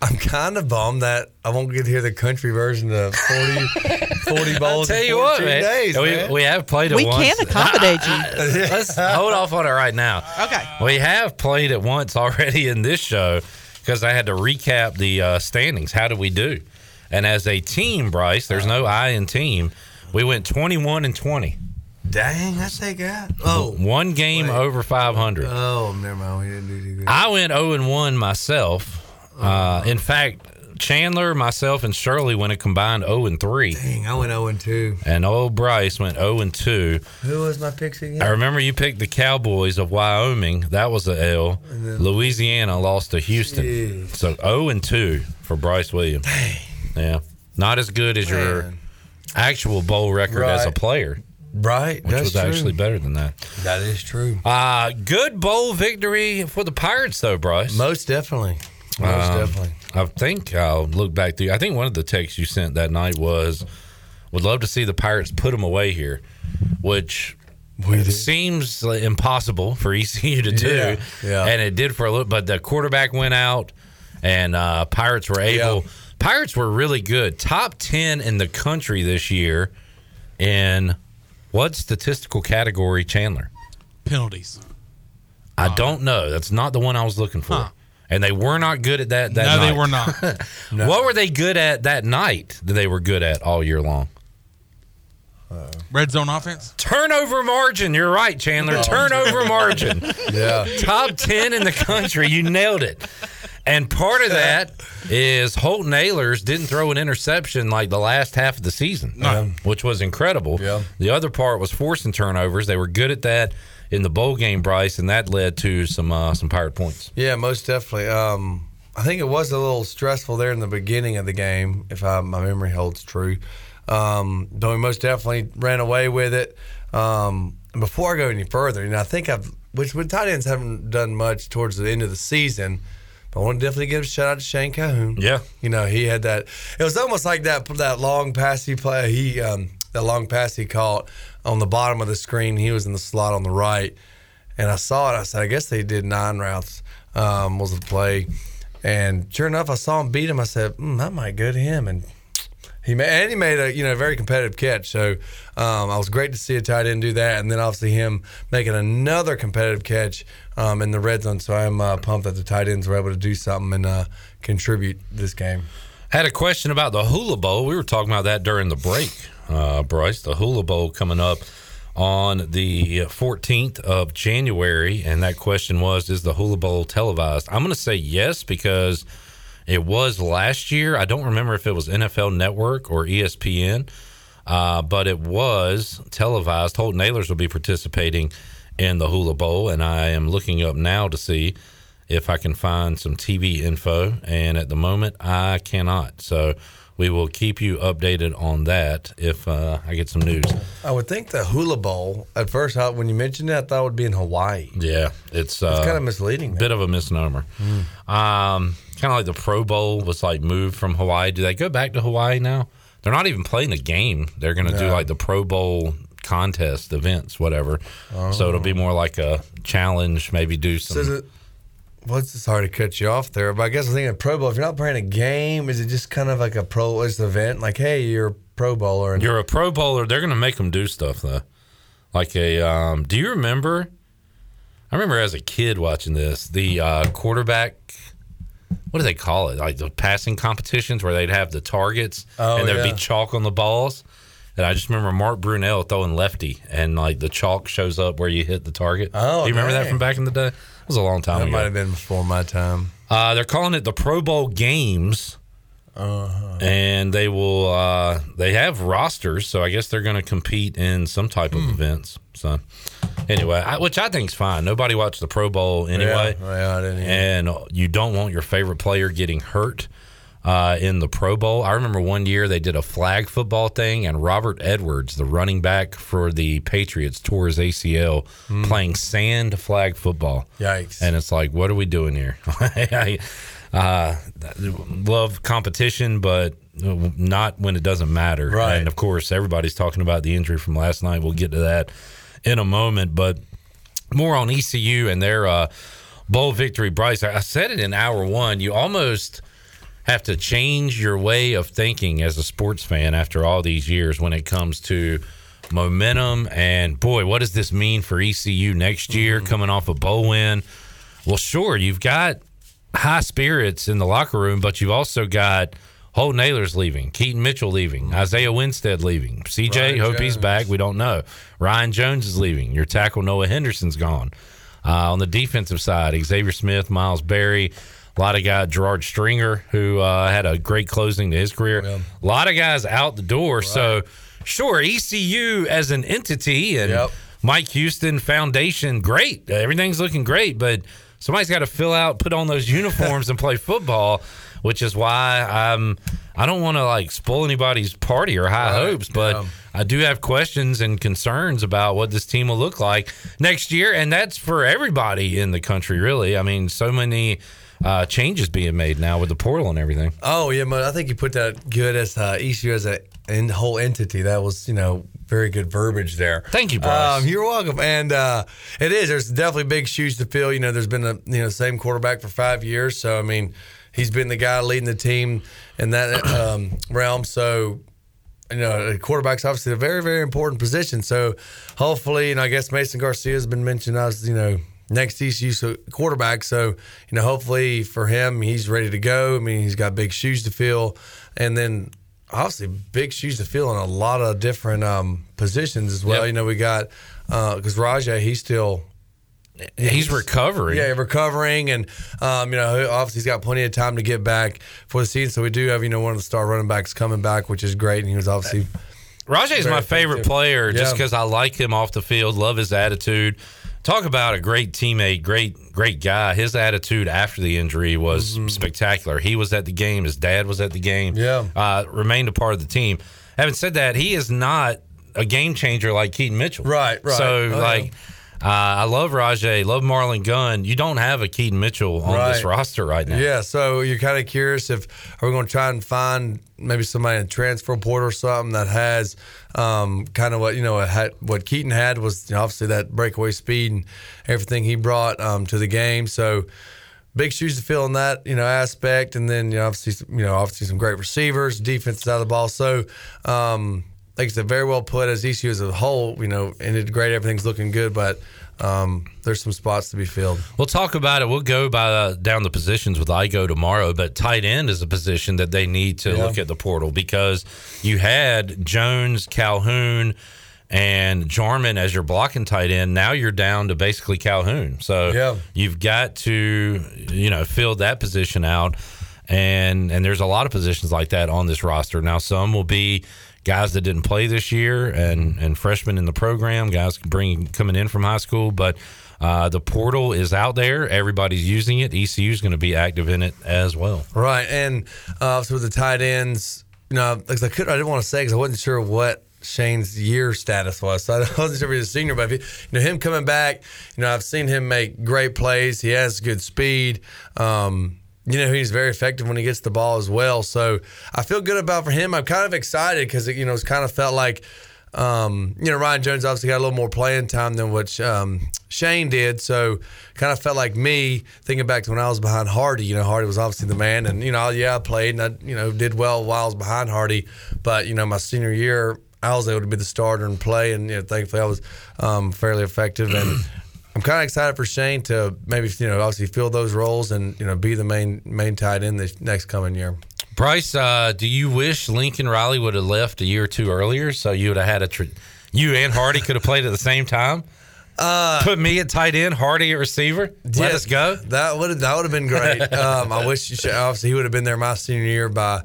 I'm kind of bummed that I won't get to hear the country version of 40, [LAUGHS] 40 bowls Tell in you what, man. days, we, man. we have played it We once. can accommodate you. [LAUGHS] Let's [LAUGHS] hold off on it right now. Okay. We have played it once already in this show because I had to recap the uh, standings. How did we do? And as a team, Bryce, there's no I in team. We went 21 and 20. Dang, that's a guy. Oh, One game over 500. oh, never mind. We didn't do too good. I went 0 and 1 myself. Uh, in fact, Chandler, myself, and Shirley went a combined 0 and 3. Dang, I went 0 and 2. And old Bryce went 0 and 2. Who was my picks again? I remember you picked the Cowboys of Wyoming. That was a L. Louisiana lost to Houston. Jeez. So 0 and 2 for Bryce Williams. Yeah. Not as good as your actual bowl record as a player, Right, which that's was true. actually better than that. That is true. Uh, good bowl victory for the Pirates, though, Bryce. Most definitely. Most Um, definitely. I think I'll look back through. I think one of the texts you sent that night was, "Would love to see the Pirates put them away here," which it seems like impossible for [LAUGHS] ECU to do. Yeah, yeah. and it did for a little. But the quarterback went out, and uh, Pirates were able. Pirates were really good, top ten in the country this year. In what statistical category, Chandler? Penalties. I don't know. That's not the one I was looking for. Huh. And they were not good at that. that No, they were not. [LAUGHS] What were they good at that night that they were good at all year long? Uh, red zone offense. Turnover margin. You're right, Chandler. Turnover margin. [LAUGHS] Yeah. Top 10 in the country. You nailed it. And part of that is Holton Ahlers didn't throw an interception like the last half of the season, No. which was incredible. Yeah. The other part was forcing turnovers. They were good at that in the bowl game, Bryce, and that led to some uh, some pirate points. Yeah, most definitely. Um, I think it was a little stressful there in the beginning of the game, if I, my memory holds true. Um, but we most definitely ran away with it. Um, before I go any further, you know, I think I've, which with tight ends haven't done much towards the end of the season. But I want to definitely give a shout out to Shane Calhoun. Yeah. You know, he had that. It was almost like that that long pass he play. He um, that long pass he caught on the bottom of the screen. He was in the slot on the right, and I saw it. I said, I guess they did nine routes. Um, was the play, and sure enough, I saw him beat him. I said, mm, that might go to him, and he made and he made a you know very competitive catch. So um, I was great to see a tight end do that, and then obviously him making another competitive catch um, in the red zone. So I'm uh, pumped that the tight ends were able to do something and uh, contribute this game. Had a question about the Hula Bowl. We were talking about that during the break, uh, Bryce. The Hula Bowl coming up on the 14th of January, and that question was: Is the Hula Bowl televised? I'm going to say yes because it was last year. I don't remember if it was NFL Network or ESPN, uh, but it was televised. Holton Ahlers will be participating in the Hula Bowl, and I am looking up now to see if I can find some TV info. And at the moment, I cannot. So we will keep you updated on that if uh, I get some news. I would think the Hula Bowl at first. I, when you mentioned it, I thought it would be in Hawaii. Yeah, it's uh, It's kinda misleading, man. Bit of a misnomer. Um, kind of like the Pro Bowl was like moved from Hawaii. Do they go back to Hawaii now? They're not even playing a game. They're going to do like the Pro Bowl contest events, whatever. So it'll be more like a challenge. Maybe do some. So is it, well, it's sorry to cut you off there, but I guess I'm thinking Pro Bowl. If you're not playing a game, is it just kind of like a pro an event? Like, hey, you're a Pro Bowler, and You're a Pro Bowler. They're going to make them do stuff though. Like a. Um, do you remember? I remember as a kid watching this. The uh, quarterback. What do they call it? Like the passing competitions where they'd have the targets Oh, and there'd yeah. be chalk on the balls. And I just remember Mark Brunell throwing lefty, and like the chalk shows up where you hit the target. Oh, do you remember that from back in the day? It was a long time that ago. might have been before my time. Uh, they're calling it the Pro Bowl Games, Uh-huh. and they will. Uh, they have rosters, so I guess they're going to compete in some type Hmm. of events. So, anyway, I, which I think is fine. Nobody watched the Pro Bowl anyway, Yeah, yeah, I didn't and you don't want your favorite player getting hurt. Uh, in the Pro Bowl. I remember one year they did a flag football thing, and Robert Edwards, the running back for the Patriots, tore his ACL Hmm. playing sand flag football. Yikes. And it's like, what are we doing here? [LAUGHS] I uh, love competition, but not when it doesn't matter. Right. And of course, everybody's talking about the injury from last night. We'll get to that in a moment, but more on ECU and their uh, bowl victory. Bryce, I I said it in hour one. You almost have to change your way of thinking as a sports fan after all these years when it comes to momentum and boy, what does this mean for ECU next year coming off a bowl win? Well, sure, you've got high spirits in the locker room, but you've also got Holton Ahlers leaving, Keaton Mitchell leaving, Isaiah Winstead leaving, CJ, Ryan hope he's back. We don't know. Ryan Jones is leaving. Your tackle Noah Henderson's gone. Uh, on the defensive side, Xavier Smith, Miles Berry, a lot of guys, Gerard Stringer, who uh, had a great closing to his career. A lot of guys out the door. So, sure, ECU as an entity and Mike Houston Foundation, great. Everything's looking great, but somebody's got to fill out, put on those uniforms and play football, which is why I'm. I don't want to like spoil anybody's party or high Right, hopes, but yeah. I do have questions and concerns about what this team will look like next year, and that's for everybody in the country, really. I mean, so many uh, changes being made now with the portal and everything. Oh yeah, but I think you put that good as uh, ECU as a en- whole entity. That was you know very good verbiage there. Thank you, Bryce. Um, you're welcome. And uh, it is. There's definitely big shoes to fill. You know, there's been a you know same quarterback for five years. So I mean, he's been the guy leading the team in that [CLEARS THROAT] um, realm. So you know, quarterback's obviously a very, very important position. So hopefully, and I guess Mason Garcia has been mentioned as, you know, next ECU so- quarterback. So, you know, hopefully for him, he's ready to go. I mean, he's got big shoes to fill. And then obviously big shoes to fill in a lot of different um, positions as well. Yep. You know, we got, because Rajay, he's still. He's recovering. Yeah, recovering, and um, you know, obviously he's got plenty of time to get back for the season. So we do have, you know, one of the star running backs coming back, which is great, and he was obviously Rajay is my favorite player just Yeah. because I like him off the field, love his attitude. Talk about a great teammate, great, great guy. His attitude after the injury was spectacular. He was at the game, his dad was at the game. Yeah. Uh, remained a part of the team. Having said that, he is not a game changer like Keaton Mitchell. Right, right. So, Oh, yeah. Uh, I love Rajay, love Marlon Gunn. You don't have a Keaton Mitchell on this roster right now. Yeah, so you're kind of curious if are we going to try and find maybe somebody in transfer portal or something that has um, kind of what you know had, what Keaton had was you know, obviously that breakaway speed and everything he brought um, to the game. So big shoes to fill in that you know aspect, and then you know obviously some- you know obviously some great receivers, defense out of the ball. So. Um, like I said, very well put as ECU as a whole, you know, ended great. Everything's looking good, but um, there's some spots to be filled. We'll talk about it. We'll go by uh, down the positions with IGO tomorrow, but tight end is a position that they need to Yeah. look at the portal because you had Jones, Calhoun, and Jarman as your blocking tight end. Now you're down to basically Calhoun. So Yeah. you've got to, you know, fill that position out. And and there's a lot of positions like that on this roster. Now some will be guys that didn't play this year and and freshmen in the program, guys bringing coming in from high school, but uh, the portal is out there. Everybody's using it. ECU is going to be active in it as well. Right, and uh, so with the tight ends, you know, like I could, I didn't want to say because I wasn't sure what Shane's year status was, so [LAUGHS] I wasn't sure if he was a senior. But if he, you know, him coming back, you know, I've seen him make great plays. He has good speed. Um, you know, he's very effective when he gets the ball as well. So I feel good about for him. I'm kind of excited because you know it's kind of felt like. Um, you know, Ryan Jones obviously got a little more playing time than what um, Shane did. So, kind of felt like me thinking back to when I was behind Hardy. You know, Hardy was obviously the man, and you know, yeah, I played and I, you know, did well while I was behind Hardy. But you know, my senior year, I was able to be the starter and play, and you know, thankfully I was um, fairly effective. And I'm kind of excited for Shane to maybe you know obviously fill those roles and you know be the main main tight end this next coming year. Bryce, uh, do you wish Lincoln Riley would have left a year or two earlier so you would have had a tr- you and Hardy could have played at the same time? [LAUGHS] Uh, Put me at tight end, Hardy at receiver. Let Yeah, us go. That would have that would have been great. [LAUGHS] um, I wish you should, obviously he would have been there my senior year by.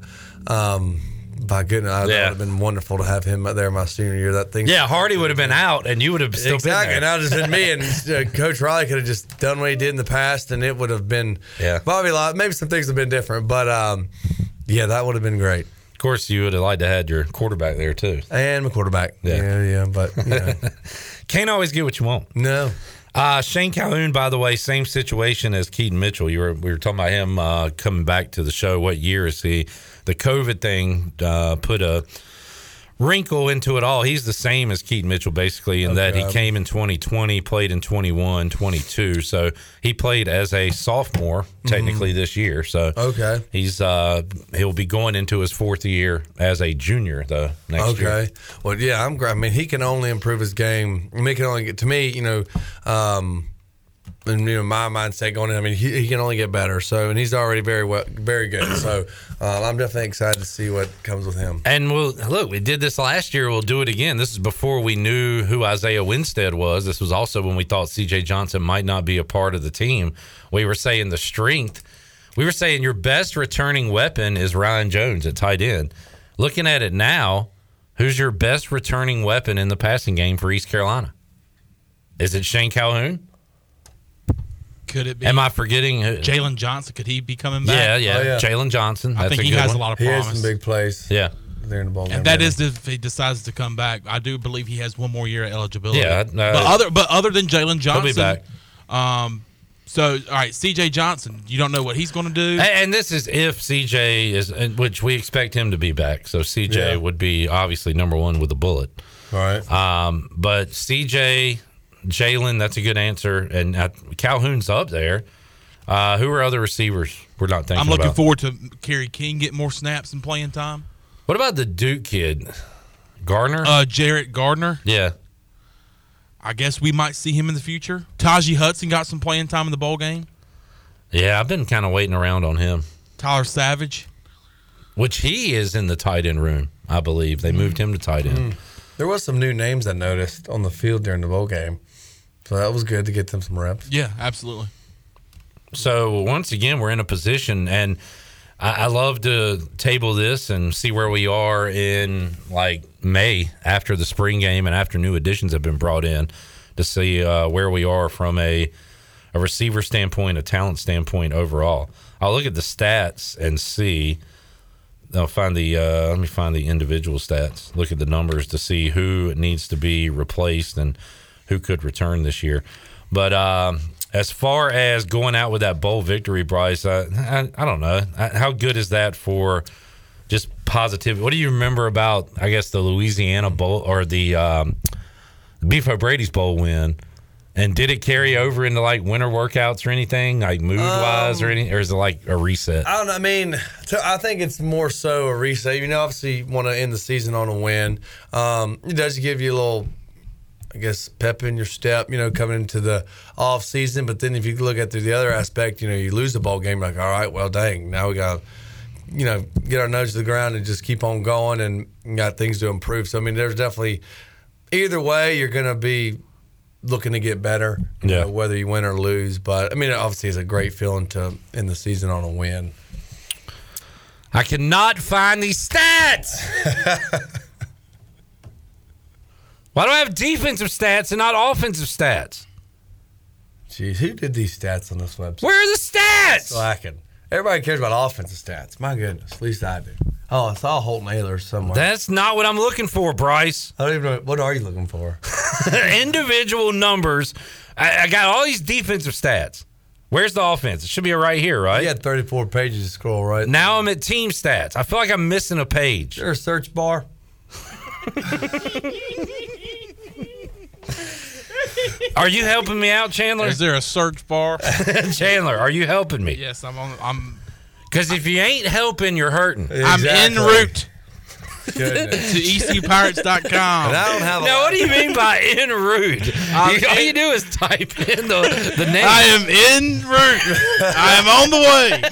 Um, by goodness, that Yeah. would have been wonderful to have him there my senior year. That thing, Yeah, Hardy would have been out, and you would have still exactly. been And there. that would have just been me, and uh, Coach Riley could have just done what he did in the past, and it would have been Yeah. probably a lot. Maybe some things have been different, but um, Yeah, that would have been great. Of course, you would have liked to have had your quarterback there too. And my quarterback. Yeah. Yeah, yeah, but you know. [LAUGHS] Can't always get what you want. No. Uh, Shane Calhoun, by the way, same situation as Keaton Mitchell. You were we were talking about him uh, coming back to the show. What year is he? The COVID thing uh, put a wrinkle into it all. He's the same as Keaton Mitchell, basically, in that he came in 2020, played in 21, 22. So he played as a sophomore technically this year. So Okay. he's uh, he'll be going into his fourth year as a junior though next year. Okay. Well, yeah, I'm. I mean, he can only improve his game. I mean, he can only get to me. You know, um, and you know my mindset going in. I mean, he, he can only get better. So, and he's already very well, very good. So, uh, I'm definitely excited to see what comes with him. And we'll look, we did this last year. We'll do it again. This is before we knew who Isaiah Winstead was. This was also when we thought CJ Johnson might not be a part of the team. We were saying the strength. We were saying your best returning weapon is Ryan Jones at tight end. Looking at it now, who's your best returning weapon in the passing game for East Carolina? Is it Shane Calhoun? Could it be? Am I forgetting? who- Jalen Johnson? Could he be coming back? Yeah, yeah. Oh, yeah. Jalen Johnson. I That's think he good has one. a lot of promise. He has some big plays. Yeah. There in the ball game. And that is if he decides to come back. I do believe he has one more year of eligibility. Yeah, uh, but other but other than Jalen Johnson, He'll be Johnson, back. Um, so all right, C.J. Johnson. You don't know what he's going to do. And, and this is if CJ is, which we expect him to be back. So CJ Yeah. would be obviously number one with a bullet. All right. Um, but CJ, Jalen, that's a good answer. And uh, Calhoun's up there. Uh, who are other receivers we're not thinking I'm looking about? forward to Kerry King getting more snaps and playing time. What about the Duke kid, Gardner? Uh, Jarrett Gardner. yeah. I guess we might see him in the future. Tajee Hudson got some playing time in the bowl game. Yeah, I've been kind of waiting around on him. Tyler Savage. Which he is in the tight end room, I believe. They moved him to tight end. Mm. There was some new names I noticed on the field during the bowl game, so that was good to get them some reps. Yeah, absolutely. So once again, we're in a position, and I, I love to table this and see where we are in like May after the spring game and after new additions have been brought in to see uh, where we are from a a receiver standpoint, a talent standpoint overall. I'll look at the stats and see. I'll find the uh, let me find the individual stats. Look at the numbers to see who needs to be replaced and who could return this year. But um, as far as going out with that bowl victory, Bryce, uh, I, I don't know how good is that for just positivity. What do you remember about? I guess the Louisiana bowl or the um, Beef O'Brady's bowl win. And did it carry over into like winter workouts or anything, like mood wise or any, or is it like a reset? I don't know. I mean, I think it's more so a reset. You know, obviously, you want to end the season on a win. Um, it does give you a little, I guess, pep in your step. You know, coming into the off season. But then if you look at the, the other aspect, you know, you lose the ball game, like, all right, well, dang, now we got. to You know, get our nose to the ground and just keep on going, and got things to improve. So I mean, there's definitely either way, you're going to be looking to get better. Yeah. know, whether you win or lose. But I mean, it obviously, it's a great feeling to end the season on a win. I cannot find these stats. [LAUGHS] Why do I have defensive stats and not offensive stats? Jeez, who did these stats on this website? Where are the stats? Slacking. Everybody cares about offensive stats. My goodness, at least I do. Oh, I saw Holton Ayler somewhere. That's not what I'm looking for, Bryce. I don't even know. What are you looking for? [LAUGHS] Individual numbers. I, I got all these defensive stats. Where's the offense? It should be right here, right? You had 34 pages to scroll, right? Now I'm at team stats. I feel like I'm missing a page. There a search bar? [LAUGHS] Are you helping me out, Chandler? Is there a search bar? [LAUGHS] Chandler, are you helping me? yes, I'm on. I'm. Because if you ain't helping, you're hurting. I'm en route Goodness. to ECUPirates.com. And I don't have a Now, what do you mean by en route? I'm You- all in- you do is type in the, the name. I am en route. I am on the way.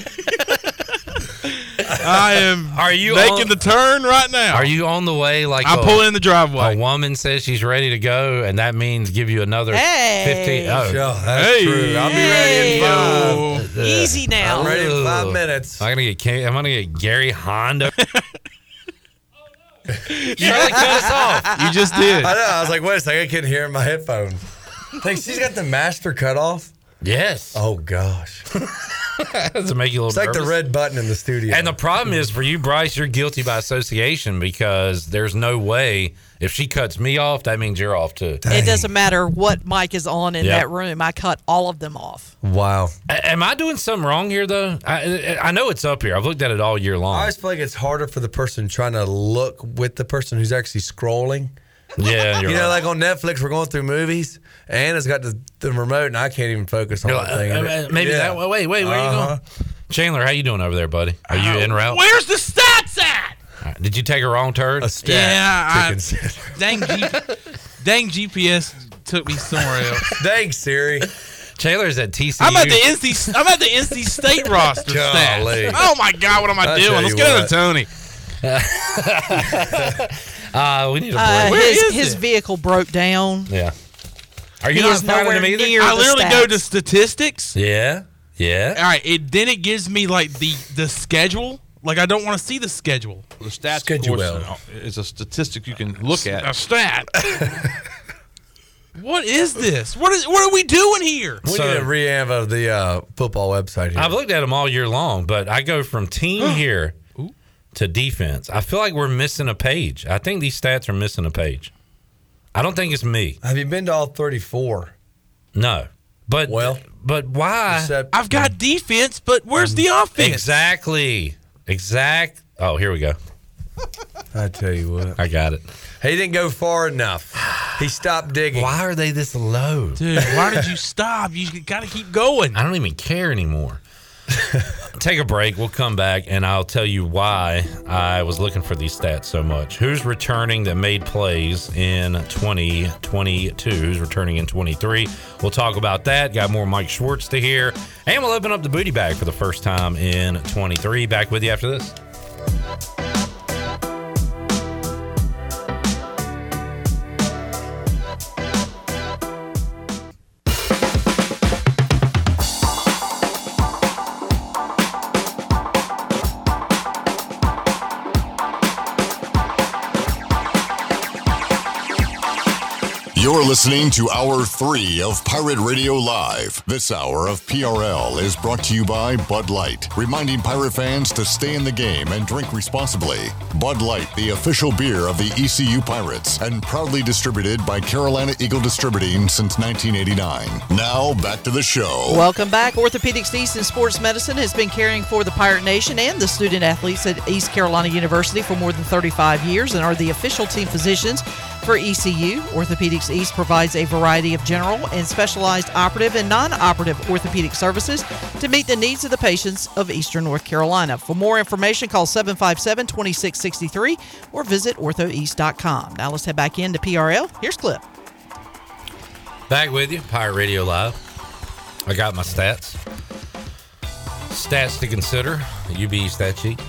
I am. Are you making on- the turn right now? Are you on the way? Like I pull in the driveway. A woman says she's ready to go, and that means give you another Hey. 15. Oh, Sure, that's Hey. true. I'll be ready in five. Uh, Easy now. I'm ready in five minutes. I'm gonna get. I'm gonna get Gary Honda. [LAUGHS] you really cut us off. You just did. I know. I was like, wait a second. I couldn't hear in my headphones. Think she's got the master cut off? Yes. Oh gosh. [LAUGHS] to make you a little It's like the red button in the studio. And the problem is for you, Bryce, you're guilty by association because there's no way if she cuts me off, that means you're off too. It doesn't matter what mic is on in Yeah. that room. I cut all of them off. Wow. A- Am I doing something wrong here though? I I know it's up here. I've looked at it all year long. I long. always feel like it's harder for the person trying to look with the person who's actually scrolling. Yeah, [LAUGHS] you you're know, right. like on Netflix, we're going through movies. Anna's got the, the remote, and I can't even focus on You're the like, thing. uh, uh, maybe Yeah. that. Wait, wait, where are you Uh-huh. going? Chandler, how you doing over there, buddy? Are you in route? Where's the stats at? All right, Did you take a wrong turn? Yeah, I, [LAUGHS] dang, G, dang GPS took me somewhere else. Thanks, Siri. Taylor's at TCU. I'm at the NC. I'm at the NC State roster Golly. stats. Oh my God, what am I I doing? Let's you go to. Tony. [LAUGHS] Uh, we need a break. Uh, Where his is his vehicle broke down. yeah. Are you He not is finding nowhere them either? near I literally stats. go to statistics. Yeah. Yeah. All right, it then it gives me like the the schedule. Like I don't want to see the schedule. The stats, Schedule. of course, is a statistic you can look at. A stat. what is this? What is what are we doing here? We So- need a revamp of the uh, football website here. I've looked at them all year long, but I go from team [GASPS] here to defense. I feel like we're missing a page. I think these stats are missing a page. I don't think it's me. Have you been to all 34? No. But Well, but why? Except, I've got defense, but where's the offense? Exactly. Exact. Oh, here we go. [LAUGHS] I tell you what. I got it. He didn't go far enough. He stopped digging. Why are they this low? Dude, why did you stop? You got to keep going. I don't even care anymore. [LAUGHS] Take a break. We'll come back and I'll tell you why I was looking for these stats so much. Who's returning that made plays in 2022? Who's returning in 23? We'll talk about that. Got more Mike Schwartz to hear. And we'll open up the booty bag for the first time in 23. Back with you after this. You're listening to Hour 3 of Pirate Radio Live. This hour of PRL is brought to you by Bud Light, reminding pirate fans to stay in the game and drink responsibly. Bud Light, the official beer of the ECU Pirates, and proudly distributed by Carolina Eagle Distributing since 1989. Now, back to the show. Welcome back. Orthopedics East and Sports Medicine has been caring for the Pirate Nation and the student athletes at East Carolina University for more than 35 years and are the official team physicians for ECU. Orthopedics East provides a variety of general and specialized operative and non operative orthopedic services to meet the needs of the patients of Eastern North Carolina. For more information, call 757 2663 or visit orthoeast.com. Now let's head back into PRL. Here's Clip. Back with you, Pirate Radio Live. I got my stats. Stats to consider, UB stat sheet.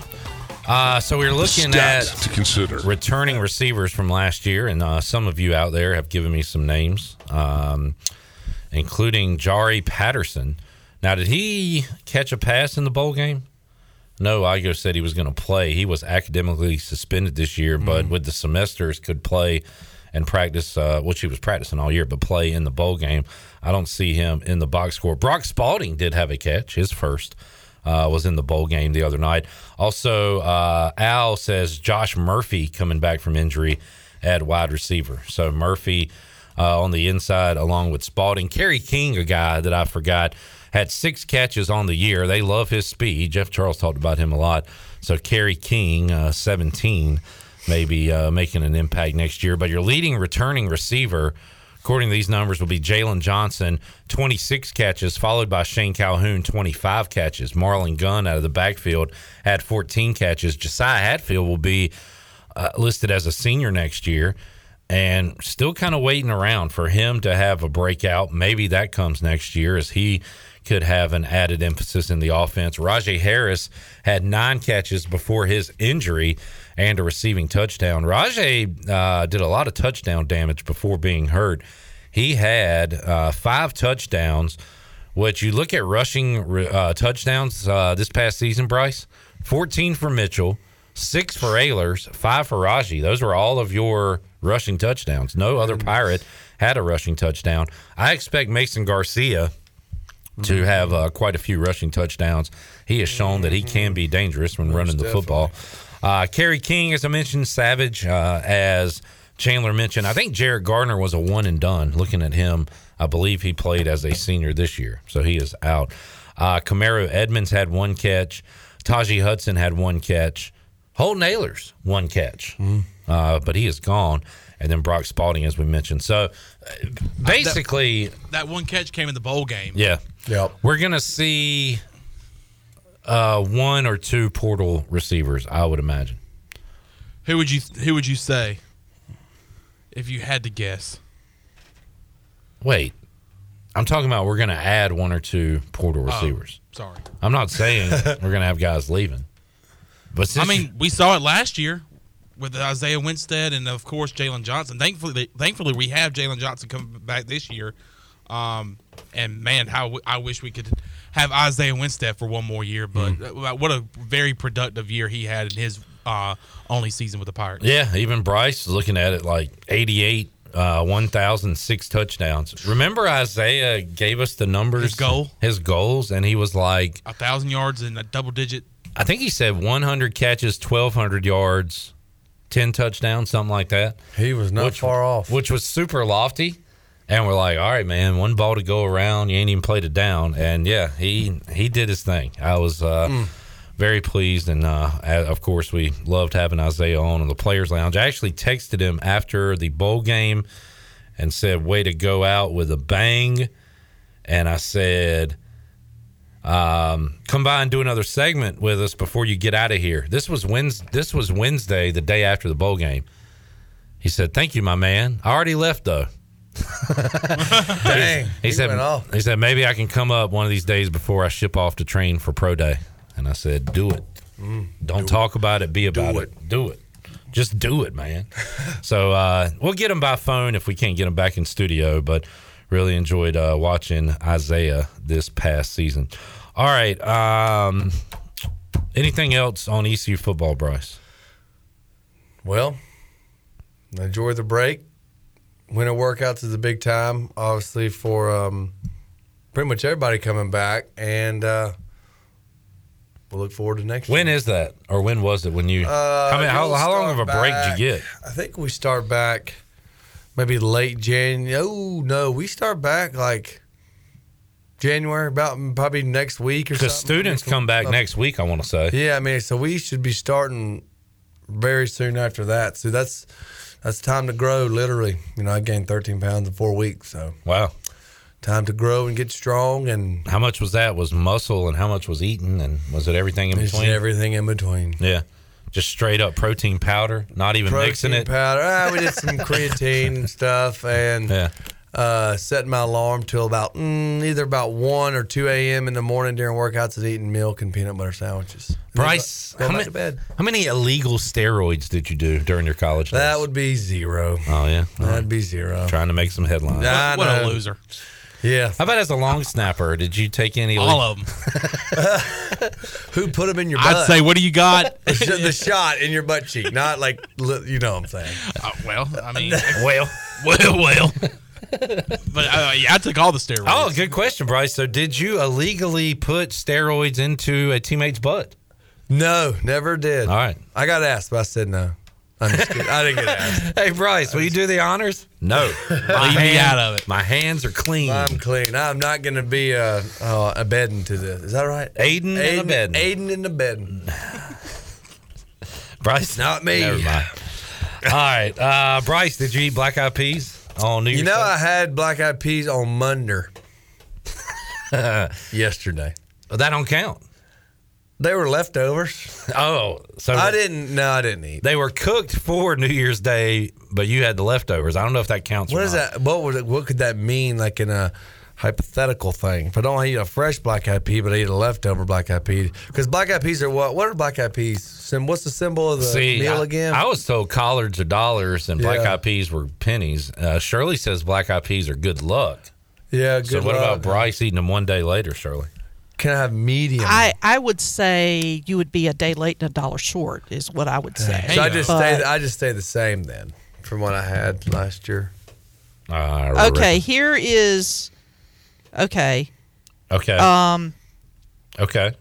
Uh, so we are looking Stats at to consider. returning receivers from last year, and uh, some of you out there have given me some names, um, including Jari Patterson. Now, did he catch a pass in the bowl game? No, Igo said he was going to play. He was academically suspended this year, but with the semesters could play and practice, uh, which he was practicing all year, but play in the bowl game. I don't see him in the box score. Brock Spalding did have a catch, his first. Uh, was in the bowl game the other night. Also, uh, Al says Josh Murphy coming back from injury at wide receiver. So Murphy uh, on the inside along with Spalding. Kerry King, a guy that I forgot, had six catches on the year. They love his speed. Jeff Charles talked about him a lot. So Kerry King, uh, 17, maybe uh, making an impact next year. But your leading returning receiver, according to these numbers, will be Jalen Johnson, 26 catches, followed by Shane Calhoun, 25 catches. Marlon Gunn out of the backfield had 14 catches. Josiah Hatfield will be uh, listed as a senior next year and still kind of waiting around for him to have a breakout. Maybe that comes next year as he could have an added emphasis in the offense. Rajay Harris had nine catches before his injury and a receiving touchdown. Rajay uh, did a lot of touchdown damage before being hurt. He had uh, five touchdowns, which you look at rushing uh, touchdowns uh, this past season, Bryce 14 for Mitchell, six for Ahlers, five for Rajay. Those were all of your rushing touchdowns. No other Pirate had a rushing touchdown. I expect Mason Garcia to have uh, quite a few rushing touchdowns. He has shown that he can be dangerous when running the football. Uh, Kerry King, as I mentioned, Savage, uh, as Chandler mentioned. I think Jared Gardner was a one and done. Looking at him, I believe he played as a senior this year, so he is out. Uh, Camaro Edmonds had one catch. Tajee Hudson had one catch. Holton Ahlers one catch, uh, but he is gone. And then Brock Spalding, as we mentioned. So uh, basically, That one catch came in the bowl game. yeah. Yep. We're gonna see uh, one or two portal receivers, I would imagine. Who would you Who would you say if you had to guess? Wait. I'm talking about we're gonna add one or two portal receivers. sorry. I'm not saying we're gonna have guys leaving. But I mean, we saw it last year with Isaiah Winstead and of course Jalen Johnson. Thankfully, thankfully we have Jalen Johnson coming back this year. Um, and man, how w- I wish we could have Isaiah Winstead for one more year. But uh, what a very productive year he had in his uh, only season with the Pirates. Yeah, even Bryce is looking at it like 88, uh, 1,006 touchdowns. Remember Isaiah gave us the numbers, His goal? his goals, and he was like, A thousand yards and a double digit. I think he said 100 catches, 1,200 yards, 10 touchdowns, something like that. He was not far off. Which was super lofty. And we're like, all right, man, one ball to go around. You ain't even played it down. And yeah, he he did his thing. I was uh, Mm. very pleased. And uh, of course, we loved having Isaiah on in the Players Lounge. I actually texted him after the bowl game and said, way to go out with a bang. And I said, um, come by and do another segment with us before you get out of here. This was Wednesday, this was Wednesday, the day after the bowl game. He said, "Thank you, my man. I already left though." [LAUGHS] Dang, He, he said, "He said maybe I can come up one of these days before I ship off to train for pro day." And I said, "Do it. Mm, Don't talk about it. Be about Do it. Do it. Just do it, man." [LAUGHS] so uh, we'll get him by phone if we can't get him back in studio. But really enjoyed uh, watching Isaiah this past season. All right. Um, anything else on ECU football, Bryce? Well, enjoy the break. Winter workouts is a big time, obviously, for um, pretty much everybody coming back. And uh, we'll look forward to next When is that, or when was it? When you? Uh, how, many, how, how long of a break back- did you get? I think we start back maybe late January. Oh, no, we start back like January, about probably next week or something. Because students come back next week, I want to say. Yeah, I mean, so we should be starting very soon after that. So that's that's time to grow, literally. You know, I gained 13 pounds in four weeks, so Wow. time to grow and get strong, and How much was that? Was muscle and how much was eating? And was it everything in between? everything in between. yeah. Just straight up protein powder, not even mixing it. powder. Ah, we did some creatine and stuff, and [LAUGHS] Yeah. Uh, setting my alarm till about mm, either about one or two a.m. in the morning during workouts and eating milk and peanut butter sandwiches. And Bryce, go how many, to bed. how many illegal steroids did you do during your college days? That would be zero. oh, yeah. All That'd right. be zero. Trying to make some headlines. I What a loser. Yeah. How about as a long snapper? Did you take any? All illegal- of them. [LAUGHS] Who put them in your butt? I'd say, what do you got? [LAUGHS] the, shot in your butt cheek, not like you know what I'm saying. Uh, well, I mean, [LAUGHS] well, well, well. But uh, yeah, I took all the steroids. Oh, good question, Bryce. So, did you illegally put steroids into a teammate's butt? No, never did. All right. I got asked, but I said no. I'm just kidding. I didn't get asked. [LAUGHS] Hey, Bryce, will you do the honors? No. [LAUGHS] My Leave me out of it. My hands are clean. I'm clean. I'm not going to be uh, uh, a bedding to this. Is that right? Aiding and abetting. Aiding and abetting. [LAUGHS] Bryce? Not me. Never mind. All right. Uh, Bryce, did you eat black eyed peas on New Year's You know? I had black eyed peas on Monday [LAUGHS] yesterday. Well, that don't count. They were leftovers. Oh, so I didn't. No, I didn't eat. they were cooked for New Year's Day, but you had the leftovers. I don't know if that counts. What is that? What would it, what could that mean? Like in a hypothetical thing. If I don't eat a fresh black eyed pea, but I eat a leftover black eyed pea, because black eyed peas are what? What are black eyed peas? Sim- What's the symbol of the See, meal I, again? I was told collards are dollars and black Yeah. eyed peas were pennies. Uh, Shirley says black eyed peas are good luck. yeah. Good so what luck. about Bryce eating them one day later, Shirley? Can I have medium? I, I would say you would be a day late and a dollar short is what I would say. so I just But- stay. I just stay the same then from what I had last year. Uh, Okay, here is okay. Okay. Um, okay.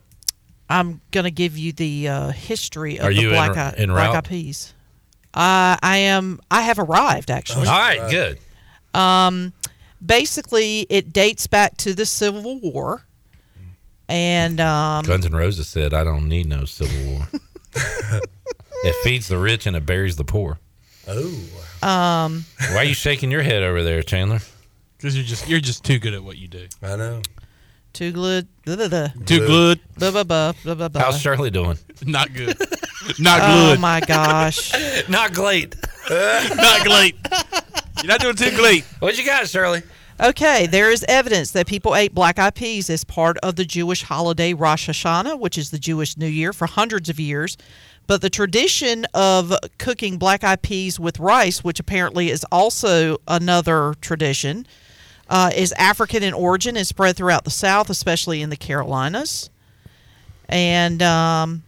I'm gonna give you the uh, history of Are the you en- black eye, en black route? eyed peas. Uh, I am. I have arrived actually. All right, good. Um, basically, it dates back to the Civil War, and um, Guns N' Roses said, "I don't need no civil war. [LAUGHS] it feeds the rich and it buries the poor." Oh. um, Why are you shaking your head over there, Chandler? Because you're just you're just too good at what you do. I know. too good. Too good. Blah blah blah blah blah. blah. How's Shirley doing? [LAUGHS] Not good. [LAUGHS] Not oh good. Oh my gosh. [LAUGHS] Not great. Not great. You're not doing too great. What you got, Shirley? Okay, there is evidence that people ate black eyed peas as part of the Jewish holiday Rosh Hashanah, which is the Jewish New Year, for hundreds of years. But the tradition of cooking black eyed peas with rice, which apparently is also another tradition, uh, is African in origin and spread throughout the South, especially in the Carolinas. And, um,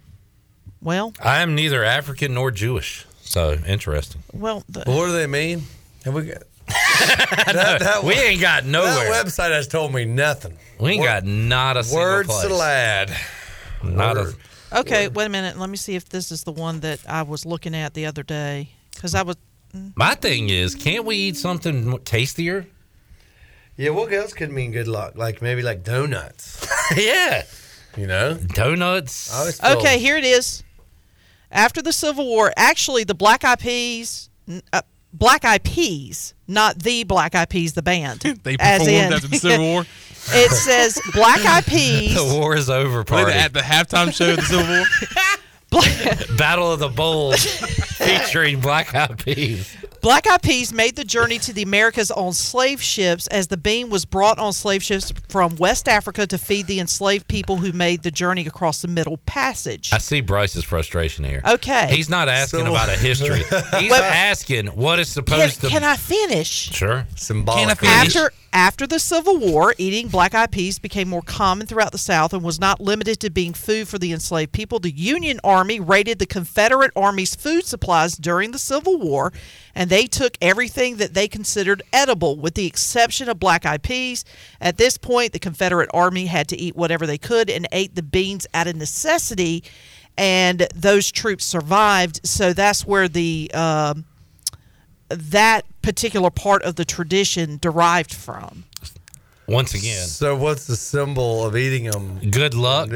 well, I am neither African nor Jewish, so interesting. well, the, What do they mean? Have we got? [LAUGHS] that, that, we ain't got nowhere. That website has told me nothing. We ain't got not a single Words place. to lad. Not a. Word. okay, wait a minute. Let me see if this is the one that I was looking at the other day. Because I was. My thing is, can't we eat something tastier? Yeah, what else could mean good luck? Like maybe like donuts. [LAUGHS] yeah. You know, donuts. I always feel- Okay, here it is. After the Civil War, actually, the Black Eyed Peas, n- uh, Black Eyed Peas, not the Black Eyed Peas, the band. [LAUGHS] They as performed in- after the Civil [LAUGHS] War. it says Black Eyed Peas. The war is over. Were Party they at the halftime show of the Civil War? Battle of the Bulls featuring Black Eyed Peas. Black Eyed Peas made the journey to the Americas on slave ships as the bean was brought on slave ships from West Africa to feed the enslaved people who made the journey across the Middle Passage. I see Bryce's frustration here. Okay. He's not asking So- about a history. [LAUGHS] He's Well- asking what is Can, supposed to. Be. Can I finish? Sure. Symbolic. After after the Civil War, eating black eyed peas became more common throughout the South and was not limited to being food for the enslaved people. The Union Army raided the Confederate Army's food supplies during the Civil War, and they took everything that they considered edible, with the exception of black eyed peas. At this point, the Confederate Army had to eat whatever they could and ate the beans out of necessity, and those troops survived. So that's where the um, that particular part of the tradition derived from. Once again, So what's the symbol of eating them? good luck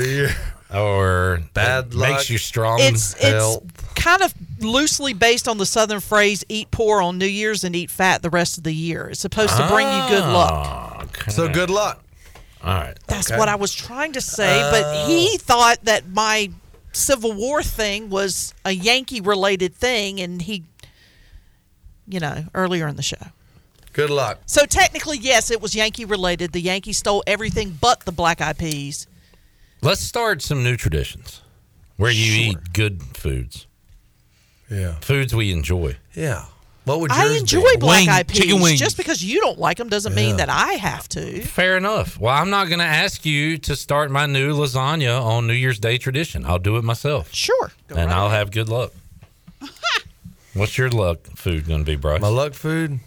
or Bad it luck. makes you strong. It's it's kind of loosely based on the southern phrase "eat poor on New Year's and eat fat the rest of the year." It's supposed to bring you good luck. Ah, so good luck. All right. That's Okay. what I was trying to say, but he oh. thought that my Civil War thing was a Yankee related thing, and he, you know, earlier in the show. Good luck. So technically, yes, it was Yankee related. The Yankees stole everything but the black eyed peas. Let's start some new traditions where you eat good foods. Yeah. Foods we enjoy. Yeah. What would you I yours enjoy be? black eyed peas. chicken wings. Just because you don't like them doesn't mean that I have to. Fair enough. Well, I'm not going to ask you to start my new lasagna on New Year's Day tradition. I'll do it myself. Sure. and I'll have good luck. [LAUGHS] What's your luck food going to be, Bryce? My luck food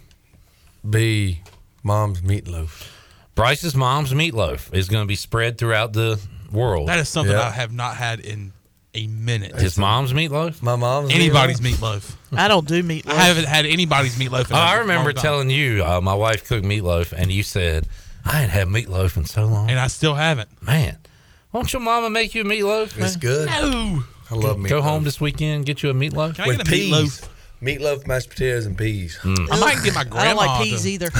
be mom's meatloaf. Bryce's mom's meatloaf is going to be spread throughout the world. That is something Yeah. I have not had in a minute. His mom's meatloaf? My mom's anybody's meatloaf. I don't do meatloaf. I haven't had anybody's meatloaf. In Oh, a I long remember time. telling you uh, my wife cooked meatloaf, and you said, I ain't had meatloaf in so long. and I still haven't. Man, won't your mama make you a meatloaf? It's man? good. No. I love meatloaf. Go home this weekend, get you a meatloaf. Can I with get a peas. meatloaf? Meatloaf, mashed potatoes, and peas. Hmm. I might get my I don't like peas to- either.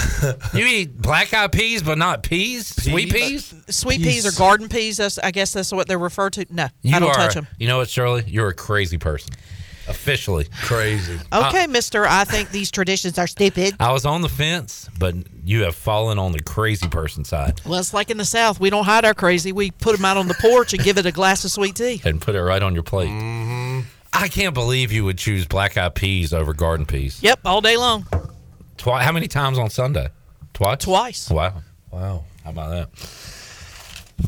[LAUGHS] You eat black eyed peas, but not peas? Sweet peas? Sweet peas uh, or garden peas. That's, I guess that's what they're referred to. No, You I don't are, touch them. You know what, Shirley? You're a crazy person. Officially. Crazy. Okay, Mister. I think these traditions are stupid. I was on the fence, but you have fallen on the crazy person side Well, it's like in the South. We don't hide our crazy. We put them out on the porch and give it a glass of sweet tea. and put it right on your plate. Mm-hmm. I can't believe you would choose black eyed peas over garden peas. Yep, all day long. Twice. How many times on Sunday? Twice. Twice. Wow. Wow. How about that?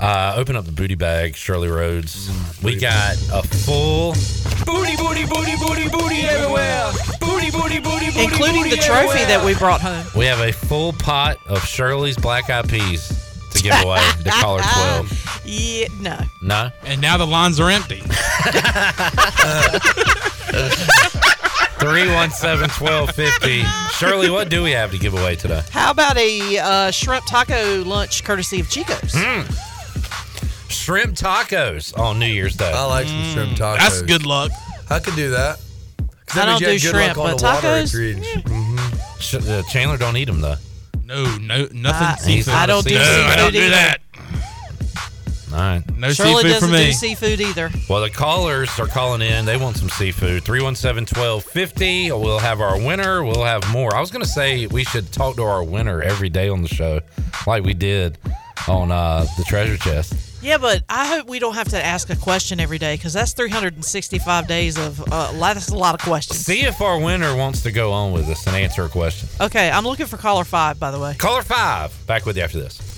Uh, open up the booty bag, Shirley Rhodes. we got a full booty, booty, booty, booty, booty everywhere. Booty, booty, booty, booty, Including booty the trophy everywhere. that we brought home. We have a full pot of Shirley's black eyed peas to give away the caller 12. [LAUGHS] Yeah, no. No? And now the lines are empty. [LAUGHS] 317 1250. Shirley, what do we have to give away today? How about a uh, shrimp taco lunch courtesy of Chico's? Hmm. Shrimp tacos on New Year's Day. I like some shrimp tacos. That's good luck. I could do that. 'Cause I means don't you do had good shrimp, on but the water tacos, at Creed's. Sh- uh, Chandler don't eat them though. No, no, nothing Uh, seafood. I don't do no, I don't do either. that. All right. No Shirley seafood doesn't for me. do seafood either. Well, the callers are calling in. They want some seafood. 317 1250. We'll have our winner. We'll have more. I was going to say we should talk to our winner every day on the show, like we did on uh, the treasure chest. Yeah, but I hope we don't have to ask a question every day because that's 365 days of uh, that's a lot of questions. See if our winner wants to go on with us and answer a question. Okay, I'm looking for caller five, by the way. Caller five. Back with you after this.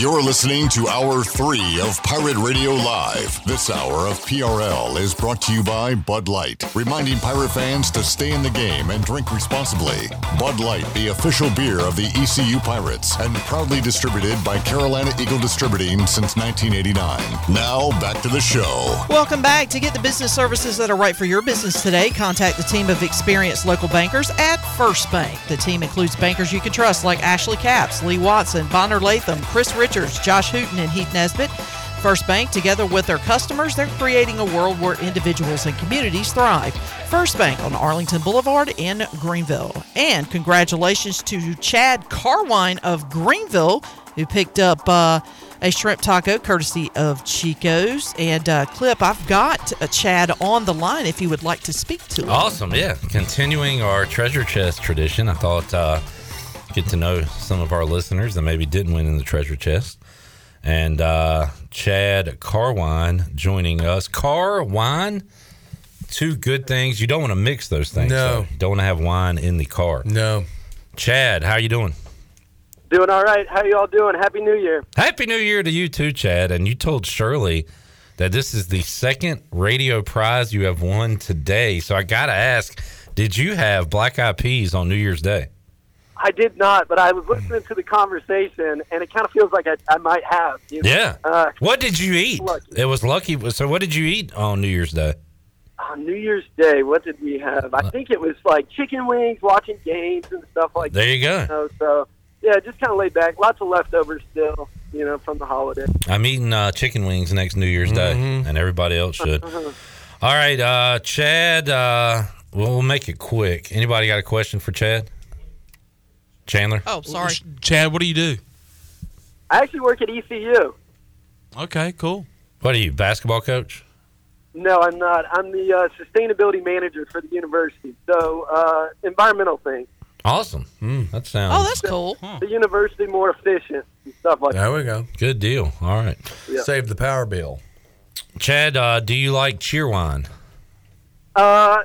You're listening to Hour 3 of Pirate Radio Live. This hour of PRL is brought to you by Bud Light, reminding pirate fans to stay in the game and drink responsibly. Bud Light, the official beer of the ECU Pirates, and proudly distributed by Carolina Eagle Distributing since 1989. Now, back to the show. Welcome back. To get the business services that are right for your business today, contact the team of experienced local bankers at First Bank. The team includes bankers you can trust like Ashley Caps, Lee Watson, Bonner Latham, Chris Richards, Josh Hooten, and Heath Nesbitt. First Bank, together with their customers, they're creating a world where individuals and communities thrive. First Bank on Arlington Boulevard in Greenville. And congratulations to Chad Carwine of Greenville, who picked up uh, a shrimp taco courtesy of Chico's. And uh, Clip, I've got uh, Chad on the line if you would like to speak to him. Awesome. Yeah. Continuing our treasure chest tradition, I thought uh, get to know some of our listeners that maybe didn't win in the treasure chest. And uh, Chad Carwine joining us. Car wine, two good things. You don't want to mix those things. No. though. You don't want to have wine in the car. No. Chad, how you doing? Doing all right. How y'all doing? Happy New Year. Happy New Year to you too, Chad. And you told Shirley that this is the second radio prize you have won today. So I got to ask, did you have black eyed peas on New Year's Day? I did not, but I was listening to the conversation, and it kind of feels like I, I might have. you know? Yeah. Uh, What did you eat? Lucky. It was lucky. So what did you eat on New Year's Day? on New Year's Day, what did we have? I think it was like chicken wings, watching games, and stuff like that. There that. you go. know, so, yeah, just kind of laid back. Lots of leftovers still, you know, from the holiday. I'm eating uh, chicken wings next New Year's Day, Mhm. and everybody else should. All right, uh, Chad. Uh, we'll we'll make it quick. Anybody got a question for Chad? Chandler. Oh, sorry. Chad, what do you do? I actually work at ECU. Okay, cool. What are you, basketball coach? No, I'm not. I'm the uh, sustainability manager for the university. So, uh, environmental things. Awesome. that sounds. Oh, that's cool. The university more efficient and stuff like There that. There we go. Good deal. All right. Yeah. Save the power bill. Chad, uh, do you like cheerwine? Uh,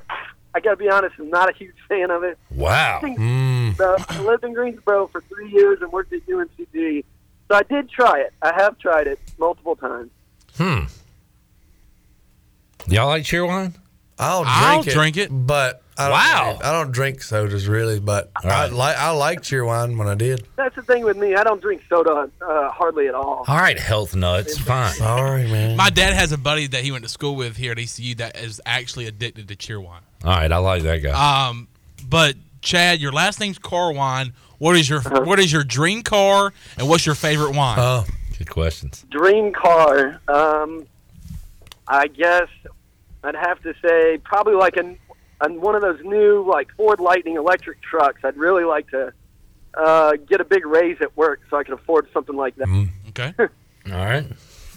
I got to be honest, I'm not a huge fan of it. Wow. Mm. So I lived in Greensboro for three years and worked at UNCG. So I did try it. I have tried it multiple times. Hmm. Y'all like cheerwine? I'll drink I'll it. drink it. But I don't, Wow. I don't drink sodas really, but I like I like Cheerwine when I did. That's the thing with me. I don't drink soda uh, hardly at all. All right, health nuts. Fine. Sorry, man. My dad has a buddy that he went to school with here at ECU that is actually addicted to cheerwine. All right, I like that guy. Um, but Chad, your last name's Carwine. What is your what is your dream car and what's your favorite wine? Oh, good questions. Dream car. Um, I guess I'd have to say probably like an, an one of those new like Ford Lightning electric trucks. I'd really like to uh, get a big raise at work so I can afford something like that. Okay. [LAUGHS] All right.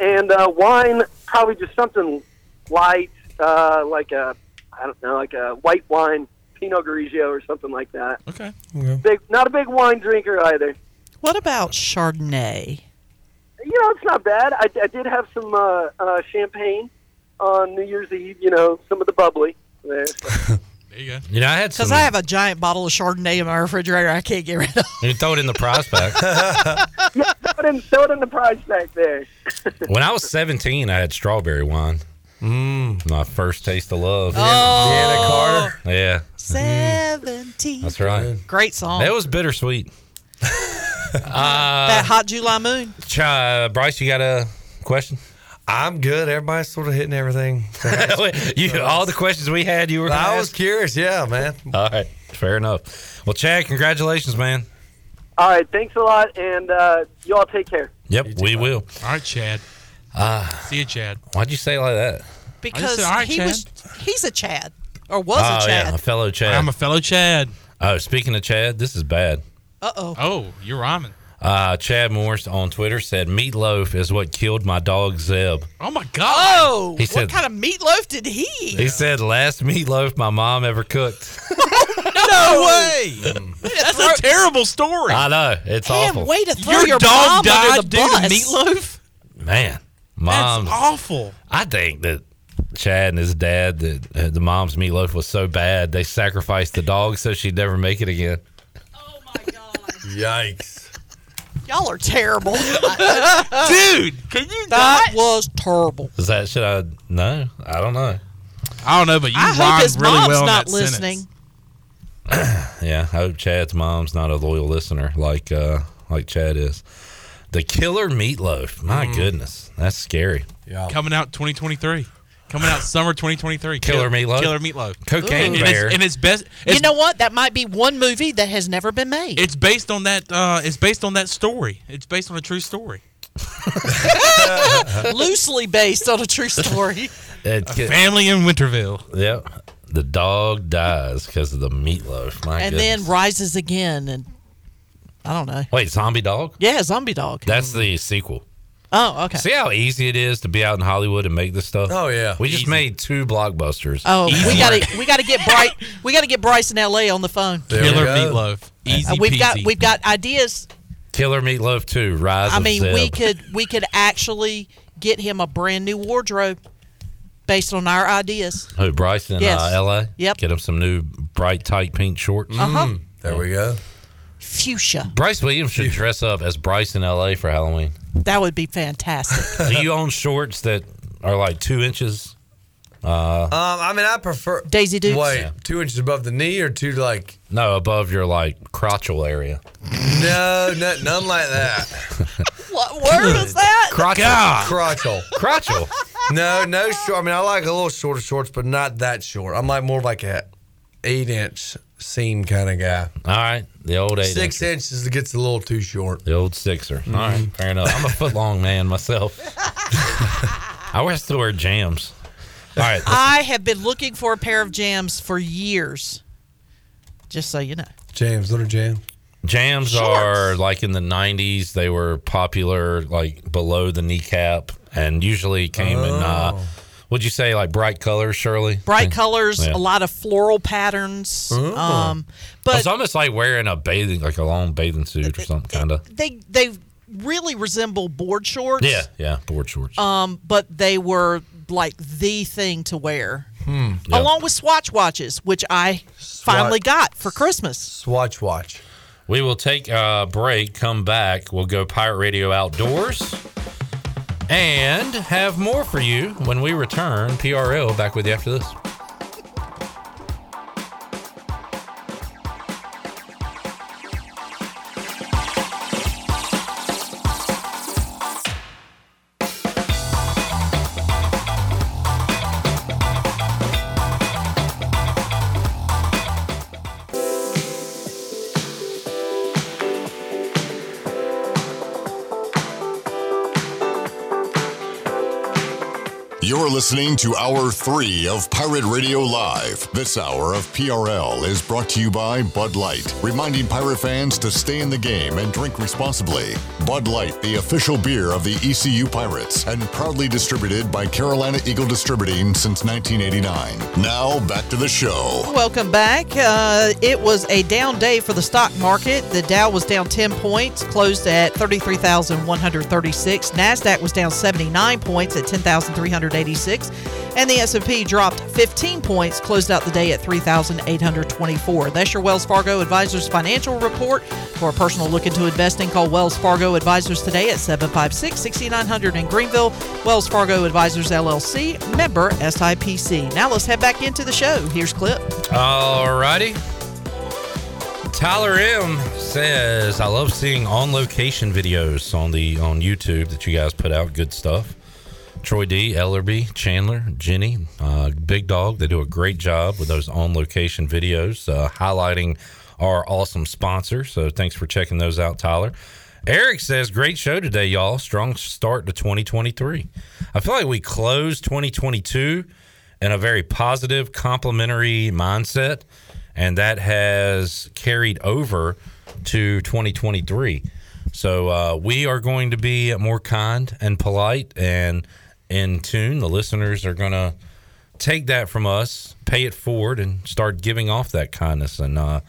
And uh, wine, probably just something light, uh, like a I don't know, like a white wine, Pinot Grigio or something like that. Okay. Big, not a big wine drinker either. What about Chardonnay? You know, it's not bad. I, I did have some uh, uh, champagne on New Year's Eve. You know, some of the bubbly there. [LAUGHS] There you go. You know, I had some. Because I have a giant bottle of Chardonnay in my refrigerator I can't get rid of. You throw it in the prize pack. [LAUGHS] it in, throw it in the price tag there. When I was 17, I had strawberry wine. Mm. My first taste of love. Oh. Deana Carter? Yeah. Seventeen. That's right. Great song. That was bittersweet. uh, [LAUGHS] that hot July moon. Ch- uh, Bryce, you got a question? I'm good. Everybody's sort of hitting everything. [LAUGHS] you, all the questions we had, you were. gonna I was ask? curious. Yeah, man. All right, fair enough. Well, Chad, congratulations, man. All right, thanks a lot, and uh, you all take care. Yep, we will. All right, Chad. Uh, See you, Chad. why'd you say it like that? Because said, "All right, he Chad." was he's a Chad or was oh a Chad. yeah, a fellow Chad. I'm a fellow Chad. Oh, speaking of Chad, this is bad. Uh oh. Oh, you're rhyming. Uh, Chad Morse on Twitter said meatloaf is what killed my dog Zeb. Oh my God. Oh, He what said- kind of meatloaf did he eat? He said last meatloaf my mom ever cooked. [LAUGHS] no way. That's a terrible story. I know it's Man, awful. way to throw Your your, dog mom died under the due to meatloaf? Man, mom. That's awful. I think that Chad and his dad, that uh, the mom's meatloaf was so bad they sacrificed the dog so she'd never make it again. Oh my god! Yikes. Y'all are terrible, [LAUGHS] dude. Can you? That was terrible. Is that should I? No, I don't know. I don't know, but you I hope rhymed his really mom's well in not that listening. [CLEARS THROAT] Yeah, I hope Chad's mom's not a loyal listener like uh like Chad is. The killer meatloaf. My Mm. goodness, that's scary. Yeah. Coming out 2023. Coming out summer 2023. Killer Kill- Meatloaf? Killer meatloaf. Cocaine and, Bear. It's, and it's best. It's, You know what? That might be one movie that has never been made. it's based on that. Uh, it's based on that story. It's based on a true story. [LAUGHS] Loosely based on a true story. [LAUGHS] A family in Winterville. Yep. The dog dies because of the meatloaf. My and goodness. then rises again and I don't know. Wait, zombie dog? Yeah, zombie dog. That's the sequel. Oh, okay. See how easy it is to be out in Hollywood and make this stuff? Oh, yeah. We just made two blockbusters. Oh, we gotta we gotta get bright. We gotta get Bryce in L.A. on the phone. There Killer go. meatloaf. Easy Uh, we've peasy. got we've got ideas. Killer Meatloaf 2, Rise I mean, Zeb. we could we could actually get him a brand new wardrobe based on our ideas. Who, Bryce in Yes. uh, L.A.? Yep. Get him some new bright, tight pink shorts. Uh-huh. Mm, there we go. Fuchsia. Bryce Williams should dress up as Bryce in L.A. for Halloween. That would be fantastic. [LAUGHS] Do you own shorts that are like two inches? Uh, Um, I mean, I prefer Daisy Dukes. Wait, Yeah. two inches above the knee or two like? no, above your like crotchal area. No, no none like that. [LAUGHS] what word is that? Crotchal. Crotchal. Crotchal. No, no short. I mean, I like a little shorter shorts, but not that short. I'm like more like a eight inch seam kind of guy. All right, the old eight Six incher. inches it gets a little too short. The old sixer. Mm-hmm. All right, fair enough. I'm a foot long man myself. [LAUGHS] I wear still wear jams. All right, I have been looking for a pair of jams for years. Just so you know. Jams. little James. Jams Jams are like in the 90s. They were popular like below the kneecap and usually came in, uh, Oh. Would you say like bright colors, Shirley? Bright colors, Yeah. a lot of floral patterns. Oh. Um, but it's almost like wearing a bathing, like a long bathing suit or something, kind of. they they really resemble board shorts. Yeah, yeah, board shorts. Um, but they were like the thing to wear. Hmm. Yep. Along with Swatch watches, which I finally got for Christmas. Swatch watch. We will take a break, come back. We'll go Pirate Radio Outdoors and have more for you when we return. PRL back with you after this. You're listening to Hour 3 of Pirate Radio Live. This hour of PRL is brought to you by Bud Light, reminding pirate fans to stay in the game and drink responsibly. Bud Light, the official beer of the ECU Pirates, and proudly distributed by Carolina Eagle Distributing since 1989. Now, back to the show. Welcome back. Uh, it was a down day for the stock market. The Dow was down 10 points, closed at 33,136. NASDAQ was down 79 points at 10,300. 3,886. And the S&P dropped 15 points, closed out the day at 3,824. That's your Wells Fargo Advisors financial report. For a personal look into investing, call Wells Fargo Advisors today at 756-6900 in Greenville. Wells Fargo Advisors LLC, member SIPC. Now let's head back into the show. Here's Clip. All righty. Tyler M says, "I love seeing on-location videos on the on YouTube that you guys put out. Good stuff." Troy D, Ellerby, Chandler, Jenny, uh, Big Dog. They do a great job with those on-location videos, uh, highlighting our awesome sponsor. So thanks for checking those out, Tyler. Eric says, "Great show today, y'all. Strong start to 2023. I feel like we closed 2022 in a very positive, complimentary mindset." and that has carried over to 2023. So uh, we are going to be more kind and polite and in tune. The listeners are going to take that from us, pay it forward, and start giving off that kindness and uh,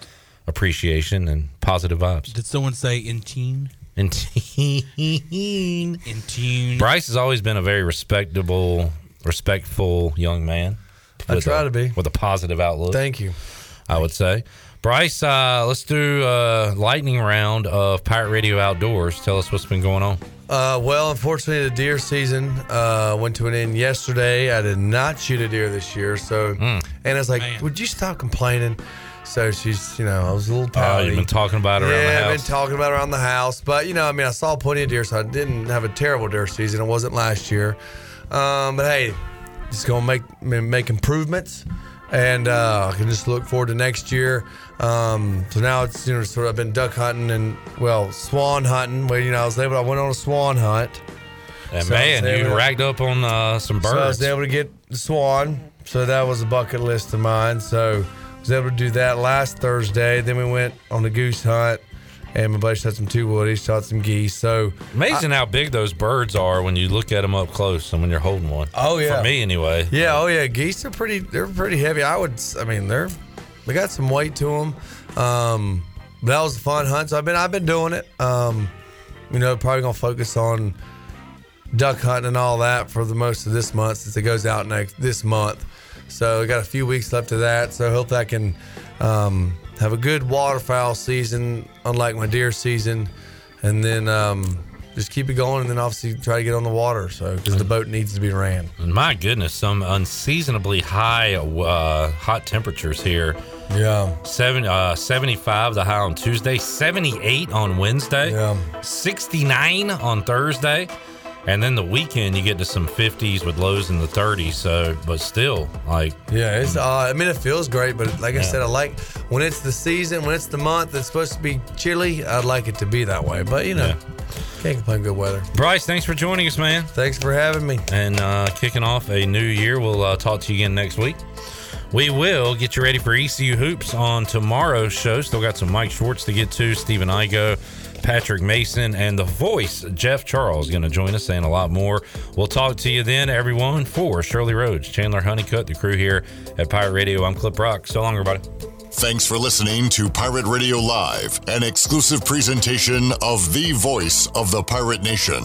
appreciation and positive vibes. Did someone say in tune? In tune. In tune. Bryce has always been a very respectable, respectful young man. I try a- to be. with a positive outlook. Thank you. I would say. Bryce, uh, let's do a lightning round of Pirate Radio Outdoors. Tell us what's been going on. Uh, well, unfortunately, the deer season uh, went to an end yesterday. I did not shoot a deer this year, so and I was like, "Would you stop complaining?" So she's, you know, I was a little Oh, you've been talking about it around the house. yeah, I've been talking about it around the house, but you know, I mean, I saw plenty of deer, so I didn't have a terrible deer season. It wasn't last year, um, but hey, just gonna make make improvements, and uh, I can just look forward to next year. Um, so now it's you know sort of I've been duck hunting and well swan hunting. Where you know I was able I went on a swan hunt. And So man, you to- racked up on uh, some so I was able to get the swan. So that was a bucket list of mine. So I was able to do that last Thursday. Then we went on the goose hunt, and my buddy shot some two woodies, shot some geese. So Amazing how big those birds are when you look at them up close and when you're holding one. Oh, yeah. For me, anyway. Yeah, oh yeah, geese are pretty. They're pretty heavy. I would. I mean, they're they got some weight to them. Um, that was a fun hunt. So I've been I've been doing it. Um, you know, probably gonna focus on duck hunting and all that for the most of this month since it goes out next this month. So I got a few weeks left of that. So I hope I can um, have a good waterfowl season, unlike my deer season, and then um, just keep it going. And then obviously try to get on the water. So because the boat needs to be ran. My goodness, some unseasonably high uh, hot temperatures here. Yeah. Seven, uh, 75 the high on Tuesday, 78 on Wednesday, Yeah. 69 on Thursday. And then the weekend, you get to some 50s with lows in the 30s. So, but still, like, Yeah, it's. Uh, I mean, it feels great, but like I said, I like when it's the season, when it's the month, that's supposed to be chilly. I'd like it to be that way, but you know, can't complain. Good weather. Bryce, thanks for joining us, man. Thanks for having me. And uh, kicking off a new year. We'll uh, talk to you again next week. We will get you ready for ECU Hoops on tomorrow's show. Still got some Mike Schwartz to get to, Stephen Igo, Patrick Mason, and the voice, Jeff Charles, going to join us and a lot more. We'll talk to you then, everyone, for Shirley Rhodes, Chandler Honeycutt, the crew here at Pirate Radio. I'm Clip Brock. So long, everybody. Thanks for listening to Pirate Radio Live, an exclusive presentation of the voice of the pirate nation.